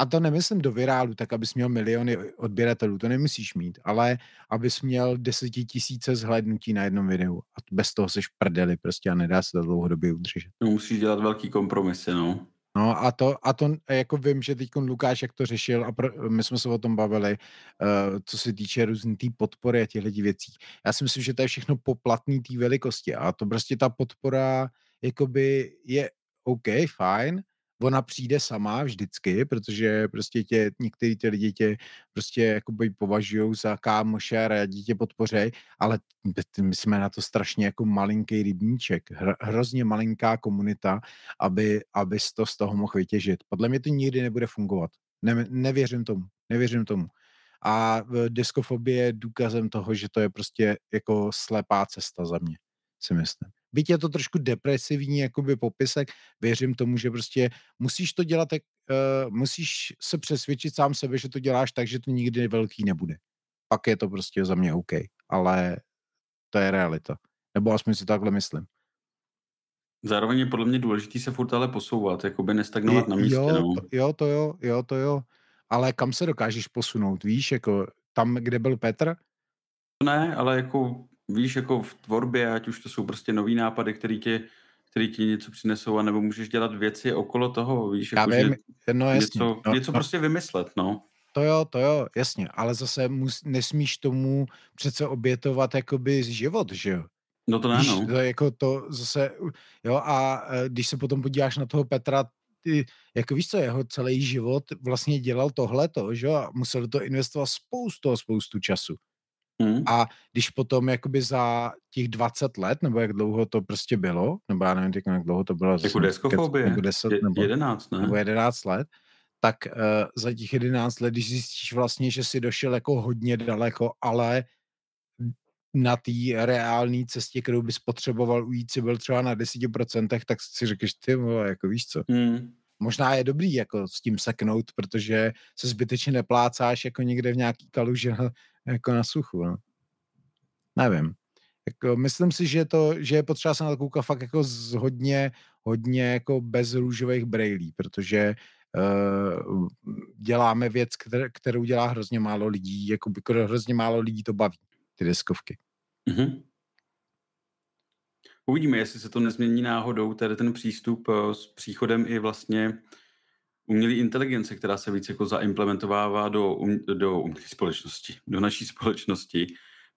A to nemyslím do virálu, tak abys měl miliony odběratelů, to nemusíš mít, ale abys měl desetitisíce zhlédnutí na jednom videu a bez toho seš prdeli prostě a nedá se to dlouhodobě udržet. No, musíš dělat velký kompromisy, no. No a to, a to jako vím, že teď Lukáš, jak to řešil a pro, my jsme se o tom bavili, uh, co se týče různý té podpory a těch lidí věcí. Já si myslím, že to je všechno poplatný té velikosti a to prostě ta podpora jakoby je OK, fajn, ona přijde sama vždycky, protože prostě tě, některý ty lidi tě prostě jakoby považují za kámoše a rádi tě podpořej, ale my jsme na to strašně jako malinký rybníček, Hr, hrozně malinká komunita, aby, abys to z toho mohl vytěžit. Podle mě to nikdy nebude fungovat. Ne, nevěřím tomu, nevěřím tomu. A diskofobie je důkazem toho, že to je prostě jako slepá cesta za mě, si myslím byť je to trošku depresivní jakoby popisek, věřím tomu, že prostě musíš to dělat, tak, uh, musíš se přesvědčit sám sebe, že to děláš tak, že to nikdy velký nebude. Pak je to prostě za mě OK, ale to je realita. Nebo aspoň si takhle myslím. Zároveň je podle mě důležitý se furt ale posouvat, jako by nestagnovat na místě. Jo, no. jo, to jo, jo, to jo. Ale kam se dokážeš posunout, víš, jako tam, kde byl Petr? Ne, ale jako víš, jako v tvorbě, ať už to jsou prostě nový nápady, který ti, který ti něco přinesou, anebo můžeš dělat věci okolo toho, víš, Já jako, vím, že no jasně. něco, no, něco no. prostě vymyslet, no. To jo, to jo, jasně, ale zase mus, nesmíš tomu přece obětovat jakoby život, že jo? No to ne, no. To, jako to zase, jo, a e, když se potom podíváš na toho Petra, ty, jako víš co, jeho celý život vlastně dělal tohleto, že jo, a musel do toho investovat spoustu, spoustu času. Hmm. A když potom jakoby za těch 20 let, nebo jak dlouho to prostě bylo, nebo já nevím, jak dlouho to bylo. Jako deskofobie, nebo 10, nebo, 11, ne? Nebo 11 let, tak uh, za těch 11 let, když zjistíš vlastně, že si došel jako hodně daleko, ale na té reální cestě, kterou bys potřeboval ujít, si byl třeba na 10%, tak si řekneš, ty vole, jako víš co. Hmm. Možná je dobrý jako s tím seknout, protože se zbytečně neplácáš jako někde v nějaký kaluži jako na suchu, no. Nevím. Jako, myslím si, že, to, že je potřeba se na to koukat fakt jako z hodně, hodně jako bez růžových brejlí, protože uh, děláme věc, kter, kterou dělá hrozně málo lidí, jako hrozně málo lidí to baví, ty deskovky. Mm-hmm. Uvidíme, jestli se to nezmění náhodou, tady ten přístup uh, s příchodem i vlastně umělé inteligence, která se víc jako zaimplementovává do, um, do umělé společnosti, do naší společnosti,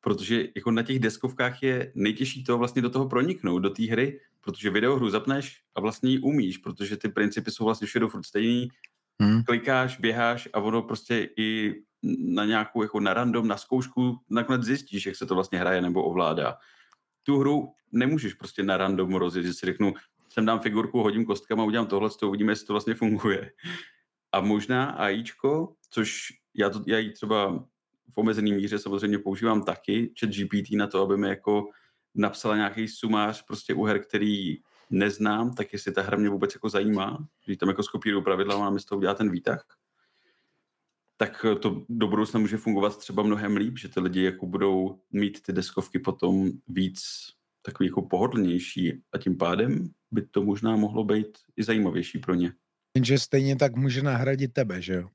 protože jako na těch deskovkách je nejtěžší to vlastně do toho proniknout, do té hry, protože videohru zapneš a vlastně ji umíš, protože ty principy jsou vlastně všude furt stejný, Hmm. Klikáš, běháš a ono prostě i na nějakou jako na random, na zkoušku nakonec zjistíš, jak se to vlastně hraje nebo ovládá. Tu hru nemůžeš prostě na random rozjet, že si řeknu, sem dám figurku, hodím kostkama, udělám tohle, to uvidíme, jestli to vlastně funguje. A možná AIčko, což já, to, já ji třeba v omezený míře samozřejmě používám taky, chat GPT na to, aby mi jako napsala nějaký sumář prostě u her, který neznám, tak jestli ta hra mě vůbec jako zajímá, že tam jako skopíruju pravidla a máme z toho udělat ten výtah, tak to do budoucna může fungovat třeba mnohem líp, že ty lidi jako budou mít ty deskovky potom víc takový jako pohodlnější a tím pádem by to možná mohlo být i zajímavější pro ně. Jenže stejně tak může nahradit tebe, že jo?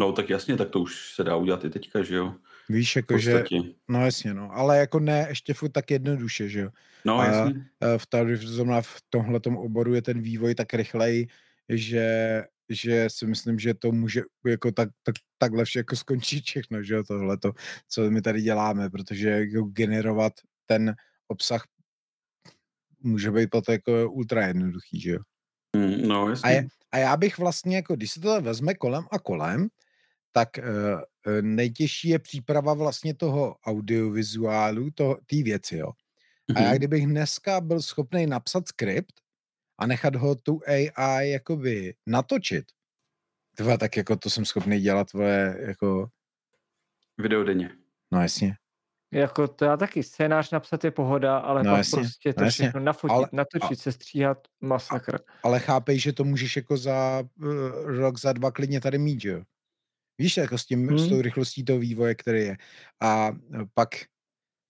No tak jasně, tak to už se dá udělat i teďka, že jo? Víš, jako že, no jasně, no, ale jako ne ještě furt tak jednoduše, že jo? No a, jasně. v, tady, v tomhle oboru je ten vývoj tak rychlej, že, že si myslím, že to může jako tak, tak, takhle všechno skončit všechno, že jo, tohleto, co my tady děláme, protože jako generovat ten obsah může být to jako ultra jednoduchý, že jo? Mm, no. A, je, a já bych vlastně, jako když se to vezme kolem a kolem, tak uh, nejtěžší je příprava vlastně toho audiovizuálu, té věci, jo. A já mhm. kdybych dneska byl schopný napsat skript a nechat ho tu AI jakoby natočit, tvoje, tak jako to jsem schopný dělat tvoje jako... Video denně. No jasně. Jako to já taky, scénář napsat je pohoda, ale no, pak jasně, prostě to no, jasně. všechno nafotit, ale, natočit, a, se stříhat, masakr. Ale chápej, že to můžeš jako za uh, rok, za dva klidně tady mít, že jo? Víš, jako s tím, hmm. s tou rychlostí toho vývoje, který je. A pak,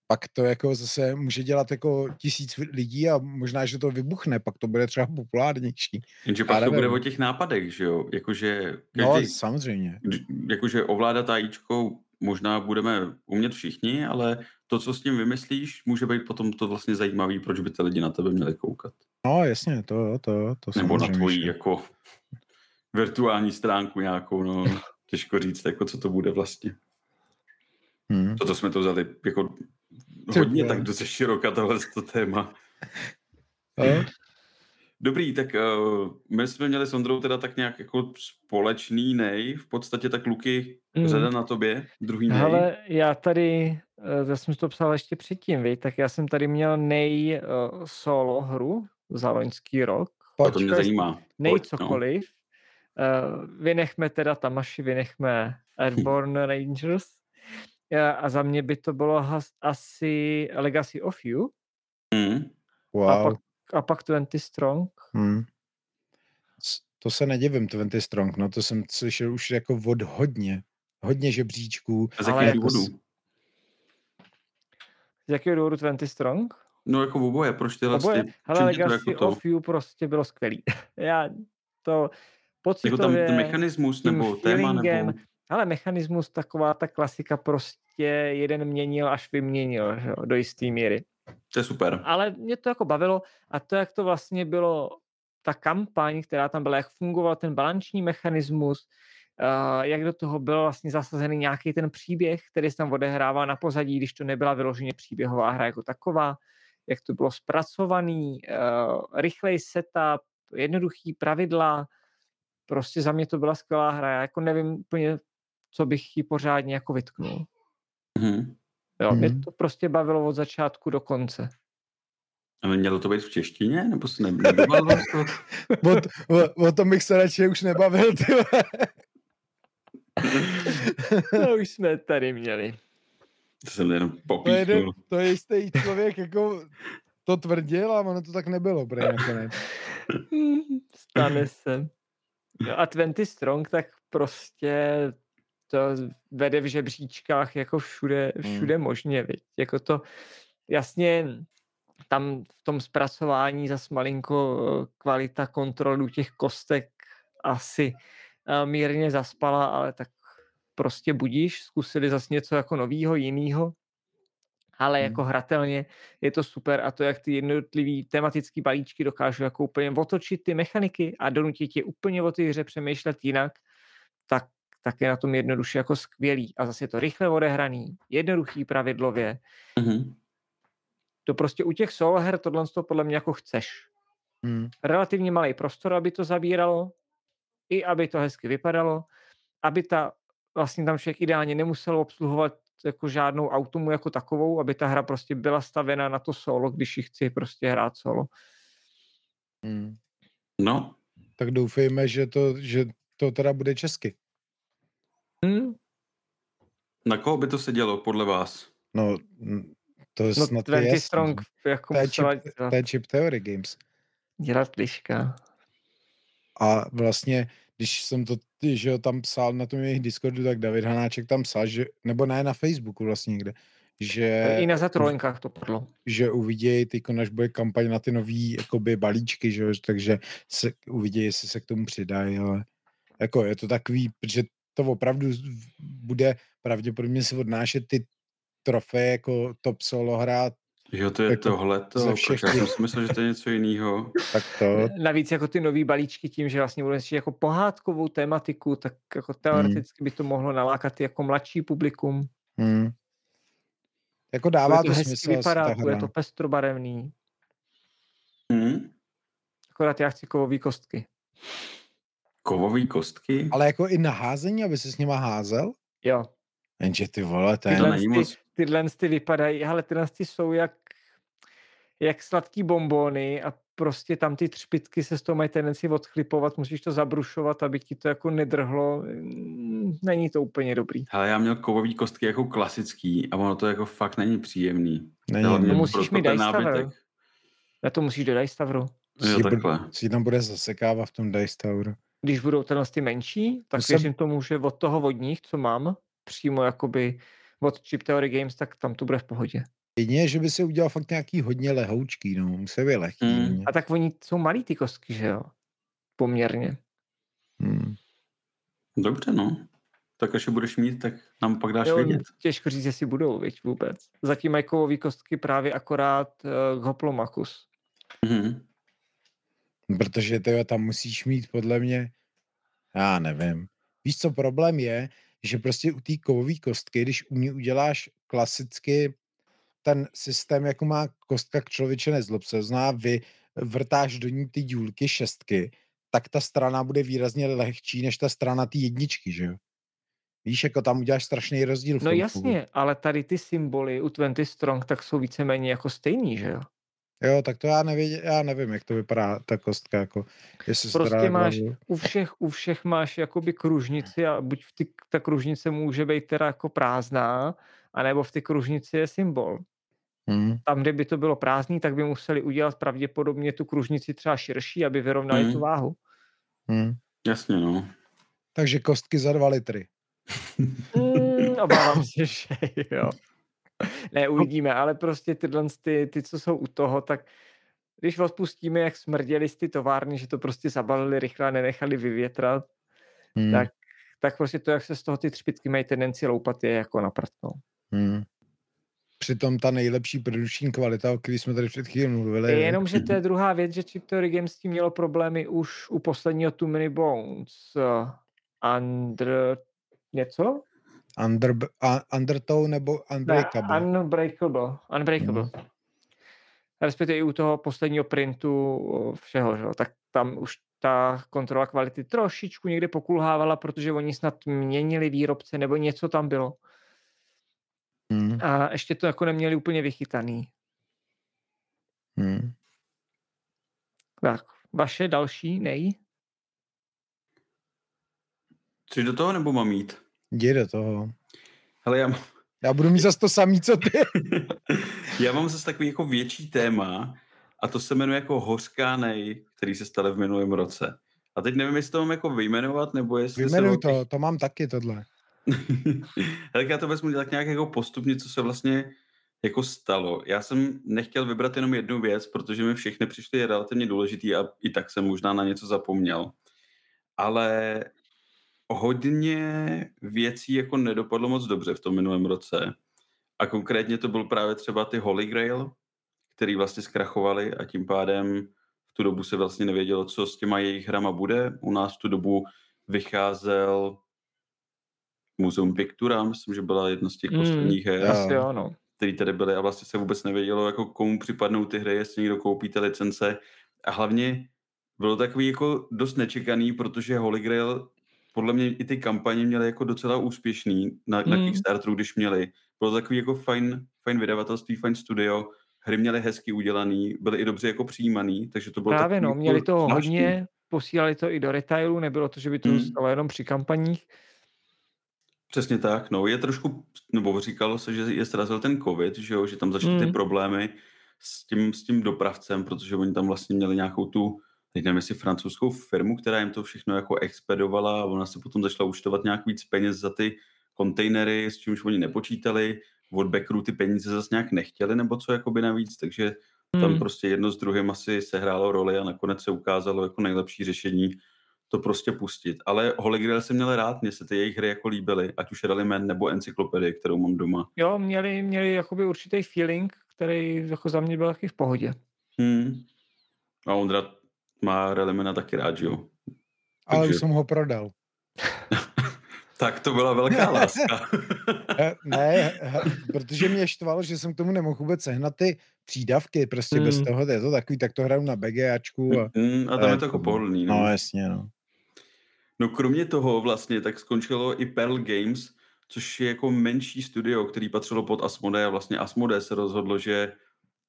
pak to jako zase může dělat jako tisíc lidí a možná, že to vybuchne, pak to bude třeba populárnější. Jenže pak to bude o těch nápadech, že jo? Jakože no, každý, no, samozřejmě. Jakože ovládat AIčkou možná budeme umět všichni, ale to, co s tím vymyslíš, může být potom to vlastně zajímavý, proč by ty lidi na tebe měli koukat. No jasně, to, to, to Nebo na tvoji jako virtuální stránku nějakou, no těžko říct, jako co to bude vlastně. Hmm. Toto jsme to vzali jako hodně tak dost široka tohle to téma. No. Dobrý, tak uh, my jsme měli s Ondrou teda tak nějak jako společný nej, v podstatě tak Luky, mm. řada na tobě, druhý nej. Ale já tady, uh, já jsem to psal ještě předtím, vej, tak já jsem tady měl nej uh, solo hru za loňský rok. Pojď, to mě zajímá. Nej Pojď, no. cokoliv. No. Uh, vynechme teda Tamaši, vynechme Airborne Rangers. A za mě by to bylo has, asi Legacy of You. Mm. Wow. A pak a pak 20 Strong. Hmm. To se nedivím, 20 Strong, no to jsem slyšel už jako od hodně, hodně žebříčků. A z jakého jako důvodu? Z jakého důvodu 20 Strong? No jako v oboje, proč tyhle oboje? Ty, Hele, Legacy jako of You prostě bylo skvělý. (laughs) Já to pocitově... Jako tam ten mechanismus nebo téma nebo... Ale mechanismus, taková ta klasika prostě jeden měnil, až vyměnil, že jo, do jisté míry. To je super. Ale mě to jako bavilo a to, jak to vlastně bylo, ta kampaň, která tam byla, jak fungoval ten balanční mechanismus, uh, jak do toho byl vlastně zasazený nějaký ten příběh, který se tam odehrává na pozadí, když to nebyla vyloženě příběhová hra jako taková, jak to bylo zpracovaný, uh, rychlej setup, jednoduchý pravidla, prostě za mě to byla skvělá hra, já jako nevím úplně, co bych ji pořádně jako vytknul. Mm-hmm. Jo, hmm. mě to prostě bavilo od začátku do konce. A mělo to být v češtině? Nebo se ne, (laughs) to? o, o, o tom bych se radši už nebavil, ty (laughs) To už jsme tady měli. To jsem jenom popíchnul. To je, to je jistý člověk, jako to tvrdil a ono to tak nebylo, prej nakonec. (laughs) Stane se. No a 20 Strong, tak prostě to vede v žebříčkách jako všude, hmm. všude hmm. možně, viď? Jako to, jasně, tam v tom zpracování zas malinko eh, kvalita kontrolu těch kostek asi eh, mírně zaspala, ale tak prostě budíš, zkusili zase něco jako novýho, jinýho, ale hmm. jako hratelně je to super a to, jak ty jednotlivý tematický balíčky dokážou jako úplně otočit ty mechaniky a donutit je úplně o té hře přemýšlet jinak, tak tak je na tom jednoduše jako skvělý. A zase je to rychle odehraný, jednoduchý pravidlově. Mm-hmm. To prostě u těch solo her tohle to podle mě jako chceš. Mm. Relativně malý prostor, aby to zabíralo, i aby to hezky vypadalo, aby ta vlastně tam člověk ideálně nemusel obsluhovat jako žádnou automu jako takovou, aby ta hra prostě byla stavěna na to solo, když ji chci prostě hrát solo. Hmm. No, Tak doufejme, že to, že to teda bude česky. Hmm? na koho by to se dělo podle vás? No, to je No snad 20 jasný, Strong jako To je, chip, dělat, to je Chip Theory Games. dělat liška. A vlastně, když jsem to že jo, tam psal na tom jejich Discordu, tak David Hanáček tam psal, že, nebo ne na Facebooku vlastně někde, že, I na zatrolenkách to padlo. že uvidějí ty, až bude kampaň na ty nový jakoby, balíčky, že jo, takže se uvidějí, jestli se k tomu přidají, ale jako je to takový, že to opravdu bude pravděpodobně si odnášet ty trofeje jako top solo hrát, Jo, to je Jako proč všech Já jsem si myslel, že to je něco jiného. tak to, Navíc jako ty nový balíčky tím, že vlastně budeme ještě jako pohádkovou tematiku, tak jako teoreticky by to mohlo nalákat i jako mladší publikum. hm. Jako Bude dává to to hezky smysl ta vypadat, bude to pestrobarevný. Hm? Akorát já chci kovový kostky. Kovový kostky? Ale jako i na házení, aby se s nima házel? Jo. Jenže ty vole, to je... Tyhle ty, moc- tyhle ty vypadají, ale tyhle ty jsou jak, jak sladký bombóny a prostě tam ty třpitky se z toho mají tendenci odchlipovat, musíš to zabrušovat, aby ti to jako nedrhlo. Mm, Není to úplně dobrý. Ale já měl kovový kostky jako klasický a ono to jako fakt není příjemný. Není, Hlavně No musíš ten Tower. nábytek. Na to musíš do Dice Toweru. Jo, si, bude, takhle. si tam bude zasekávat v tom Dice Toweru. Když budou tenhle ty menší, tak To jsem- věřím tomu, že od toho vodních, co mám, přímo jakoby od Chip Theory Games, tak tam to bude v pohodě. Jedině, že by si udělal fakt nějaký hodně lehoučký, no, musí být lehký. Mm. A tak oni jsou malý ty kostky, že jo? Poměrně. Hmm. Dobře, no. Tak až je budeš mít, tak nám pak dáš Jo, vědět. těžko říct, jestli budou, viď, vůbec. Zatím mají kovový kostky právě akorát uh, Hoplomachus. Mhm. Protože tyjo, tam musíš mít podle mě, já nevím. Víš, co problém je, že prostě u té kovové kostky, když u ní uděláš klasicky ten systém, jako má kostka k člověče nezlob se, zná vy vrtáš do ní ty dílky šestky, tak ta strana bude výrazně lehčí než ta strana té jedničky, že jo? Víš, jako tam uděláš strašný rozdíl. v No tom jasně, ale tady ty symboly u 20 Strong tak jsou víceméně jako stejný, že jo? Jo, tak to já, nevědě, já nevím, jak to vypadá ta kostka, jako jestli se Prostě teda máš- hlavu- U všech, u všech máš jakoby kružnici a buď v ty, ta kružnice může být teda jako prázdná, anebo v ty kružnici je symbol. Hm, Tam, kde by to bylo prázdný, tak by museli udělat pravděpodobně tu kružnici třeba širší, aby vyrovnali Mhm. tu váhu. hm. Jasně, no. Takže kostky za dva litry. Mm, obávám se, že jo. (laughs) Ne, uvidíme, ale prostě tyhle, ty, ty, co jsou u toho, tak když odpustíme, jak smrděli z ty továrny, že to prostě zabalili rychle a nenechali vyvětrat, Hm, tak, tak prostě to, jak se z toho ty třpitky mají tendenci loupat, je jako na prd, no. hm. Přitom ta nejlepší produční kvalita, o které jsme tady před chvílí mluvili, Je je- jenom, že to je druhá věc, že Chip Theory Games s tím mělo problémy už u posledního Too Many Bones. Uh, under... něco? Under, a, Undertow nebo Unbreakable. Ne, unbreakable. Unbreakable. Mhm. Respektive i u toho posledního printu všeho, že? jo, tak tam už ta kontrola kvality trošičku někde pokulhávala, protože oni snad měnili výrobce nebo něco tam bylo. Hm, A ještě to jako neměli úplně vychytaný. hm. Tak, vaše další, nej? Chceš do toho nebo mám jít? Jdi do toho. Hele, já, mám- Já budu mít zase to samý, co ty. (laughs) já mám zase takový jako větší téma a to se jmenuje jako hořká nej, který se stalo v minulém roce. A teď nevím, jestli to mám jako vyjmenovat, nebo jestli Vyjmenuj se... to, to mám taky tohle. (laughs) Ale já to vezmu tak nějak jako postupně, co se vlastně jako stalo. Já jsem nechtěl vybrat jenom jednu věc, protože mi všechny přišly relativně důležitý a i tak jsem možná na něco zapomněl. Ale hodně věcí jako nedopadlo moc dobře v tom minulém roce. A konkrétně to byl právě třeba ty Holy Grail, který vlastně zkrachovali a tím pádem v tu dobu se vlastně nevědělo, co s těma jejich hrama bude. U nás v tu dobu vycházel Muzeum Pictura, myslím, že byla jedna z těch Mm, posledních her. Asi jo, no. který tady byly a vlastně se vůbec nevědělo, jako komu připadnou ty hry, jestli někdo koupí ty licence a hlavně bylo takový jako dost nečekaný, protože Holy Grail podle mě i ty kampaně měly jako docela úspěšný na, mm. na Hmm. Kickstarteru, když měli. Bylo to takový jako fajn, fajn vydavatelství, fajn studio, hry měly hezky udělaný, byly i dobře jako přijímaný, takže to bylo Právě no, jako měli zvláštní. hodně, posílali to i do retailu, nebylo to, že by to Mm. zůstalo jenom při kampaních. Přesně tak, no, je trošku, nebo říkalo se, že je srazil ten covid, že jo, že tam začaly ty Mm. problémy s tím, s tím dopravcem, protože oni tam vlastně měli nějakou tu, teď nevím, jestli francouzskou firmu, která jim to všechno jako expedovala a ona se potom začala účtovat nějak víc peněz za ty kontejnery, s čímž oni nepočítali, od backerů ty peníze zase nějak nechtěli, nebo co jakoby navíc, takže tam Mm. prostě jedno s druhým asi sehrálo roli a nakonec se ukázalo jako nejlepší řešení to prostě pustit. Ale Holy Grail jsem měl rád, mně se ty jejich hry jako líbily, ať už Rallyman nebo Encyklopedie, kterou mám doma. Jo, měli, měli jakoby určitý feeling, který jako za mě byl taky v pohodě. Hmm. A Ondra má Rallymana taky rád, že jo? Ale Takže- už jsem ho prodal. (laughs) Tak to byla velká (laughs) láska. (laughs) Eh, Ne, protože mě štvalo, že jsem k tomu nemohl vůbec sehnat ty přídavky, prostě bez Mm. toho, je to takový, tak to hraju na BGAčku a Hmm, a tam je to jako pohodlný. no No. jasně, no. no kromě toho vlastně tak skončilo i Pearl Games, což je jako menší studio, který patřilo pod Asmodee a vlastně Asmodee se rozhodlo, že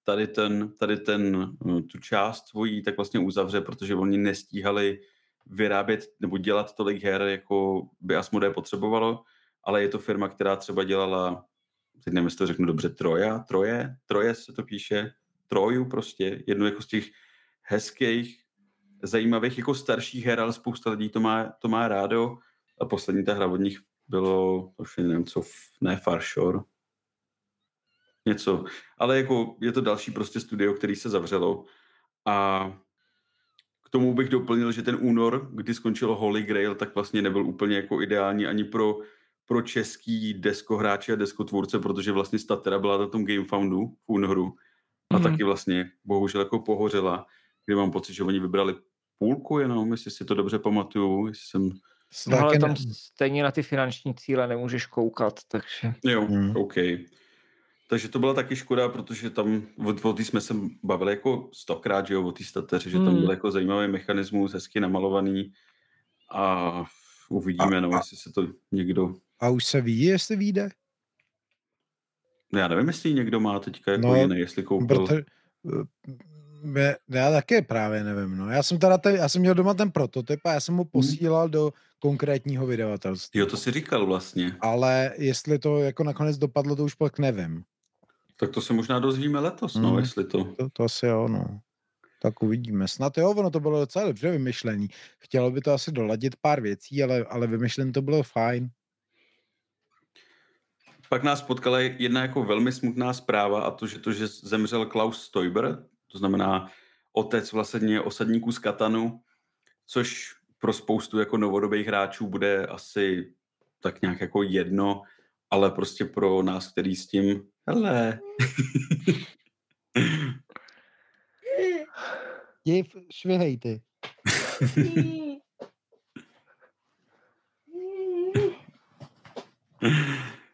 tady ten, tady ten, eh, tu část svojí tak vlastně uzavře, protože oni nestíhali vyrábět nebo dělat tolik her, jako by Asmodee potřebovalo, ale je to firma, která třeba dělala, teď nevím, jestli to řeknu dobře, Troja, Troje, Troje se to píše, Troju prostě, jednu jako z těch hezkých, zajímavých jako starších her, ale spousta lidí to má, to má rádo. A poslední ta hra od nich bylo, už nevím co, ne Farshore, něco, ale jako je to další prostě studio, který se zavřelo a k tomu bych doplnil, že ten únor, kdy skončilo Holy Grail, tak vlastně nebyl úplně jako ideální ani pro, pro český deskohráče a deskotvůrce, protože vlastně Statera byla na tom Gamefoundu v únoru a Mhm. taky vlastně bohužel jako pohořela, kdy mám pocit, že oni vybrali půlku jenom, jestli si to dobře pamatuju, jestli jsem... S No, ale tam stejně na ty finanční cíle nemůžeš koukat, takže... Jo, Hmm. OK. Takže to byla taky škoda, protože tam, o, o té jsme se bavili jako stokrát, že jo, o té stateři, že tam Hmm. byl jako zajímavý mechanismus, hezky namalovaný a uvidíme, no, jestli se to někdo, A už se ví, jestli vyjde? no, já nevím, jestli někdo má teďka jako No, jiný, jestli koupil. Protože, eh, já taky právě nevím, no. Já jsem teda, ten, já jsem měl doma ten prototyp a já jsem ho posílal do konkrétního vydavatelství. Jo, to si říkal vlastně. Ale jestli to jako nakonec dopadlo, to už pak nevím. Tak to se možná dozvíme letos, no, Hmm. jestli to... To, to asi jo, no. Tak uvidíme. Snad jo, ono to bylo docela dobře vymyšlený. Chtělo by to asi doladit pár věcí, ale, ale vymyšlen to bylo fajn. Pak nás potkala jedna jako velmi smutná zpráva a to, že to, že zemřel Klaus Stoiber, to znamená otec vlastně osadníků z Katanu, což pro spoustu jako novodobých hráčů bude asi tak nějak jako jedno, ale prostě pro nás, který s tím, hele, Div, švihej ty.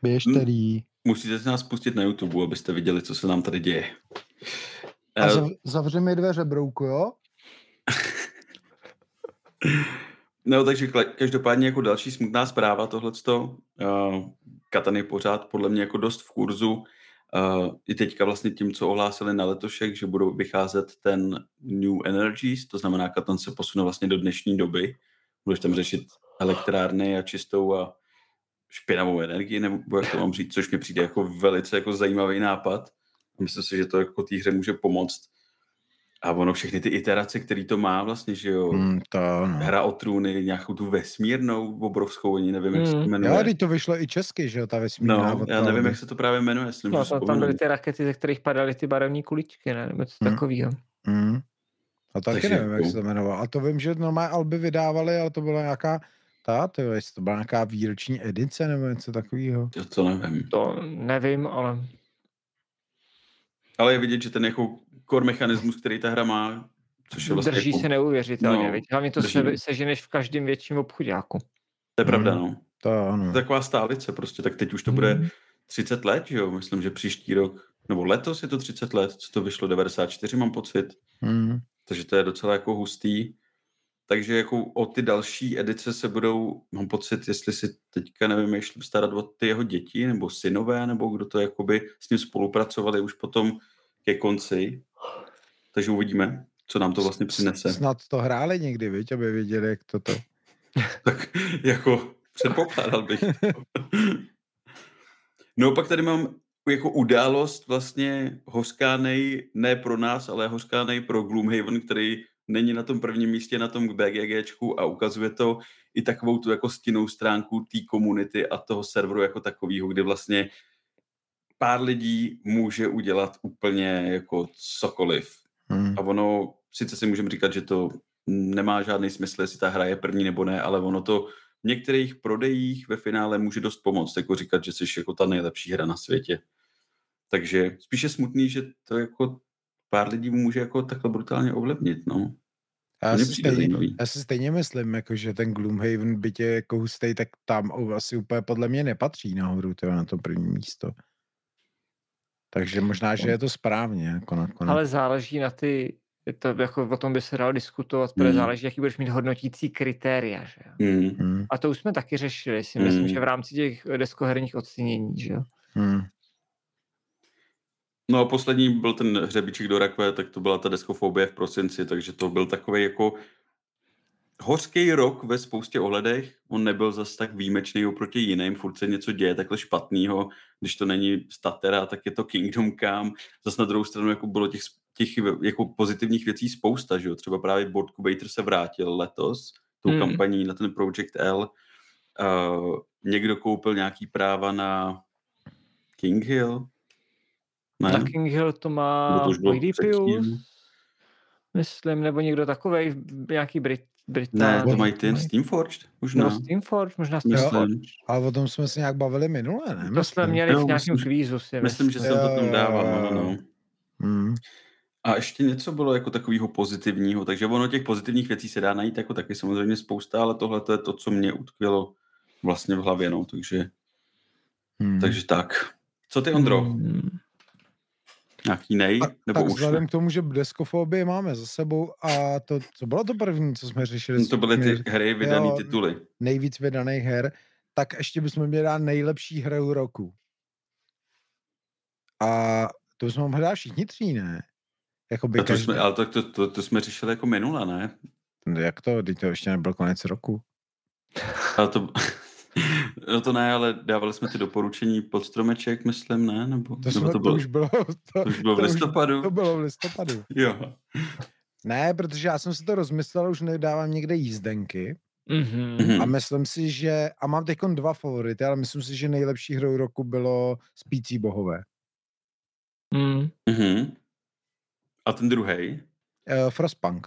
Běž tady. musíte si nás pustit na YouTube, abyste viděli, co se nám tady děje. A Eh, zav, zavři mi dveře, brouku, jo? No, takže každopádně jako další smutná zpráva tohleto. Uh, Katan je pořád podle mě jako dost v kurzu. Uh, I teďka vlastně tím, co ohlásili na letošek, že budou vycházet ten New Energies, to znamená, Katan se posune vlastně do dnešní doby. Budeš tam řešit elektrárny a čistou a špinavou energii, nebo jak to mám říct, což mi přijde jako velice jako zajímavý nápad. Myslím si, že to jako té hře může pomoct. A ono všechny ty iterace, který to má vlastně, že jo, Hmm, to no. hra o trůny, nějakou tu vesmírnou obrovskou, ani nevím, jak se to Mm. jmenuje. Teď to vyšlo i česky, že jo, ta vesmírná. no, já nevím, jak se to právě jmenuje, jestli No, to, tam byly ty rakety, ze kterých padaly ty barevné kuličky, ne? Nebo něco Hmm. takového. Hmm. A taky Takže nevím, jak jako- se to jmenovalo. A to vím, že normálně Alby vydávali, ale to byla nějaká, ta, to, jestli to byla nějaká výroční edice nebo něco takového. To, to nevím. To nevím, ale Ale je vidět, že ten jako core mechanismus, který ta hra má, což je vlastně drží jako, se neuvěřitelně. no, Hlavně to drží. se, seženeš v každém větším obchodáku. to je pravda, Hmm. no. To ano. To je taková stálice prostě, tak teď už to bude Hmm. 30 let, že jo, myslím, že příští rok, nebo letos je to 30 let, co to vyšlo, 94 mám pocit, Hmm. takže to je docela jako hustý. takže jako o ty další edice se budou, mám pocit, jestli si teďka nevím, jestli starat o ty jeho děti, nebo synové, nebo kdo to jakoby s ním spolupracovali už potom ke konci. Takže uvidíme, co nám to vlastně přinese. Snad to hráli někdy, viď, aby věděli, jak to to. (laughs) tak jako předpokládal bych. no pak tady mám jako událost vlastně hořkánej, ne pro nás, ale hořkánej pro Gloomhaven, který není na tom prvním místě na tom BGGčku a ukazuje to i takovou tu jako stinnou stránku té komunity a toho serveru jako takového, kdy vlastně pár lidí může udělat úplně jako cokoliv. Hmm. A ono, sice si můžeme říkat, že to nemá žádný smysl, jestli ta hra je první nebo ne, ale ono to v některých prodejích ve finále může dost pomoct, jako říkat, že jsi jako ta nejlepší hra na světě. Takže spíše smutný, že to jako pár lidí může jako takhle brutálně ovlivnit, no. Já si, stejně, já si stejně myslím, jako, že ten Gloomhaven bytě jako hustej, tak tam asi úplně podle mě nepatří nahoru tyjo, na to první místo. Takže možná, že je to správně. Jako nakonec. Ale záleží na ty, to jako o tom by se dalo diskutovat, protože mm. záleží, jaký budeš mít hodnotící kritéria. Že? Mm. A to už jsme taky řešili, si myslím, mm. že v rámci těch deskoherních ocenění. Že? Mm. No a poslední byl ten hřebiček do rakve, tak to byla ta deskofobie v prosinci, takže to byl takový jako hořký rok ve spoustě ohledech. On nebyl zas tak výjimečný oproti jiným, furt se něco děje takhle špatného. Když to není Statera, tak je to Kingdom Come. Zas na druhou stranu jako bylo těch, těch jako pozitivních věcí spousta, že jo? Třeba právě Board Cubator se vrátil letos, tou mm. kampaní na ten Project L. Uh, někdo koupil nějaký práva na King Hill, ne? Na King Hill to má Oedipus, myslím, nebo někdo takovej, nějaký Brit, Britán. Ne, to mají ten Steamforged, možná. No, Steamforged, možná Steamforged. Ale o tom jsme se nějak bavili minule, ne? To jsme měli jo, v nějakém kvízu, si myslím. Myslím, že jsem to tam dával, no, no, no. Hmm. A ještě něco bylo jako takového pozitivního, takže ono těch pozitivních věcí se dá najít jako taky samozřejmě spousta, ale tohle to je to, co mě utkvělo vlastně v hlavě, no, takže, hmm. takže tak. Co ty, Ondro? Hmm. Nějaký nej? A, nebo tak už vzhledem ne? k tomu, že deskofobii máme za sebou a to, co bylo to první, co jsme řešili? No to byly ty hry, vydané tituly. Nejvíc vydaných her, tak ještě bychom měli dát nejlepší hru roku. A to bychom mohli dát všichni tří, ne? Jakoby to každý... jsme, ale to, to, to, to, jsme řešili jako minule, ne? No jak to? Teď to ještě nebyl konec roku. Ale to, No to ne, ale dávali jsme ty doporučení pod stromeček, myslím, ne? Nebo, to, jsme, to, bylo, to už bylo, to, to už bylo v listopadu. Už, to bylo v listopadu. (laughs) jo. Ne, protože já jsem si to rozmyslel, už nedávám někde jízdenky. Mm-hmm. A myslím si, že, a mám teď dva favority, ale myslím si, že nejlepší hrou roku bylo Spící bohové. Mm. Mm-hmm. A ten druhý? Uh, Frostpunk.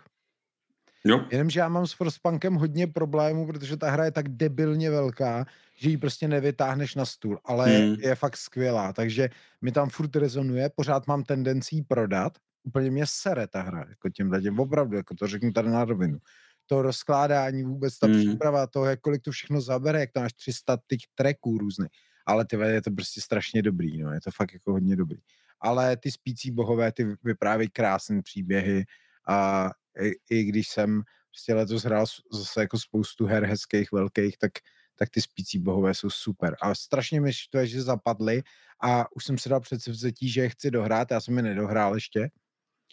Jo. Jenomže já mám s Frostpunkem hodně problémů, protože ta hra je tak debilně velká, že ji prostě nevytáhneš na stůl, ale hmm. je fakt skvělá, takže mi tam furt rezonuje, pořád mám tendenci prodat, úplně mě sere ta hra, jako tím těm, opravdu, jako to řeknu tady na rovinu. To rozkládání, vůbec ta hmm. příprava, to, jak kolik to všechno zabere, jak to máš 300 těch tracků různých, ale ty je to prostě strašně dobrý, no, je to fakt jako hodně dobrý. Ale ty spící bohové, ty vyprávějí krásné příběhy a i, i když jsem prostě letos hrál zase jako spoustu her hezkých, velkých, tak, tak ty spící bohové jsou super. A strašně mi to je, že zapadly a už jsem si dal předsevzetí, že je chci dohrát, já jsem je nedohrál ještě.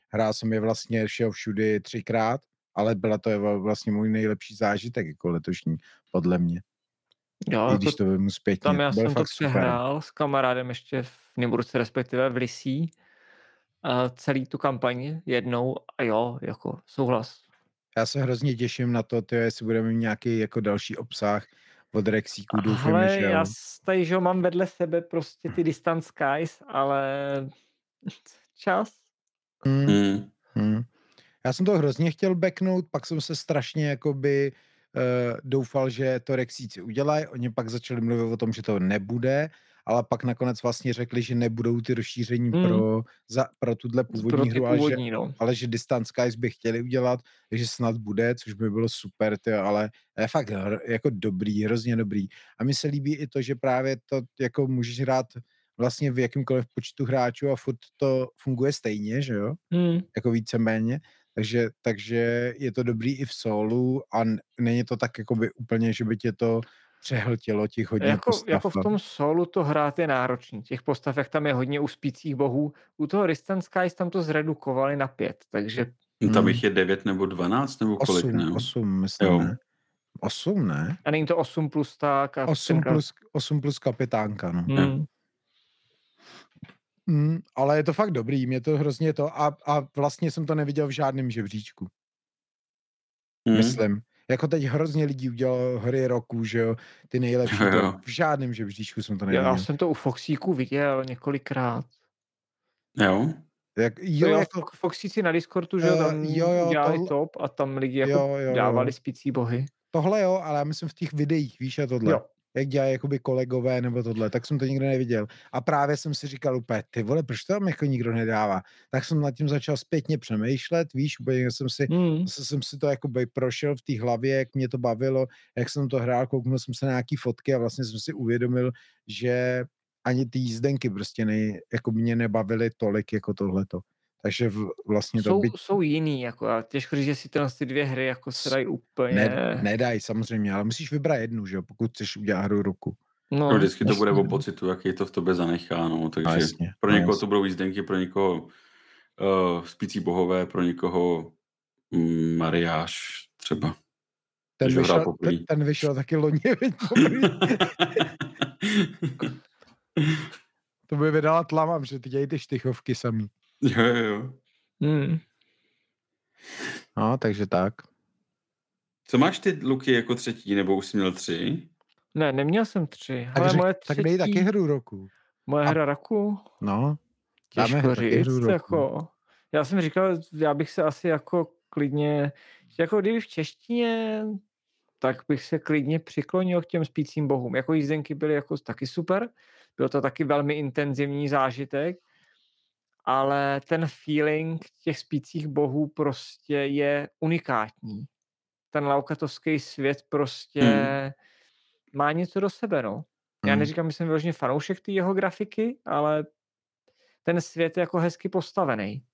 Hrál jsem je vlastně šel všudy třikrát, ale byla to vlastně můj nejlepší zážitek jako letošní, podle mě. Jo, I když to, to vím zpětně. Tam já jsem to přehrál s kamarádem ještě v Nymburce, respektive v Lisí celý tu kampaň jednou a jo, jako souhlas. Já se hrozně těším na to, tyjo, jestli budeme mít nějaký jako další obsah od Rexíku, doufám, Ale já tady, že mám vedle sebe prostě ty Distant Skies, ale (laughs) čas. Hmm. Hmm. Hmm. Já jsem to hrozně chtěl backnout, pak jsem se strašně jakoby uh, doufal, že to Rexíci udělají, oni pak začali mluvit o tom, že to nebude ale pak nakonec vlastně řekli, že nebudou ty rozšíření hmm. pro, za, pro tuhle původní pro hru, původní, ale, že, no. ale že Distance Skies by chtěli udělat, že snad bude, což by bylo super, tyjo, ale je fakt jako dobrý, hrozně dobrý. A mi se líbí i to, že právě to jako můžeš hrát vlastně v jakýmkoliv počtu hráčů a furt to funguje stejně, že jo? Hmm. Jako víceméně. Takže, takže je to dobrý i v solu a není to tak jakoby úplně, že by tě to přehltilo těch hodně jako, postav. Jako v tom solu to hrát je náročný. Těch postav, jak tam je hodně uspících bohů. U toho Distant Skies tam to zredukovali na pět, takže... Hmm. Tam jich je devět nebo dvanáct nebo kolik, osm, ne? Osm, myslím, jo. ne? Osm, ne? A není to osm plus tak? A osm, plus, osm plus kapitánka, no. Hmm. Mm, ale je to fakt dobrý, mě to hrozně to a, a vlastně jsem to neviděl v žádném žebříčku. Mm. Myslím. Jako teď hrozně lidí udělalo hry roku, že jo, ty (laughs) nejlepší, jo, jo. v žádném žebříčku jsem to neviděl. Já jsem to u Foxíku viděl několikrát. Jo? Jak, jo, jo, jako, Foxíci na Discordu, že uh, tam jo, jo, dělali tohle, top a tam lidi jako jo, jo, dávali jo. spící bohy. Tohle jo, ale já myslím v těch videích, víš, a tohle. Jo jak dělají jakoby kolegové nebo tohle, tak jsem to nikdy neviděl. A právě jsem si říkal úplně, ty vole, proč to tam jako nikdo nedává? Tak jsem nad tím začal zpětně přemýšlet, víš, úplně jsem si, mm. jsem si to jakoby prošel v té hlavě, jak mě to bavilo, jak jsem to hrál, kouknul jsem se na nějaký fotky a vlastně jsem si uvědomil, že ani ty jízdenky prostě nej, jako mě nebavily tolik jako tohleto. Takže v, vlastně to jsou, byť... jsou jiný, jako a těžko říct, že si tyhle ty dvě hry jako se dají úplně... Ne, nedají samozřejmě, ale musíš vybrat jednu, že jo, pokud chceš udělat hru ruku. No, no vždycky to bude o pocitu, jaký to v tobě zanechá, no, takže no, jasně, pro někoho no, to budou jízdenky, pro někoho uh, spící bohové, pro někoho mm, Mariáš třeba. Ten vyšel, ten, ten vyšel taky loni, (laughs) To by (laughs) vydala tlama, že ty dějí ty štychovky samý. Jo, jo, jo. Hmm. No, takže tak. Co máš ty luky jako třetí, nebo už jsi měl tři? Ne, neměl jsem tři. Tak, řek, moje třetí... tak dej taky hru roku. Moje A... hra roku? No. Těžko říct, jako... Já jsem říkal, já bych se asi jako klidně, jako kdyby v češtině, tak bych se klidně přiklonil k těm spícím bohům. Jako jízdenky byly jako taky super, byl to taky velmi intenzivní zážitek, ale ten feeling těch spících bohů prostě je unikátní. Ten laukatovský svět prostě hmm. má něco do sebe, no. Já hmm. neříkám, že jsem vyloženě fanoušek té jeho grafiky, ale ten svět je jako hezky postavený.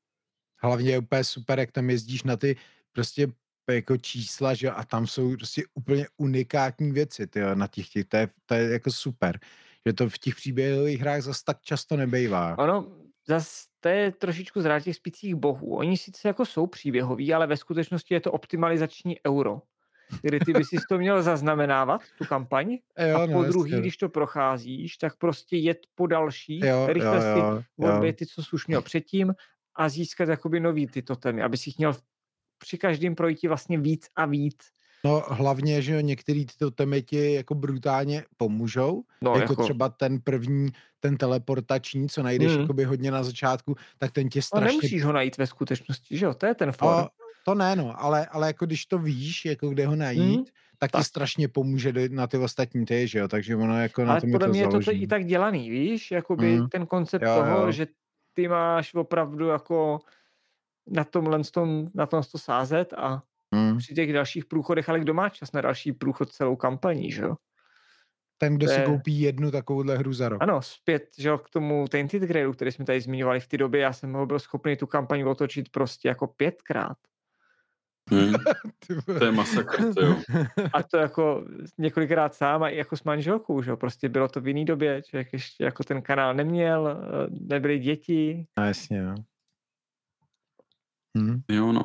Hlavně je úplně super, jak tam jezdíš na ty prostě jako čísla, že a tam jsou prostě úplně unikátní věci, tyjo, na těch, těch to, je, to je jako super, že to v těch příběhových hrách zase tak často nebejvá. Ono, zase to je trošičku zrát těch spících bohů. Oni sice jako jsou příběhoví, ale ve skutečnosti je to optimalizační euro, kdy ty bys si to měl zaznamenávat, tu kampaň, (laughs) jo, a po no, druhý, když to procházíš, tak prostě jet po další, jo, rychle jo, si odbět ty, co jsi už měl předtím a získat jakoby nový ty totemy, aby si měl při každém projití vlastně víc a víc. No hlavně, že některý tyto temy ti jako brutálně pomůžou, no, jako, jako třeba ten první, ten teleportační, co najdeš hmm. jakoby hodně na začátku, tak ten tě strašně... No nemusíš ho najít ve skutečnosti, že jo, to je ten for. No, to ne, no, ale, ale jako když to víš, jako kde ho najít, hmm. tak, tak ti strašně pomůže na ty ostatní ty, že jo, takže ono jako ale na tom podle je to mě je to i tak dělaný, víš, jakoby hmm. ten koncept jo, toho, jo. že ty máš opravdu jako na tomhle tom, na tom to sázet a hmm. při těch dalších průchodech, ale kdo má čas na další průchod celou kampaní, že jo? Ten, kdo si koupí jednu takovouhle hru za rok. Ano, zpět, že jo, k tomu Tainted Grailu, který jsme tady zmiňovali v té době, já jsem ho byl schopný tu kampaň otočit prostě jako pětkrát. Hmm. (laughs) to je masakr, to jo. (laughs) A to jako několikrát sám a i jako s manželkou, že jo, prostě bylo to v jiný době, člověk ještě jako ten kanál neměl, eh, nebyly děti. A jasně, no. Hmm. Jo, no.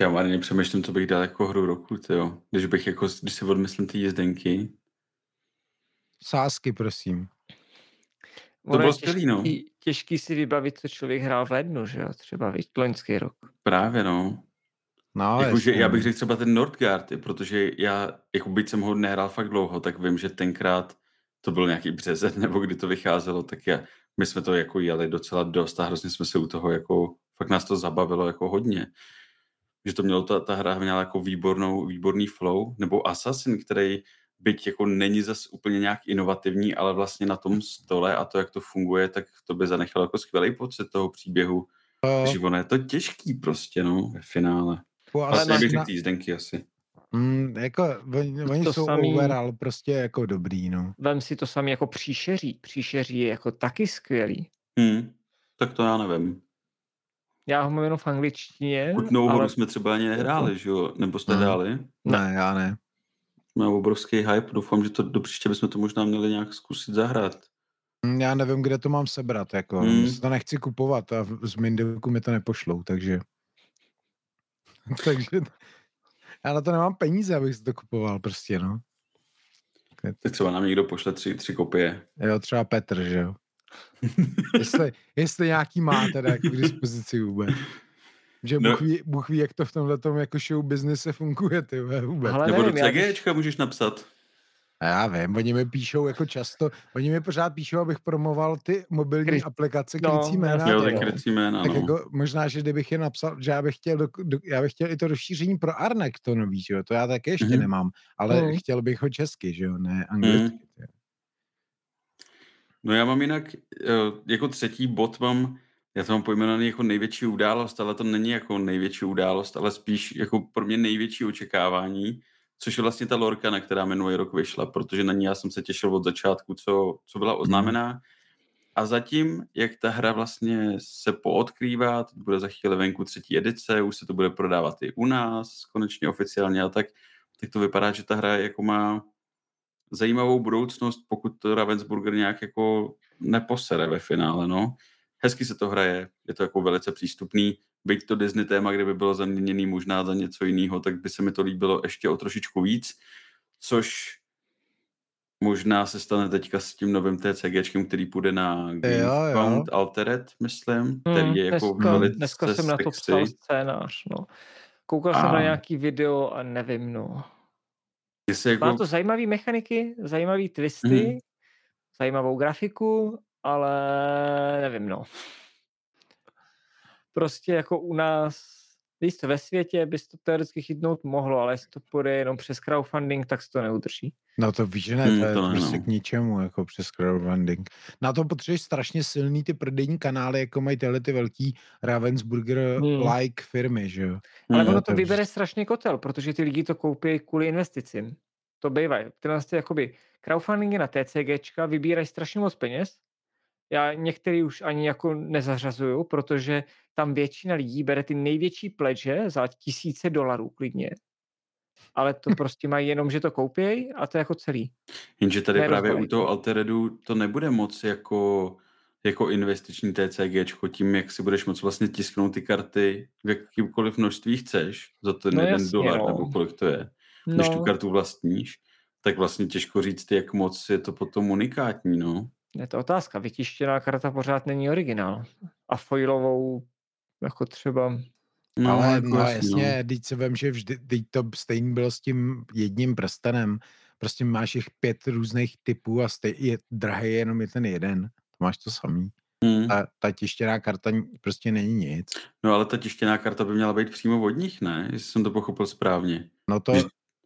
Já ani přemýšlím, co bych dal jako hru roku, jo. Když bych jako, když si odmyslím ty jízdenky. Sásky, prosím. To bylo skvělý, no. Těžký si vybavit, co člověk hrál v lednu, že jo, třeba víš, loňský rok. Právě, no. No, jako, že já bych řekl třeba ten Nordgard, protože já, jako byť jsem ho nehrál fakt dlouho, tak vím, že tenkrát to byl nějaký březen, (laughs) nebo kdy to vycházelo, tak já, my jsme to jako jeli docela dost a hrozně jsme se u toho jako, fakt nás to zabavilo jako hodně že to mělo, ta, ta hra měla jako výbornou, výborný flow, nebo Assassin, který byť jako není zas úplně nějak inovativní, ale vlastně na tom stole a to, jak to funguje, tak to by zanechalo jako skvělý pocit toho příběhu. Uh, že ono je to těžký prostě, no, ve finále. Uh, ale vlastně bych řekl na... jízdenky asi. Mm, jako, oni, oni to jsou samý, overall prostě jako dobrý, no. Vem si to sami jako příšeří. Příšeří je jako taky skvělý. Hmm. Tak to já nevím. Já ho mám jenom v angličtině. Kutnou ale... jsme třeba ani nehráli, že jo? Nebo jste hmm. hráli? Ne, já ne. Má obrovský hype, doufám, že to do příště bychom to možná měli nějak zkusit zahrát. Mm, já nevím, kde to mám sebrat, jako. Hmm. to nechci kupovat a z Mindiku mi to nepošlou, takže... (laughs) takže já na to nemám peníze, abych si to kupoval prostě, no. Teď třeba nám někdo pošle tři, tři kopie. Jo, třeba Petr, že jo. Jestli, jestli nějaký má teda jako k dispozici vůbec. Že no. Bůh, ví, Bůh ví, jak to v tomhle tom jako show businesse funguje, ty vůbec. Ale Nebo nevím, do CGčka bych... můžeš napsat. A já vím, oni mi píšou jako často, oni mi pořád píšou, abych promoval ty mobilní Kry... aplikace no, krycí jména. Jo, ty krycí jména, tak no. jako, možná, že kdybych je napsal, že já bych chtěl, do, do, já bych chtěl i to rozšíření pro Arnek to nový, že jo, to já taky ještě mm-hmm. nemám, ale mm. chtěl bych ho česky, že jo, ne anglicky. Mm. No já mám jinak, eh, jako třetí bod mám, já to mám pojmenovaný jako největší událost, ale to není jako největší událost, ale spíš jako pro mě největší očekávání, což je vlastně ta lorka, na která minulý rok vyšla, protože na ní já jsem se těšil od začátku, co, co byla oznámená. A zatím, jak ta hra vlastně se poodkrývá, teď bude za chvíli venku třetí edice, už se to bude prodávat i u nás, konečně oficiálně a tak, tak to vypadá, že ta hra jako má zajímavou budoucnost, pokud to Ravensburger nějak jako neposere ve finále, no. Hezky se to hraje, je to jako velice přístupný, byť to Disney téma, kdyby bylo zaměněný možná za něco jiného, tak by se mi to líbilo ještě o trošičku víc, což možná se stane teďka s tím novým TCGčkem, který půjde na Gamescom Altered, myslím, hmm, který je jako dneska, velice Dneska jsem na to psal scénář, no. Koukal a... jsem na nějaký video a nevím, no. Jako... Má to zajímavé mechaniky, zajímavé twisty, mm. zajímavou grafiku, ale nevím, no. Prostě jako u nás, víš to, ve světě bys to teoreticky chytnout mohlo, ale jestli to půjde jenom přes crowdfunding, tak se to neudrží. No to víš, že ne, hmm, to je to prostě no. k ničemu, jako přes crowdfunding. Na to potřebuješ strašně silný ty prodejní kanály, jako mají tyhle ty velký Ravensburger-like hmm. firmy, že jo. Ale hmm. ono to vybere strašně kotel, protože ty lidi to koupí kvůli investicím. To bývají. Tyhle jakoby crowdfundingy na TCGčka vybírají strašně moc peněz. Já některý už ani jako nezařazuju, protože tam většina lidí bere ty největší pledže za tisíce dolarů klidně ale to (laughs) prostě mají jenom, že to koupějí a to je jako celý. Jenže tady ne právě u toho Alteredu to nebude moc jako, jako investiční TCG, tím, jak si budeš moc vlastně tisknout ty karty v jakýmkoliv množství chceš za ten no jeden jasně, dolar, no. nebo kolik to je. No. Když tu kartu vlastníš, tak vlastně těžko říct, jak moc je to potom unikátní, no. Je to otázka. Vytištěná karta pořád není originál. A foilovou jako třeba No, ale jako no jasně, no. teď se vím, že vždy, teď to stejný bylo s tím jedním prstenem. Prostě máš jich pět různých typů a stej, je drahý jenom je ten jeden. To máš to samý. Hmm. A ta tištěná karta prostě není nic. No ale ta tištěná karta by měla být přímo od nich, ne? Jestli jsem to pochopil správně. No to,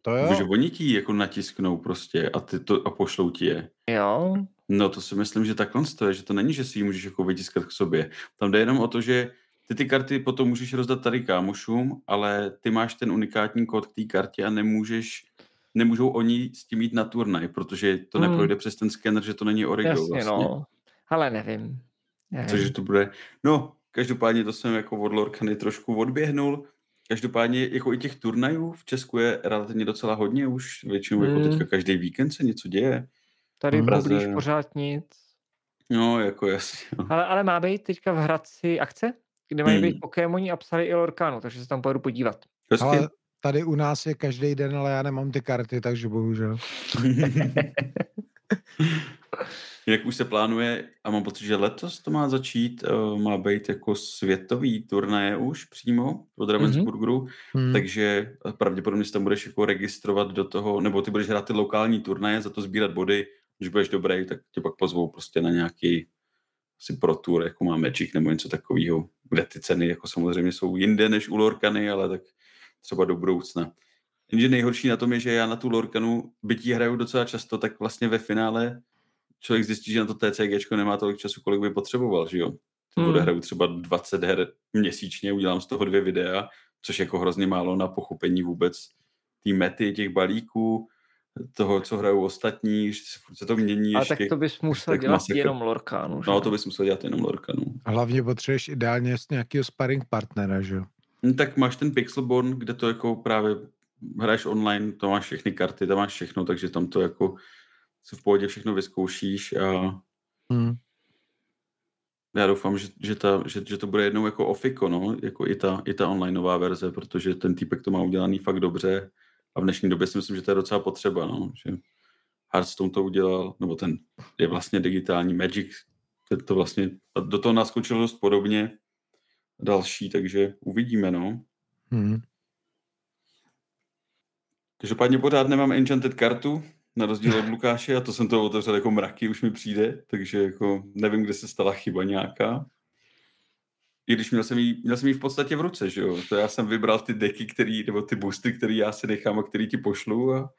to jo. Že oni ti jako natisknou prostě a, ty to, a pošlou ti je. Jo. No to si myslím, že takhle to je, že to není, že si ji můžeš jako vytiskat k sobě. Tam jde jenom o to, že ty ty karty potom můžeš rozdat tady kámošům, ale ty máš ten unikátní kód k té kartě a nemůžeš, nemůžou oni s tím jít na turnaj, protože to hmm. neprojde přes ten skener, že to není origo Jasně, vlastně. no. Ale nevím. nevím. Cože to bude. No, každopádně to jsem jako od Lorkany trošku odběhnul. Každopádně jako i těch turnajů v Česku je relativně docela hodně už. Většinou jako hmm. jako teďka každý víkend se něco děje. Tady v poblíž pořád nic. No, jako jasně. No. Ale, ale má být teďka v Hradci akce? kde mají hmm. být Pokémoni a psali i Lorkanu, takže se tam pojedu podívat. Hezky. Ale tady u nás je každý den, ale já nemám ty karty, takže bohužel. (laughs) Jak už se plánuje, a mám pocit, že letos to má začít, uh, má být jako světový turnaje už přímo od. Ravensburgeru, mm-hmm. takže pravděpodobně se tam budeš jako registrovat do toho, nebo ty budeš hrát ty lokální turnaje, za to sbírat body, když budeš dobrý, tak tě pak pozvou prostě na nějaký asi pro tour, jako má Magic nebo něco takového, kde ty ceny jako samozřejmě jsou jinde než u Lorkany, ale tak třeba do budoucna. Jenže nejhorší na tom je, že já na tu Lorkanu, bytí hraju docela často, tak vlastně ve finále člověk zjistí, že na to TCG nemá tolik času, kolik by potřeboval, že jo. Hmm. Odehraju třeba 20 her měsíčně, udělám z toho dvě videa, což jako hrozně málo na pochopení vůbec té mety těch balíků, toho, co hrajou ostatní, se to mění A ještě. tak to bys musel dělat masakr. jenom Lorkanu, že? No, to bys musel dělat jenom Lorkanu. A hlavně potřebuješ ideálně nějakého sparring partnera, že jo? No, tak máš ten Pixelborn, kde to jako právě hraješ online, to máš všechny karty, tam máš všechno, takže tam to jako se v pohodě všechno vyzkoušíš a hmm. já doufám, že, že, ta, že, že, to bude jednou jako ofiko, no, jako i ta, i ta onlineová verze, protože ten týpek to má udělaný fakt dobře a v dnešní době si myslím, že to je docela potřeba, no, že Hearthstone to udělal, nebo ten je vlastně digitální Magic, to vlastně, do toho naskočilo dost podobně další, takže uvidíme, no. Hmm. Každopádně pořád nemám Enchanted kartu, na rozdíl od (laughs) Lukáše, a to jsem to otevřel jako mraky, už mi přijde, takže jako nevím, kde se stala chyba nějaká. I když měl jsem jí, měl jsem jí v podstatě v ruce, že jo, to já jsem vybral ty deky, který, nebo ty boosty, který já si nechám a který ti pošlu a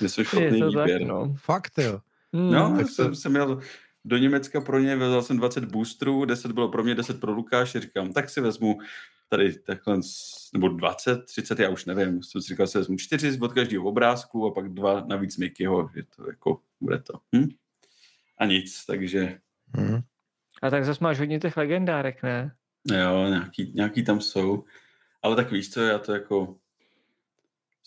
mě se špatný výběr. Tak, no. Fakt jo. Hmm. No, tak jsem, jsem měl do Německa pro ně, vezl jsem 20 boostrů, 10 bylo pro mě, 10 pro Lukáše, říkám, tak si vezmu tady takhle, nebo 20, 30, já už nevím, jsem si říkal, že vezmu 4 od každého obrázku a pak dva navíc Mickeyho, že to jako bude to. Hm? A nic, takže... Hmm. A tak zase máš hodně těch legendárek, ne? Jo, nějaký, nějaký tam jsou. Ale tak víš co, já to jako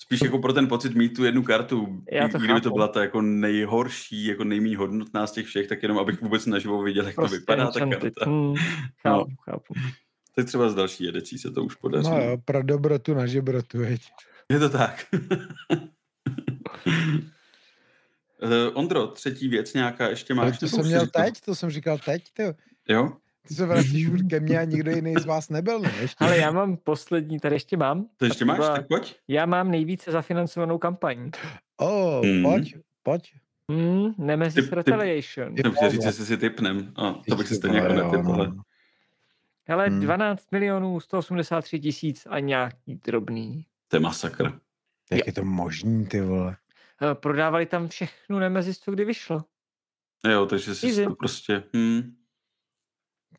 Spíš jako pro ten pocit mít tu jednu kartu, Já to kdyby chápu. to byla ta jako nejhorší, jako nejméně hodnotná z těch všech, tak jenom abych vůbec naživo viděl, jak prostě to vypadá ta karta. Hmm, chápu, no. chápu. Tak třeba z další jedecí se to už podaří. No jo, pro dobrotu na žebrotu, veď. Je to tak. uh, (laughs) Ondro, třetí věc nějaká ještě máš? to jsem měl teď, to jsem říkal teď, ty. Jo? Ty se vrátíš už ke mně a nikdo jiný z vás nebyl, ne? Ještě. Ale já mám poslední, tady ještě mám. To ještě máš, tak pojď. Já mám nejvíce zafinancovanou kampaň. Oh, mm. pojď, pojď. Mm, Nemesis typ, Retaliation. Typ, typ, říct, jestli si typnem. A, to bych si stejně jako netyp, ale... Hele, hmm. 12 milionů 183 tisíc a nějaký drobný. To je masakr. Jak je to možný, ty vole? Eh, prodávali tam všechno Nemesis, co kdy vyšlo. Jo, takže si to prostě... Hmm.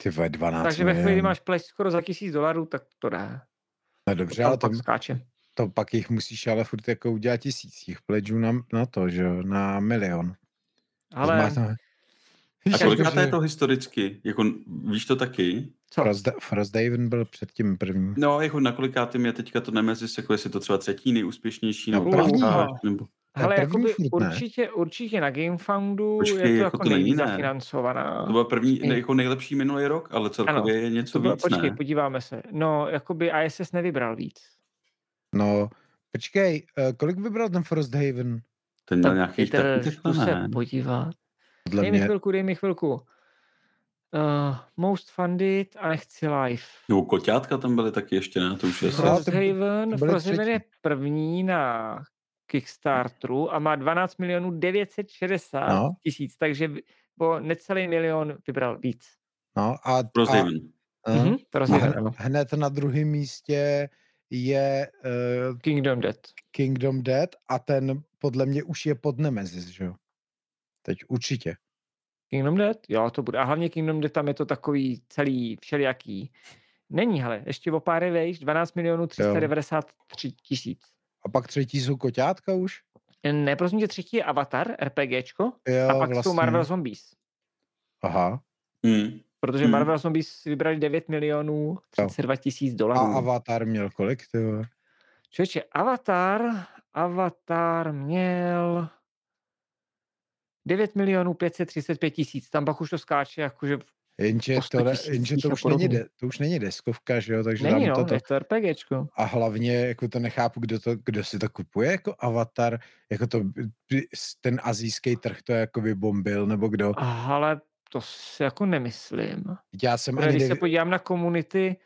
Ty vole, 12 Takže ve chvíli, kdy máš pleš skoro za tisíc dolarů, tak to dá. No dobře, to ale to, skáče. to pak jich musíš ale furt jako udělat tisíc těch pledžů na, na to, že jo, na milion. Ale... Tam... A kolikrát je to historicky? Jako, víš to taky? Co? Frost, Frosthaven byl předtím první. No, jako na kolikátým je teďka to Nemesis, jako jestli to třeba třetí nejúspěšnější, nebo no, první, nebo... Ale jakoby určitě, určitě na GameFoundu Počkej, je to jako, jako to není zafinancovaná. To byla první, ne, jako nejlepší minulý rok, ale celkově ano, je něco bylo, víc, Počkej, ne? podíváme se. No, jakoby ISS nevybral víc. No, počkej, uh, kolik vybral ten Frosthaven? Ten měl nějaký tak, se podívat. Dej mi chvilku, dej mi chvilku. Uh, most Funded a nechci live. No, koťátka tam byly taky ještě, ne? To už je Frosthaven, Frosthaven je první na Kickstarteru a má 12 milionů 960 no. tisíc, takže po necelý milion vybral víc. No a, Frosthaven. A, mm-hmm, a hned na druhém místě je uh, Kingdom Dead. Kingdom Dead a ten podle mě už je pod Nemesis, že jo? Teď určitě. Kingdom Dead? Jo, to bude. A hlavně Kingdom Dead tam je to takový celý všelijaký. Není, hele, ještě o pár vejš, 12 milionů 393 tisíc. A pak třetí jsou koťátka už? Ne, prosím tě, třetí je Avatar, RPGčko, jo, a pak vlastně. jsou Marvel Zombies. Aha. Hmm. Protože hmm. Marvel Zombies vybrali 9 milionů 32 tisíc dolarů. A Avatar měl kolik, ty Člověče, Avatar, Avatar měl 9 milionů 535 tisíc, tam pak už to skáče jakože Jenže, to, jenže to, už není de, to už není deskovka, že jo? Takže není, no, to, je to RPGčko. A hlavně, jako to nechápu, kdo, to, kdo si to kupuje jako avatar, jako to, ten azijský trh to jako vybombil, nebo kdo? Ale to si jako nemyslím. Já jsem Protože ani když neví... se podívám na komunity,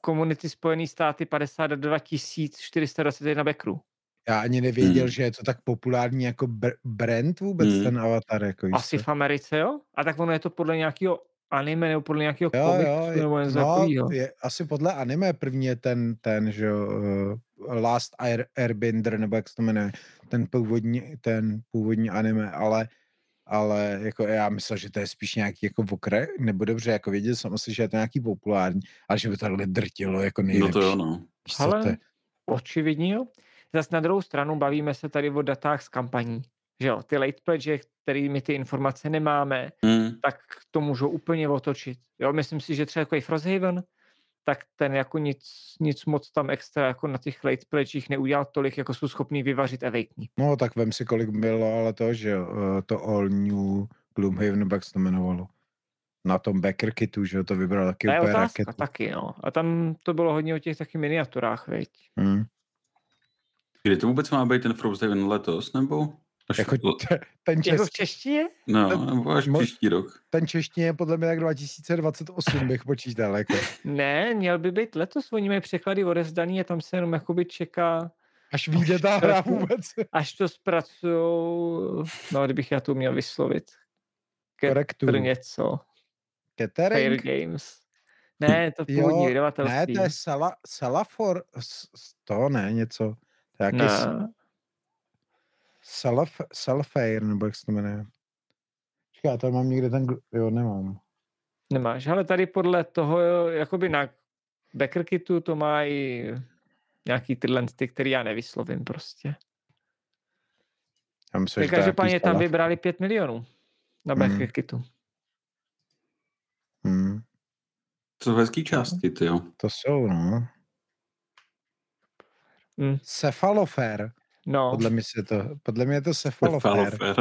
komunity Spojený státy 52 421 backru. Já ani nevěděl, hmm. že je to tak populární jako br- brand vůbec, hmm. ten avatar. Jako Asi v Americe, jo? A tak ono je to podle nějakého anime nebo podle nějakého jo, komiksu jo, je, nebo něco no, je, asi podle anime první je ten, ten že uh, Last Air, Airbender, nebo jak se to jmenuje, ten původní, ten původní anime, ale ale jako já myslel, že to je spíš nějaký jako vokre, nebo dobře, jako věděl jsem asi, že je to nějaký populární, ale že by to drtilo jako nejlepší. No to jo, no. Ale očividně jo. Zas na druhou stranu bavíme se tady o datách z kampaní. Že jo, ty late pledge, kterými ty informace nemáme, Mm. tak to můžou úplně otočit. Jo, myslím si, že třeba jako i Frosthaven, tak ten jako nic, nic moc tam extra jako na těch late pledgech neudělal tolik, jako jsou schopný vyvařit Awakening. No, tak vem si, kolik bylo, ale to, že eh, to All New Gloomhaven, jak se to jmenovalo. Na tom backer kitu, že to vybral taky To je úplně otázka raketu. taky, no. A tam to bylo hodně o těch taky miniaturách, veď. Hmm. Kdy to vůbec má být ten Frosthaven letos, nebo? Jako l- te- ten, Jako v češtině? no, nebo až příští rok. ten češtině je podle mě tak 2028 bych počítal. Jako. Ne, měl by být letos, oni mají překlady odezdaný a tam se jenom jakoby čeká, Až vyjde ta Až hra to- vůbec. až to zpracujou, no kdybych já to uměl vyslovit. Korekturu. Ketr něco. Fair Catering? Games. Ne, to původní Jo, ne, vydavatelství. to je Sala, Salafor, to ne, něco. To je jaký ne. Salaf, Salfair, nebo jak se to jmenuje. Čekaj, já tady mám někde ten, jo, nemám. Nemáš, ale tady podle toho, jakoby na backer kitu to mají nějaký tyhle, ty, který já nevyslovím prostě. Já myslím, každopádně tam vybrali 5 milionů na Hmm. backer kitu. Hmm, To jsou hezký částky, ty jo. to jsou, no. Hmm. Cefalofer. No, Podle mě, se to, podle mě je to cefalofer. Falofer.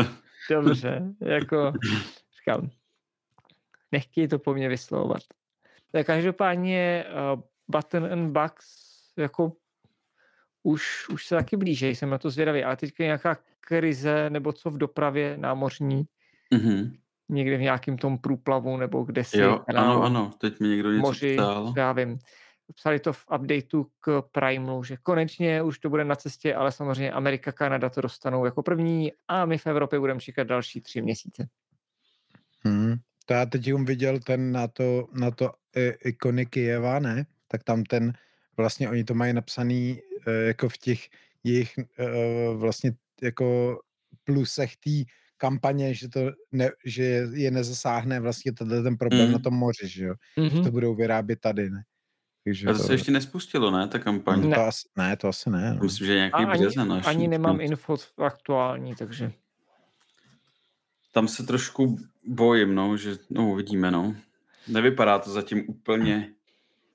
dobře, jako (laughs) říkám, nechtějí to po mně vyslovovat. Tak každopádně uh, Button and Bugs jako už, už se taky blíží, jsem na to zvědavý, ale teďka je nějaká krize nebo co v dopravě námořní, Mhm. někde v nějakém tom průplavu nebo kde si Jo, ano, ano, teď mi někdo něco moři, ptal. já vím. Psali to v updateu k Primelu, že konečně už to bude na cestě, ale samozřejmě Amerika, Kanada to dostanou jako první a my v Evropě budeme čekat další tři měsíce. Hmm. To já teď jim viděl ten na to, na to e, ikony Kijeva, ne? Tak tam ten, vlastně oni to mají napsaný e, jako v těch jejich e, vlastně jako plusech té kampaně, že, to ne, že je nezasáhne vlastně tenhle ten problém Mm. na tom moři, že jo? Že to budou vyrábět tady, ne? Takže A to se ještě nespustilo, ne, ta kampaň? to Ne. asi, ne, to asi ne. No. Myslím, že A nějaký ani, březen až. ani nemám info aktuální, takže Tam se trošku bojím, no, že, no, uvidíme, no. Nevypadá to zatím úplně,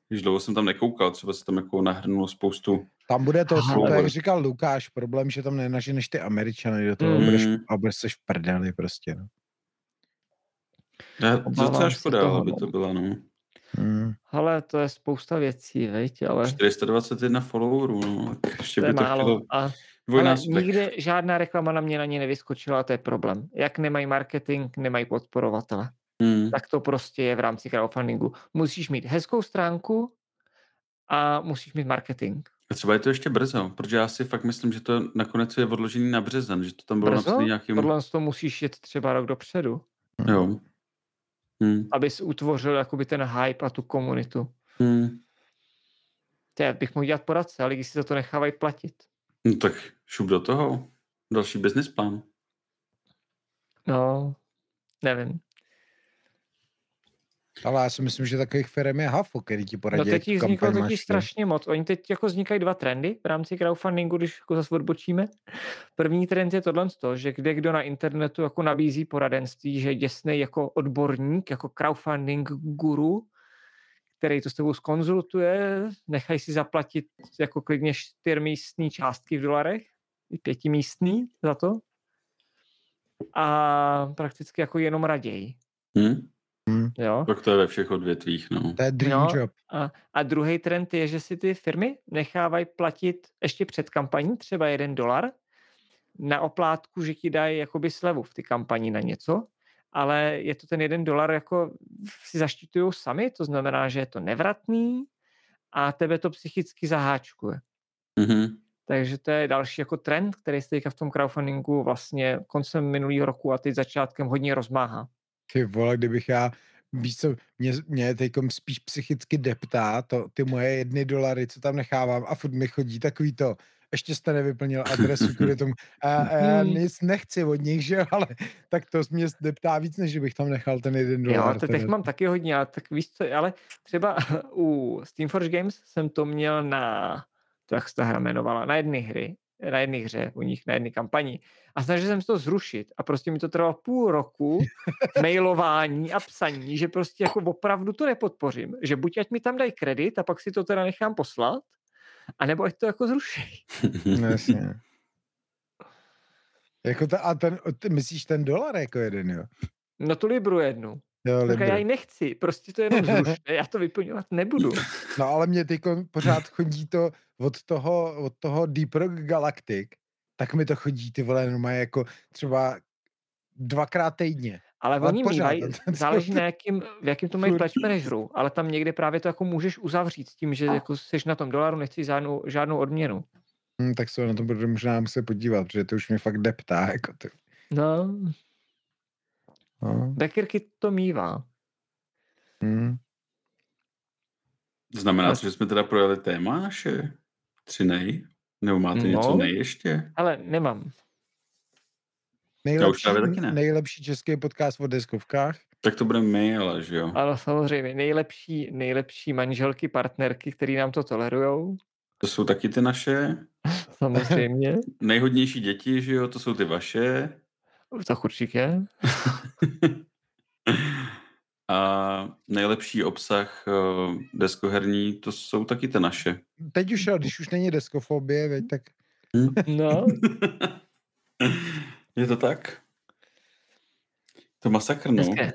když dlouho jsem tam nekoukal, třeba se tam jako nahrnulo spoustu. Tam bude to, Aha. to, jak říkal Lukáš, problém, že tam nenaženeš ty Američany do toho, Mm. budeš, a budeš seš v prdeli prostě, no. To Obávám docela škoda, toho, aby to byla, no. Hmm. ale to je spousta věcí, veď, ale 421 followerů, no, tak ještě to je by to málo. chtělo A, ale nikde žádná reklama na mě na ně nevyskočila, a to je problém. Jak nemají marketing, nemají podporovatele. Hmm. tak to prostě je v rámci crowdfundingu. Musíš mít hezkou stránku a musíš mít marketing. A třeba je to ještě brzo, protože já si fakt myslím, že to nakonec je odložený na březen, že to tam bylo Brzo? napsané nějakým... Tohle to musíš jet třeba rok dopředu, Jo. Hmm. abys utvořil jakoby ten hype a tu komunitu. Hmm. Já bych mohl dělat poradce, ale lidi si za to nechávají platit. No tak šup do toho. Další business plán. No, nevím. Ale já si myslím, že takových firm je hafo, který ti poradí, No teď jich vzniklo totiž strašně moc. Oni teď jako vznikají dva trendy v rámci crowdfundingu, když jako zase odbočíme. První trend je tohle, že kde kdo na internetu jako nabízí poradenství, že je děsný jako odborník, jako crowdfunding guru, který to s tebou skonzultuje, nechají si zaplatit jako klidně čtyřmístní částky v dolarech, i pětimístný za to. A prakticky jako jenom raději. Hm? Hmm. Jo? Tak to je ve všech odvětvích, no. To je dream No, job. A, a druhý trend je, že si ty firmy nechávají platit ještě před kampaní třeba jeden dolar na oplátku, že ti dají jakoby slevu v ty kampani na něco, ale je to ten jeden dolar jako si zaštitují sami, to znamená, že je to nevratný a tebe to psychicky zaháčkuje. Mhm. Takže to je další jako trend, který se teďka v tom crowdfundingu vlastně koncem minulého roku a teď začátkem hodně rozmáhá. Ty vole, kdybych já, víš co, mě, mě teď spíš psychicky deptá to, ty moje jedny dolary, co tam nechávám a furt mi chodí takový to, ještě jste nevyplnil adresu kvůli tomu. A, a já (laughs) nic nechci od nich, že jo, ale tak to mě deptá víc, než bych tam nechal ten jeden dolar. Jo, to těch mám taky hodně, ale tak víš co, ale třeba (laughs) u Steamforge Games jsem to měl na, to jak se ta hra jmenovala, na jedné hry na jedné hře, u nich na jedné kampani. A snažil jsem se to zrušit a prostě mi to trvalo půl roku (laughs) mailování a psaní, že prostě jako opravdu to nepodpořím. Že buď ať mi tam dají kredit a pak si to teda nechám poslat, anebo ať to jako zruší. (laughs) No, jasně. (laughs) Jako ta, a ten, myslíš ten dolar jako jeden, jo? No tu Libru jednu. Jo, Tak já ji nechci, prostě to jenom zrušte, já to vyplňovat nebudu. (laughs) No ale mě teď pořád chodí to od toho, od toho Deep Rock Galactic, tak mi to chodí ty vole normálně jako třeba dvakrát týdně. Ale Ale oni to- to- záleží na jakým, v jakým to mají pledge manageru, ale tam někde právě to jako můžeš uzavřít s tím, že jako jsi na tom dolaru, nechci žádnou, žádnou odměnu. Hm, tak se na to budu možná muset podívat, protože to už mě fakt deptá. Jako ty. No, No, Dekirky to mývá. hm. Znamená to, že jsme teda projeli téma naše tři nej? Nebo máte něco No. nej ještě? Ale nemám. Nejlepší, ne. nejlepší český podcast o deskovkách. Tak to budeme my, ale že jo. Ano, samozřejmě. Nejlepší, nejlepší manželky, partnerky, který nám to tolerujou. To jsou taky ty naše. (laughs) Samozřejmě. Nejhodnější děti, že jo, to jsou ty vaše. Tak (laughs) určitě. A nejlepší obsah uh, deskoherní, to jsou taky ty naše. Teď už když už není deskofobie, veď, tak No, (laughs) Je to tak? To masakr, no. hezké.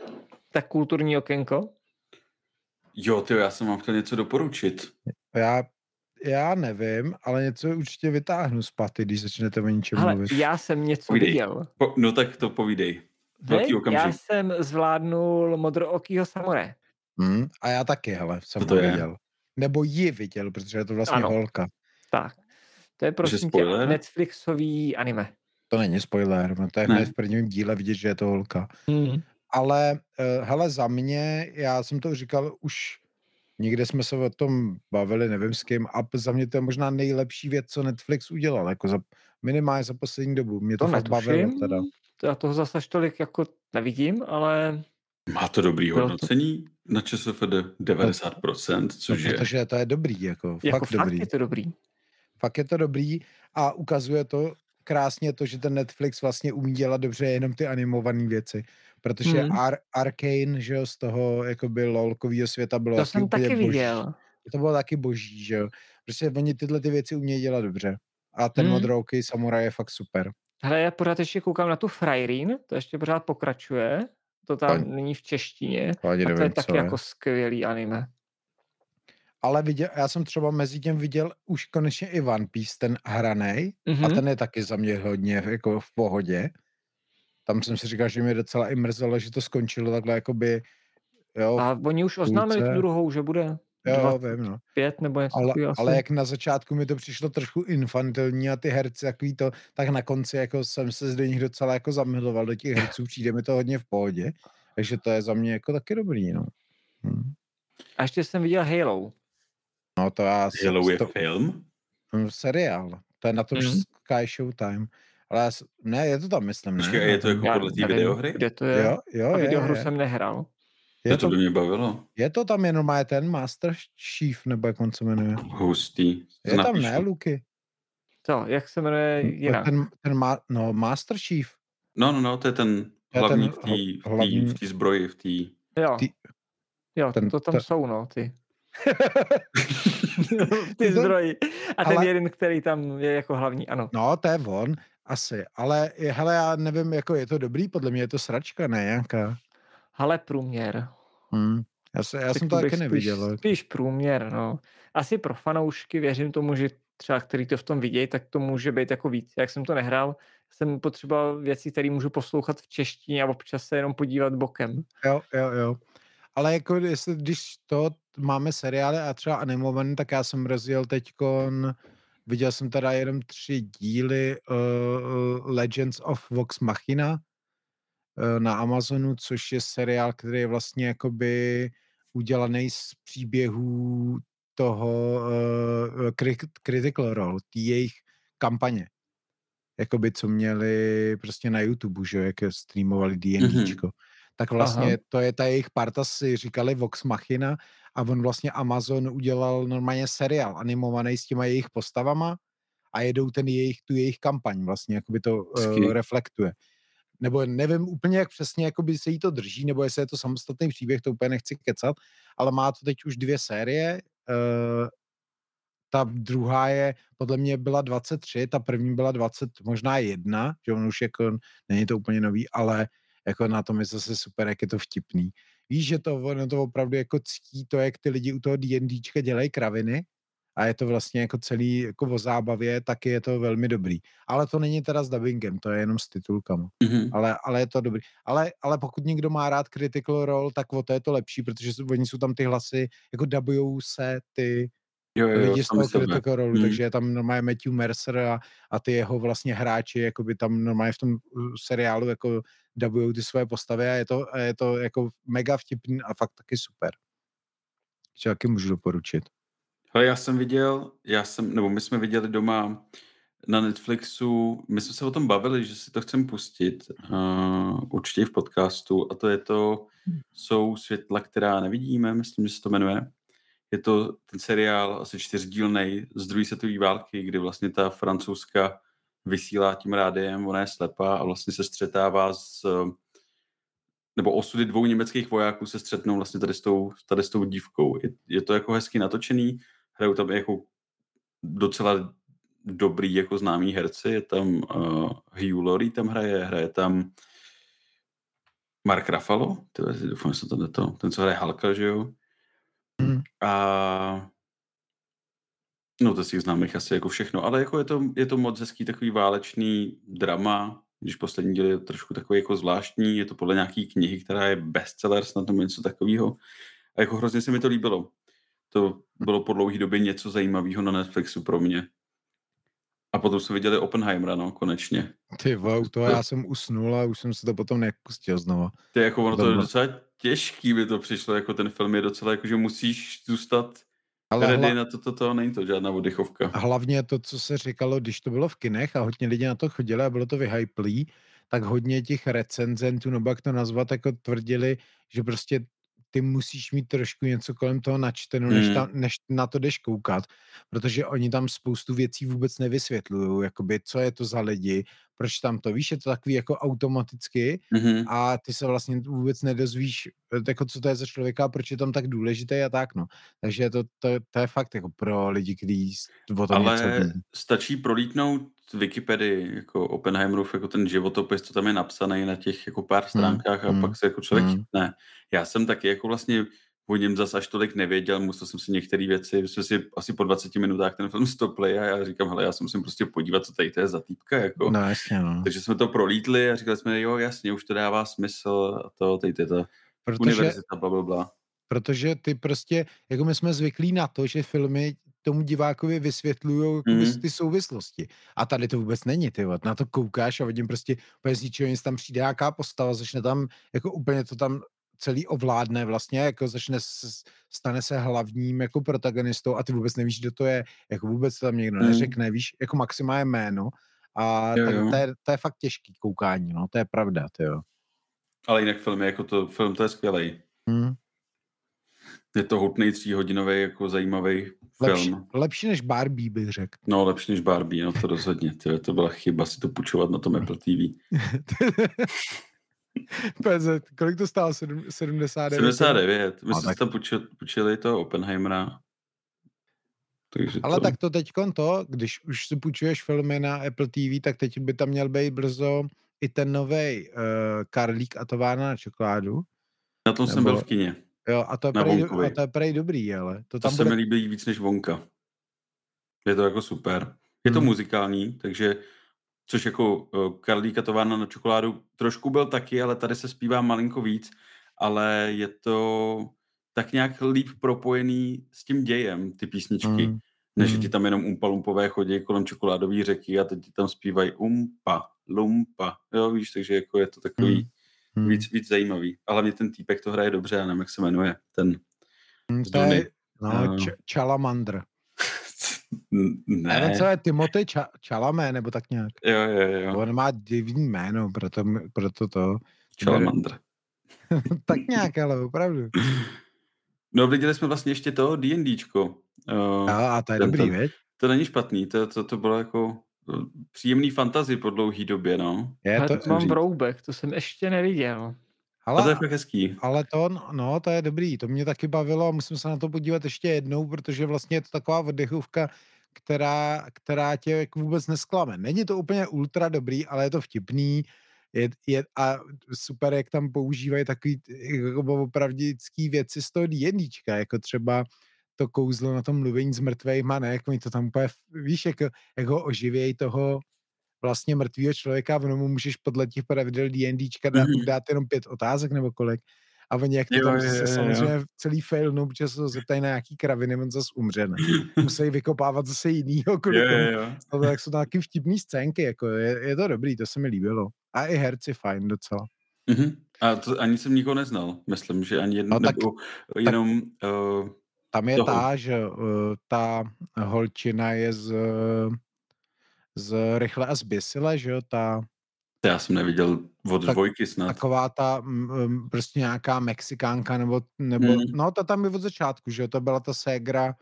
Tak kulturní okénko. Jo, ty, já jsem vám chtěl něco doporučit. já, já nevím, ale něco určitě vytáhnu z paty, když začnete o něčem Ale mluvit. já jsem něco Povídej. viděl. Po, no tak to povídej. Velký okamžik. Já jsem zvládnul modrookýho samore. Hm? A já taky, hele, jsem to to je? viděl. Nebo ji viděl, protože je to vlastně Ano. holka. Tak. To je prosím tě? Netflixový anime. To není spoiler, no to je Ne. hned v prvním díle vidět, že je to holka. Hmm. Ale uh, hele, za mě, já jsem to říkal už, někde jsme se o tom bavili, nevím s kým, a za mě to je možná nejlepší věc, co Netflix udělal, jako za, minimálně za poslední dobu. Mě to, To fakt bavilo teda. Já toho zase až tolik jako nevidím, ale Má to dobrý Bylo to- hodnocení na ČSFD 90%, což no, je... protože to je dobrý, jako, jako fakt fakt dobrý. je to dobrý. Fakt je to dobrý a ukazuje to krásně to, že ten Netflix vlastně umí dělat dobře jenom ty animované věci. Protože Hmm. Ar- Arcane, že jo, z toho jakoby lolkového světa bylo To jsem úplně taky boží. viděl. To bylo taky boží, že jo. Prostě oni tyhle ty věci umějí dělat dobře. A ten Hmm. modrouký samuraj je fakt super. Hele, já pořád ještě koukám na tu Frajrín, to ještě pořád pokračuje. To tam Ani- není v češtině. Ani A to je nevím, taky co je. jako skvělý anime. Ale viděl, já jsem třeba mezi tím viděl už konečně i One Piece, ten hranej, Mhm. a ten je taky za mě hodně jako v pohodě. Tam jsem si říkal, že mě docela i mrzelo, že to skončilo takhle jakoby, jo, A oni už oznámili tu druhou, že bude jo, vím, no. pět nebo něco Ale, takového. ale jak na začátku mi to přišlo trošku infantilní a ty herci takový to, tak na konci jako jsem se do nich docela jako zamiloval do těch herců, přijde mi to hodně v pohodě, takže to je za mě jako taky dobrý, no. Hm. A ještě jsem viděl Halo. No to já... Halo je to, film? hm, seriál, to je na tom Mhm. mm. Sky Showtime. Ale já, ne, je to tam, myslím, ne? Počkej, je to jako Já podle té videohry? Kde to je? Jo, jo, A je, videohru je. jsem nehrál. Je Je to to, by mě bavilo. je to tam jenom má ten Master Chief, nebo jak on se jmenuje. Hustý. To Je tam, napíšu. ne, Luky? To, jak se jmenuje jinak? Ten, ten má, no, Master Chief. No, no, no, to je ten To je hlavní ten v té hlavní- zbroji, v té... Jo, ty- jo ten- to tam ten- jsou, no, ty. (laughs) ty zdroji. A ten ale- jeden, který tam je jako hlavní, ano. No, to je on, asi. Ale hele, já nevím, jako je to dobrý, podle mě je to sračka, ne nějaká. Ale průměr. Hmm. Já, se, já Tak jsem to taky spíš, neviděl. ale- Spíš průměr, no. Asi pro fanoušky věřím tomu, že třeba který to v tom vidějí, tak to může být jako víc. Jak jsem to nehrál, jsem potřeboval věci, které můžu poslouchat v češtině a občas se jenom podívat bokem. Jo, jo, jo. Ale jako jestli, když to máme seriály a třeba animované, tak já jsem rozjel teďkon, viděl jsem teda jenom tři díly uh, Legends of Vox Machina uh, na Amazonu, což je seriál, který je vlastně jakoby udělaný z příběhů toho uh, Critical Role, té jejich kampaně. Jakoby, co měli prostě na YouTube, že jak streamovali D&Dčko. Tak vlastně Aha. to je ta jejich parta, si říkali Vox Machina a on vlastně Amazon udělal normálně seriál animovaný s těma jejich postavama a jedou ten jejich, tu jejich kampaň vlastně, jakoby to uh, reflektuje. Nebo nevím úplně, jak přesně jakoby se jí to drží, nebo jestli je to samostatný příběh, to úplně nechci kecat, ale má to teď už dvě série, uh, ta druhá je, podle mě byla 23, ta první byla 20, možná jedna, že on už jako, není to úplně nový, ale jako na tom je zase super, jak je to vtipný. Víš, že to, ono to opravdu jako ctí to, jak ty lidi u toho D&Dčka dělají kraviny a je to vlastně jako celý jako o zábavě, taky je to velmi dobrý. Ale to není teda s dubbingem, to je jenom s titulkama. Mm-hmm. Ale, ale je to dobrý. Ale, ale pokud někdo má rád Critical Role, tak o to je to lepší, protože oni jsou tam ty hlasy, jako dubujou se ty jo, jo, lidi z toho Critical Role, hmm. takže je tam normálně Matthew Mercer a, a ty jeho vlastně hráči, jako by tam normálně v tom uh, seriálu jako dubují ty své postavy a je to, a je to jako mega vtipný a fakt taky super. Co taky můžu doporučit. Ale já jsem viděl, já jsem, nebo my jsme viděli doma na Netflixu, my jsme se o tom bavili, že si to chcem pustit, uh, určitě v podcastu, a to je to, hmm. jsou světla, která nevidíme, myslím, že se to jmenuje. Je to ten seriál asi čtyřdílnej z druhé světové války, kdy vlastně ta francouzska vysílá tím rádiem, ona je slepá a vlastně se střetává s nebo osudy dvou německých vojáků se střetnou vlastně tady s tou, tady s tou dívkou. Je, je to jako hezky natočený, hrajou tam jako docela dobrý jako známý herci, je tam uh, Hugh Laurie tam hraje, hraje tam Mark Ruffalo, doufám, že to to, ten, co hraje Halka, že jo? Mm. A no to si známých asi jako všechno, ale jako je to, je to moc hezký takový válečný drama, když poslední díl je trošku takový jako zvláštní, je to podle nějaký knihy, která je bestseller, snad tomu něco takového. A jako hrozně se mi to líbilo. To bylo po dlouhé době něco zajímavého na Netflixu pro mě. A potom jsme viděli Oppenheimera, no, konečně. Ty wow, to já jsem usnul a už jsem se to potom nepustil znova. Ty jako ono to je docela těžký by to přišlo, jako ten film je docela jako, že musíš zůstat ale ready hla... na to, to, to, není to žádná oddychovka. Hlavně to, co se říkalo, když to bylo v kinech a hodně lidí na to chodili a bylo to vyhyplý, tak hodně těch recenzentů, nebo jak to nazvat, jako tvrdili, že prostě ty musíš mít trošku něco kolem toho načteno, než, ta, než na to jdeš koukat, protože oni tam spoustu věcí vůbec nevysvětlují, jakoby, co je to za lidi, proč tam to, víš, je to takový jako automaticky mm-hmm. a ty se vlastně vůbec nedozvíš, jako co to je za člověka a proč je tam tak důležité a tak, no. Takže to, to, to je fakt jako pro lidi, kteří o tom Ale něco ví. stačí prolítnout Wikipedii, jako Oppenheimerův, jako ten životopis, co tam je napsaný na těch jako pár hmm, stránkách hmm. a pak se jako člověk hmm. chytne. Já jsem taky jako vlastně o něm zase až tolik nevěděl, musel jsem si některé věci, jsme si asi po 20 minutách ten film stopli a já říkám, hele, já se musím prostě podívat, co tady to je za týpka, jako. No, jasně, no. Takže jsme to prolítli a říkali jsme, jo, jasně, už to dává smysl a to, tady to je ta Protože... univerzita, bla, bla, bla protože ty prostě, jako my jsme zvyklí na to, že filmy tomu divákovi vysvětlují mm. ty souvislosti. A tady to vůbec není, ty Na to koukáš a vidím prostě úplně z ničeho nic tam přijde nějaká postava, začne tam, jako úplně to tam celý ovládne vlastně, jako začne, stane se hlavním jako protagonistou a ty vůbec nevíš, kdo to je, jako vůbec to tam někdo mm. neřekne, víš, jako maximálně jméno a jo, tak jo. To, je, to je fakt těžký koukání, no, to je pravda, ty jo. Ale jinak film je jako to, film to je skvělý. Mm. Je to hutný tříhodinový, jako zajímavý lepší, film. Lepší než Barbie, bych řekl. No, lepší než Barbie, no to rozhodně. Tyhle, to byla chyba si to půjčovat na tom Apple TV. (laughs) (laughs) Kolik to stálo? 79? 79. My jsme tak... tam půjčili to Oppenheimera. Takže Ale to... tak to teď to, když už si půjčuješ filmy na Apple TV, tak teď by tam měl být brzo i ten nový uh, Karlík a továrna na čokoládu. Na tom Nebo... jsem byl v kině. Jo, a to je, prej, a to je prej dobrý, ale... To, tam to bude... se mi líbí víc než Vonka. Je to jako super. Je to hmm. muzikální, takže což jako uh, Karlíka továrna na čokoládu trošku byl taky, ale tady se zpívá malinko víc, ale je to tak nějak líp propojený s tím dějem, ty písničky, mm. než mm. ti tam jenom umpa lumpové chodí kolem čokoládové řeky a teď ti tam zpívají umpa, lumpa, jo víš, takže jako je to takový mm víc, víc zajímavý. A hlavně ten týpek to hraje dobře, já nevím, jak se jmenuje. Ten hmm, to je, no, uh, č- Chalamandr. Ne. Nevím, co je Timothy Č- Chalamé, nebo tak nějak. Jo, jo, jo. On má divný jméno, proto, proto to. Chalamandr. (laughs) tak nějak, ale opravdu. No, viděli jsme vlastně ještě to D&Dčko. Uh, a, a to je dobrý, veď? To není špatný, to, to, to bylo jako eh, příjemný fantazy po dlouhý době, no. Je to, to mám říct. broubek, to jsem ještě neviděl. Ale, a to je fakt hezký. Ale to, no, to je dobrý, to mě taky bavilo a musím se na to podívat ještě jednou, protože vlastně je to taková oddechovka, která, která tě jako vůbec nesklame. Není to úplně ultra dobrý, ale je to vtipný je, je, a super, jak tam používají takový jako opravdický věci z toho D&Dčka, jako třeba to kouzlo na tom mluvení s mrtvejma, ne, jak mi to tam úplně, víš, jak, jak ho oživějí toho vlastně mrtvého člověka, ono mu můžeš podle těch pravidel D&Dčka dát, mm-hmm. dát jenom pět otázek nebo kolik. A oni jak to jo, tam je, samozřejmě jo. celý fail, no, protože se zeptají na nějaký kraviny, on zase umře, ne? (laughs) Musí vykopávat zase jinýho kvůli jo, jo, jo. To, tak jsou taky vtipný scénky, jako je, je, to dobrý, to se mi líbilo. A i herci fajn docela. Mm-hmm. A to ani jsem nikoho neznal. Myslím, že ani jedno, no, tak, nebo jenom... Tak, uh, tam je toho. ta, že uh, ta holčina je z, z Rychle a zběsile, že jo, ta... Já jsem neviděl od tak, dvojky snad. Taková ta um, prostě nějaká Mexikánka, nebo, nebo mm. no ta tam je od začátku, že jo, to byla ta ségra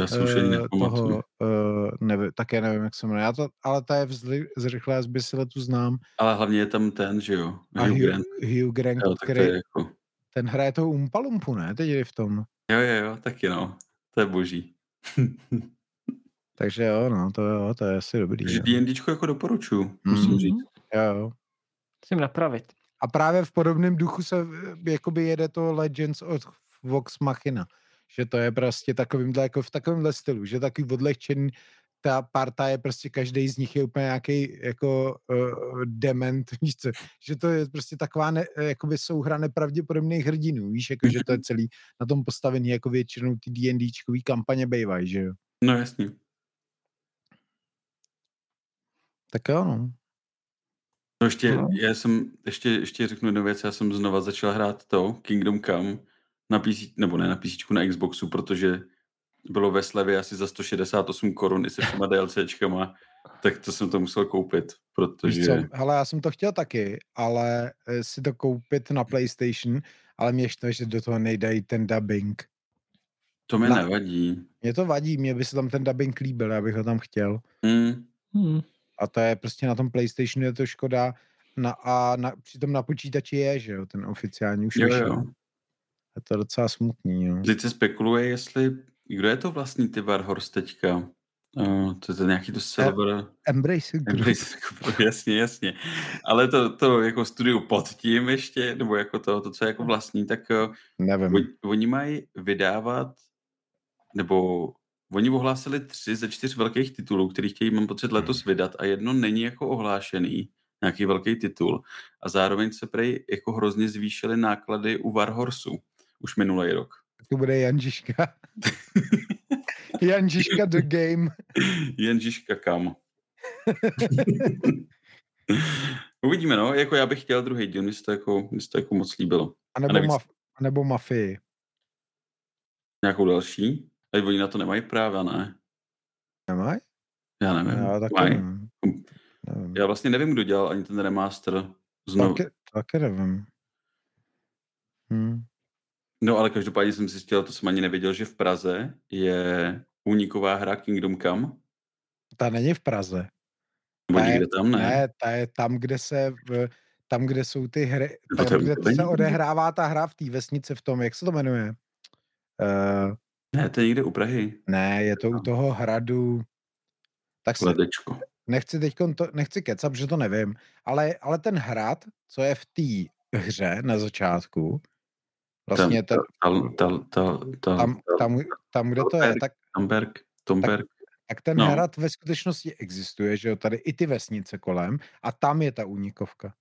já jsem už ani uh, toho, uh, nevím, také nevím, jak se jmenuje, já to, ale ta je z, z Rychlé zbysile tu znám. Ale hlavně je tam ten, že jo, Hugh, Hugh Grant. Hugh Grant, jo, který, jako... ten hraje toho Umpalumpu, ne, teď je v tom. Jo, jo, jo, taky no, to je boží. (laughs) Takže jo, no, to, jo, to je asi dobrý. Takže D&Dčko jako doporučuju, musím mm. říct. Jo, jo. Musím napravit. A právě v podobném duchu se eh, jakoby jede to Legends od Vox Machina. Že to je prostě takovýmhle, jako v takovémhle stylu, že takový odlehčený, ta parta je prostě, každý z nich je úplně nějaký jako uh, dement, (laughs) víš co, že to je prostě taková ne, jakoby souhra nepravděpodobných hrdinů, víš, jako že to je celý na tom postavený, jako většinou ty D&Dčkový kampaně bývají, že jo. No jasně. Tak jo, no. No ještě, no. já jsem, ještě, ještě řeknu jednu věc, já jsem znova začal hrát to, Kingdom Come, na PC, nebo ne na PC, na Xboxu, protože bylo ve slevě asi za 168 korun i se všema DLCčkama, tak to jsem to musel koupit, protože... co, hele, já jsem to chtěl taky, ale eh, si to koupit na PlayStation, ale mě ještě, že do toho nejdají ten dubbing. To mi na, nevadí. Mě to vadí, mě by se tam ten dubbing líbil, já bych ho tam chtěl. Mm. Hmm. A to je prostě na tom PlayStationu je to škoda. Na, a na, přitom na počítači je, že jo, ten oficiální už jo, jo. Je to docela smutný, jo. Teď se spekuluje, jestli, kdo je to vlastní ty Warhorse teďka? Uh, to je to nějaký to server... Embrace Group. Embrace Group, (laughs) jasně, jasně. Ale to, to jako studiu pod tím ještě, nebo jako to, to co je jako vlastní, tak uh, Nevím. Oni, oni mají vydávat, nebo Oni ohlásili tři ze čtyř velkých titulů, který chtějí, mám pocit, letos vydat a jedno není jako ohlášený, nějaký velký titul. A zároveň se prej jako hrozně zvýšily náklady u Warhorsu už minulý rok. To bude Janžiška. Janžiška the game. Janžiška kam. Uvidíme, no. Jako já bych chtěl druhý díl, mi se to jako, se to jako moc líbilo. A nebo, a navíc... maf- a nebo Mafii. Nějakou další? A oni na to nemají práva, ne? Nemají? Já nevím. Já taky nevím. nevím. Já vlastně nevím, kdo dělal ani ten remaster znovu. Taky, taky nevím. Hm. No ale každopádně jsem zjistil, to jsem ani nevěděl, že v Praze je úniková hra Kingdom Come. Ta není v Praze. Nebo někde tam, ne? Ne, ta je tam, kde se, tam, kde jsou ty hry, tam, kde se odehrává ta hra v té vesnici v tom, jak se to jmenuje? Uh, ne, to je někde u Prahy. Ne, je to u toho hradu. Tak se, Ledečko. nechci teď to, nechci kecat, že to nevím, ale, ale ten hrad, co je v té hře na začátku, vlastně ten, tam, tam, tam, tam, tam, tam, kde to je, tak... Tamberg, Tomberg. Tak, tak ten no. hrad ve skutečnosti existuje, že jo, tady i ty vesnice kolem a tam je ta únikovka.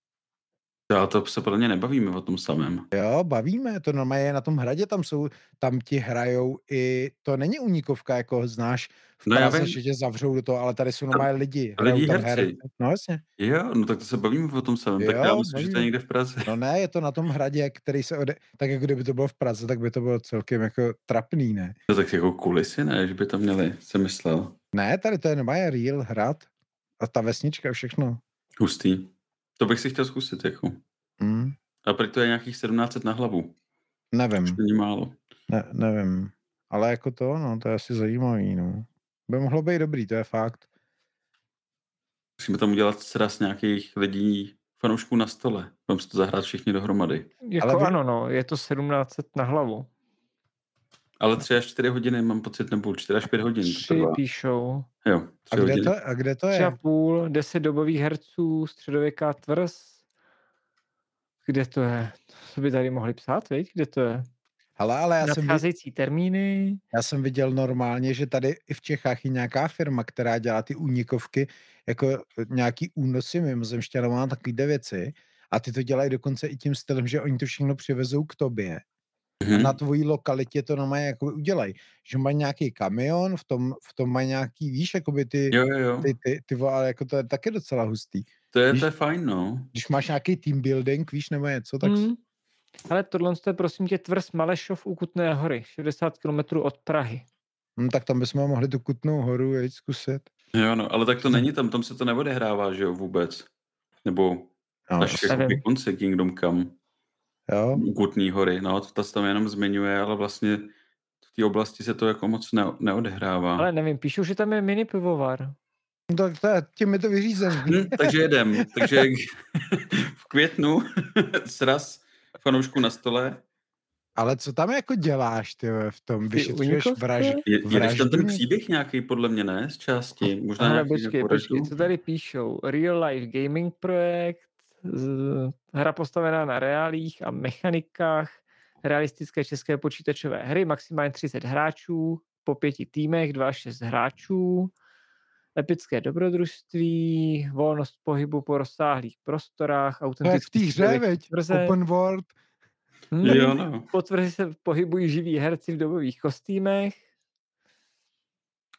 Já to se podle mě nebavíme o tom samém. Jo, bavíme, to normálně na tom hradě, tam jsou, tam ti hrajou i, to není unikovka, jako znáš, v no Praze, že tě zavřou do toho, ale tady jsou normálně lidi. Lidi herci. Hry. No jasně. Jo, no tak to se bavíme o tom samém, jo, tak já myslím, že to je někde v Praze. No ne, je to na tom hradě, který se ode... tak jako kdyby to bylo v Praze, tak by to bylo celkem jako trapný, ne? To tak jako kulisy, ne, že by tam měli, jsem myslel. Ne, tady to je normálně real hrad a ta vesnička, všechno. Hustý. To bych si chtěl zkusit, jako. Mm. A proč to je nějakých 1700 na hlavu? Nevím. Už není málo. Ne, nevím. Ale jako to, no, to je asi zajímavý, no. By mohlo být dobrý, to je fakt. Musíme tam udělat sraz nějakých lidí, fanoušků na stole. Budeme si to zahrát všichni dohromady. Jako Ale vy- ano, no, je to 1700 na hlavu. Ale tři až čtyři hodiny mám pocit, nebo čtyři až pět hodin. to Tři trvá. píšou. Jo, A tři kde hodiny. to, a kde to Tři a je? půl, deset dobových herců, středověká tvrz. Kde to je? Co by tady mohli psát, viď? Kde to je? Hele, ale já jsem, vi- Nadcházející termíny. já jsem viděl normálně, že tady i v Čechách je nějaká firma, která dělá ty únikovky, jako nějaký únosy mimozemšťanů a takovýhle věci. A ty to dělají dokonce i tím stylem, že oni to všechno přivezou k tobě. Mhm. na tvojí lokalitě to normálně jako udělají. Že mají nějaký kamion, v tom, v tom mají nějaký, víš, jakoby ty, Jo, jo, jo. ty, ty, ty, vole, ale jako to je taky docela hustý. To je, Víš- to je fajn, no. Když máš nějaký team building, víš, nebo něco, tak Hmm. Ale tohle je prosím tě tvrz Malešov u Kutné hory, 60 km od Prahy. hm, tak tam bychom mohli tu kutnou horu jít zkusit. Jo, no, ale tak to není tam, tam se to neodehrává, že jo, vůbec. Nebo No, až jako ke konci Kingdom Come, jo? u Kutný hory. No, to se tam jenom zmiňuje, ale vlastně v té oblasti se to jako moc ne, neodehrává. Ale nevím, píšou, že tam je mini pivovar. No, tak to je, tím je to vyřízený. Hm, takže jedem. Takže v květnu (laughs) sraz fanoušku na stole. Ale co tam jako děláš, ty v tom? Vyšetřuješ vraž, Je, tam ten příběh nějaký, podle mě, ne? Z části. Možná Ale nějaký počkej, počkej, co tady píšou? Real life gaming projekt, hra postavená na reálích a mechanikách, realistické české počítačové hry, maximálně 30 hráčů, po pěti týmech, 2 až 6 hráčů, epické dobrodružství, volnost pohybu po rozsáhlých prostorách, To je v autentický té hře, veď? Open world. Hmm, Jo, no. Po se pohybují živí herci v dobových kostýmech.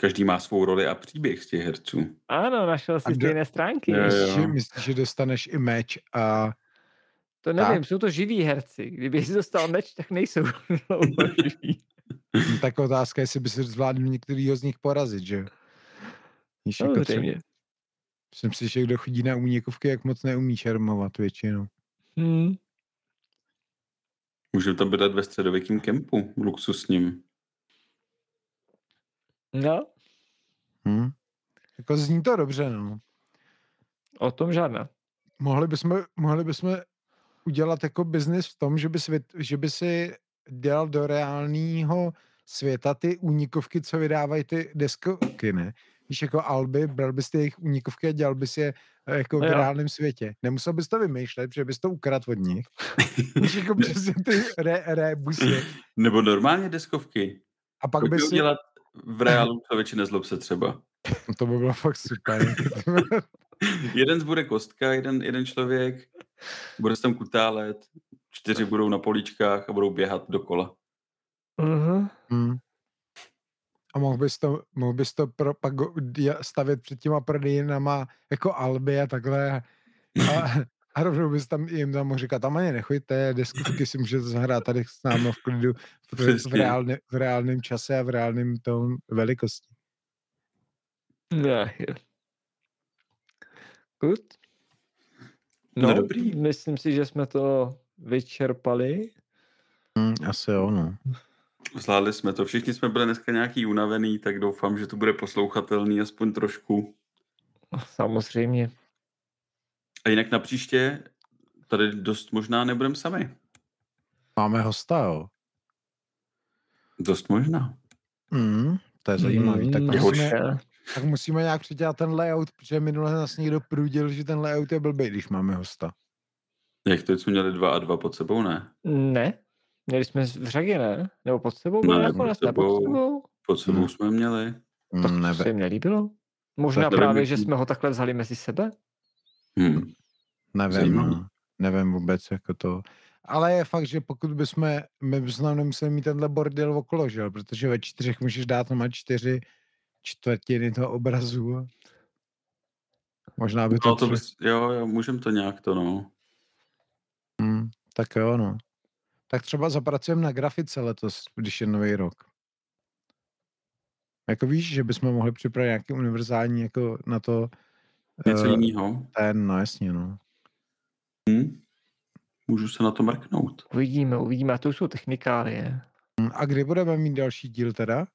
Každý má svou roli a příběh z těch herců. Ano, našel si kdo- stejné stránky. Jo, jo. Myslíš, že, dostaneš i meč a To nevím, jsou to živí herci. Kdyby jsi dostal meč, tak nejsou (laughs) živí. no, tak otázka je, jestli by si zvládl některýho z nich porazit, že? Víš, jako třeba, Samozřejmě. myslím si, že kdo chodí na únikovky, jak moc neumí šermovat většinou. Hmm. Můžeme tam bydlet ve středověkém kempu, luxusním. No, Hm? Jako zní to dobře, no. o tom žádná. Mohli bychom, mohli bychom udělat jako biznis v tom, že by, svět, že by si dělal do reálného světa ty únikovky, co vydávají ty deskovky, ne? Víš, jako Alby, bral bys ty jejich únikovky a dělal bys je eh, jako v Jo. reálném světě. Nemusel bys to vymýšlet, protože bys to ukradl od nich. (laughs) Víš, jako přesně ty re, rebusy. Nebo normálně deskovky. A pak Pojďme by si... udělat v reálu člověče nezlob se třeba. (laughs) To by bylo fakt super. (laughs) Jeden bude kostka, jeden, jeden člověk, bude se tam kutálet, čtyři budou na políčkách a budou běhat dokola. Uh-huh. Hmm. A mohl bys to, mohl bys to pro, pak stavět před těma prodejnama jako Alby a takhle. (laughs) A, a rovnou bys tam jim tam mohl říkat, tam ani nechoďte, deskovky si můžete zahrát tady s námi v klidu v, reálne, v reálném čase a v reálném tom velikosti. Yeah. Good. No No, dobrý. myslím si, že jsme to vyčerpali. Hmm, asi jo, no. Zvládli jsme to. Všichni jsme byli dneska nějaký unavený, tak doufám, že to bude poslouchatelný aspoň trošku. Samozřejmě. A jinak na příště tady dost možná nebudeme sami. Máme hosta, jo. Dost možná. Hmm, to je zajímavý. Tak, Mm, Jehož- musíme, tak musíme nějak přidělat ten layout, protože minule nás někdo prudil, že ten layout je blbý, když máme hosta. Jak to jsme měli dva a dva pod sebou, ne? Ne. Měli jsme v řadě, ne? Nebo pod sebou Ne, nakonec? pod Ne, pod sebou. sebou? Pod sebou Hmm. jsme měli. Hmm, Tak to neve, se jim nelíbilo. Možná nevím, právě, že jsme ho takhle vzali mezi sebe? Hm. Nevím, zajímavý. no. nevím vůbec, jako to. Ale je fakt, že pokud bychom, my bychom nemuseli mít tenhle bordel okolo, že jo? protože ve čtyřech můžeš dát na čtyři čtvrtiny toho obrazu. Možná by to, No, to bys, jo, jo, můžeme to nějak to, no. Hmm, tak jo, no. Tak třeba zapracujeme na grafice letos, když je nový rok. Jako víš, že bychom mohli připravit nějaký univerzální jako na to Něco eh, jiného. ten, no jasně, no. Hm? Můžu se na to mrknout. Uvidíme, uvidíme. A to už jsou technikálie. Hm, A kdy budeme mít další díl teda?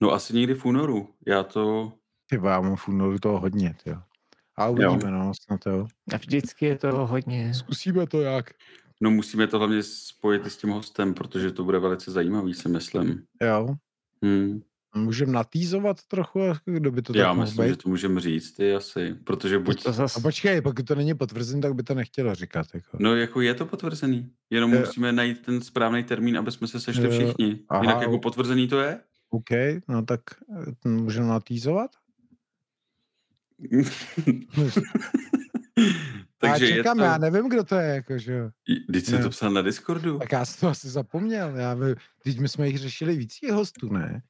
No asi někdy v únoru. Já to... Ty já mám v únoru toho hodně, jo. A uvidíme, jo. no, snad jo. A vždycky je toho hodně. Zkusíme to jak. No musíme to hlavně spojit s tím hostem, protože to bude velice zajímavý, si myslím. Jo. Hmm. Můžeme natýzovat trochu, kdo by to Já tak myslím, mohl že být? to můžeme říct, ty asi, protože buď... To zas... A počkej, pokud to není potvrzen, tak by to nechtělo říkat. Jako. No jako je to potvrzený, jenom Je- musíme najít ten správný termín, aby jsme se sešli všichni. aha, Jinak jako potvrzený to je? OK, no tak eh, můžeme natýzovat? (laughs) (laughs) Takže já čekám, to... já nevím, kdo to je, jako, že jo. Teď jsem Ne. to psal na Discordu. Tak já jsem to asi zapomněl. Já vím, teď my jsme jich řešili víc hostů, ne?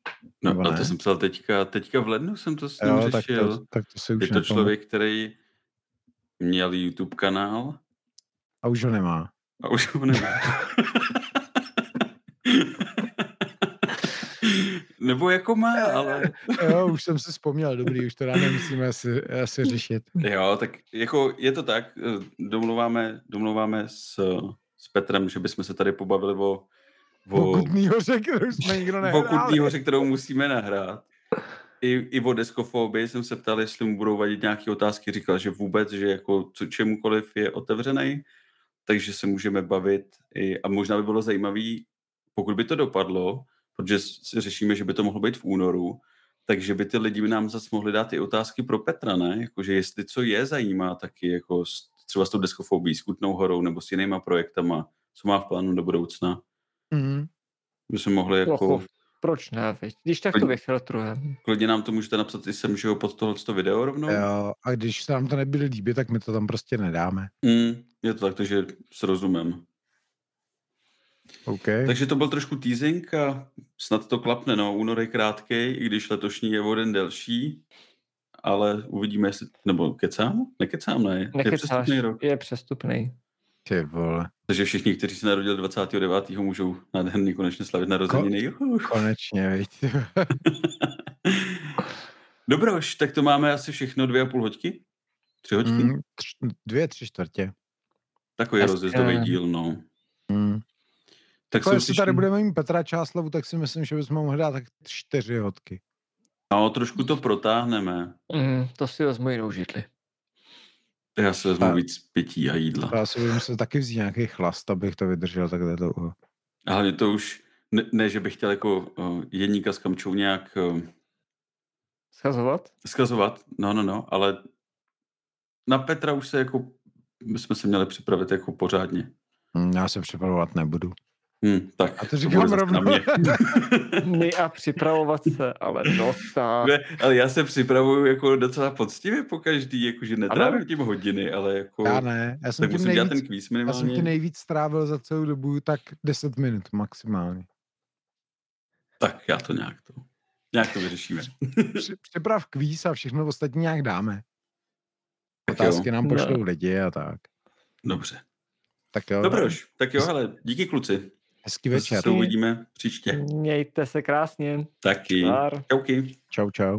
No nebo a ne? to jsem psal teďka, teďka v lednu jsem to s ním Jo, tak řešil. to, tak to si už je to nepamatuju. člověk, který měl YouTube kanál A už ho nemá. a už ho nemá. (laughs) Nebo jako má, ale... (laughs) Jo, už jsem si vzpomněl, dobrý, už to rád nemusíme asi, asi řešit. Jo, tak jako je to tak, eh, domluváme, domluváme s, s Petrem, že bychom se tady pobavili o, o, hoře, kterou jsme nikdo nehráli. Hoře, kterou musíme nahrát. I, I o deskofobii jsem se ptal, jestli mu budou vadit nějaké otázky. Říkal, že vůbec, že jako co, čemukoliv je otevřený, takže se můžeme bavit. I, a možná by bylo zajímavý, pokud by to dopadlo, protože si řešíme, že by to mohlo být v únoru, takže by ty lidi nám zase mohli dát i otázky pro Petra, ne? Jakože jestli co je zajímá taky, jako s, třeba s tou deskofobí, s Kutnou horou nebo s jinýma projektama, co má v plánu do budoucna. Mhm. By se mohli jako... Jako, proč ne, viď? Když tak to vyfiltrujeme. Klidně nám to můžete napsat i sem, že jo, pod tohle video rovnou. Jo, a když se nám to nebude líbit, tak my to tam prostě nedáme. Mm, je to tak, takže s rozumem. OK. Takže to byl trošku teasing a snad to klapne, no. Únor je krátký, i když letošní je o den delší, ale uvidíme, jestli... Nebo kecám? Nekecám, ne. Je Nekecáš, přestupný rok. je přestupný. Ty vole, Takže všichni, kteří se narodili 29. můžou nádherně konečně slavit narozeniny. Juhu. konečně, veď. (laughs) Dobroš, tak to máme asi všechno dvě a půl hoďky? Tři hoďky? Mm. Mm, tř, dvě, tři čtvrtě. Takový Hezké. rozjezdový díl, no. Mm. Tak Jako se jestli tady budeme mít Petra Čáslavu, tak si myslím, že bychom mohli dát tak čtyři hodky. No, trošku to protáhneme. Mm, to si vezmu jinou židli. Já se vezmu A- víc pití a jídla. Já si budu muset taky vzít nějaký chlast, abych to vydržel takhle dlouho. A hlavně to už, ne, ne že bych chtěl jako uh, jedníka s kamčou nějak uh, Schazovat? skazovat, no, no, no, ale na Petra už se jako, my jsme se měli připravit jako pořádně. Mm, Já se připravovat nebudu. Hm, tak A to říkám na rovnou. (laughs) My a připravovat se, ale no tak. Ne, ale já se připravuju jako docela poctivě po každý, jakože netrávím Ano. tím hodiny, ale jako... Já ne, já jsem, tak tím musím dělat nejvíc, ten kvíz já jsem minimálně. ti nejvíc strávil za celou dobu tak 10 minut maximálně. Tak já to nějak to, nějak to vyřešíme. Při- Připrav kvíz a všechno ostatní nějak dáme. Tak jo, Otázky nám No. pošlou lidi a tak. dobře. Tak jo, Dobroš, tak jo, hele, díky kluci. Hezký Zase večer. se uvidíme příště. Mějte se krásně. Taky. Čauky. Čau, čau.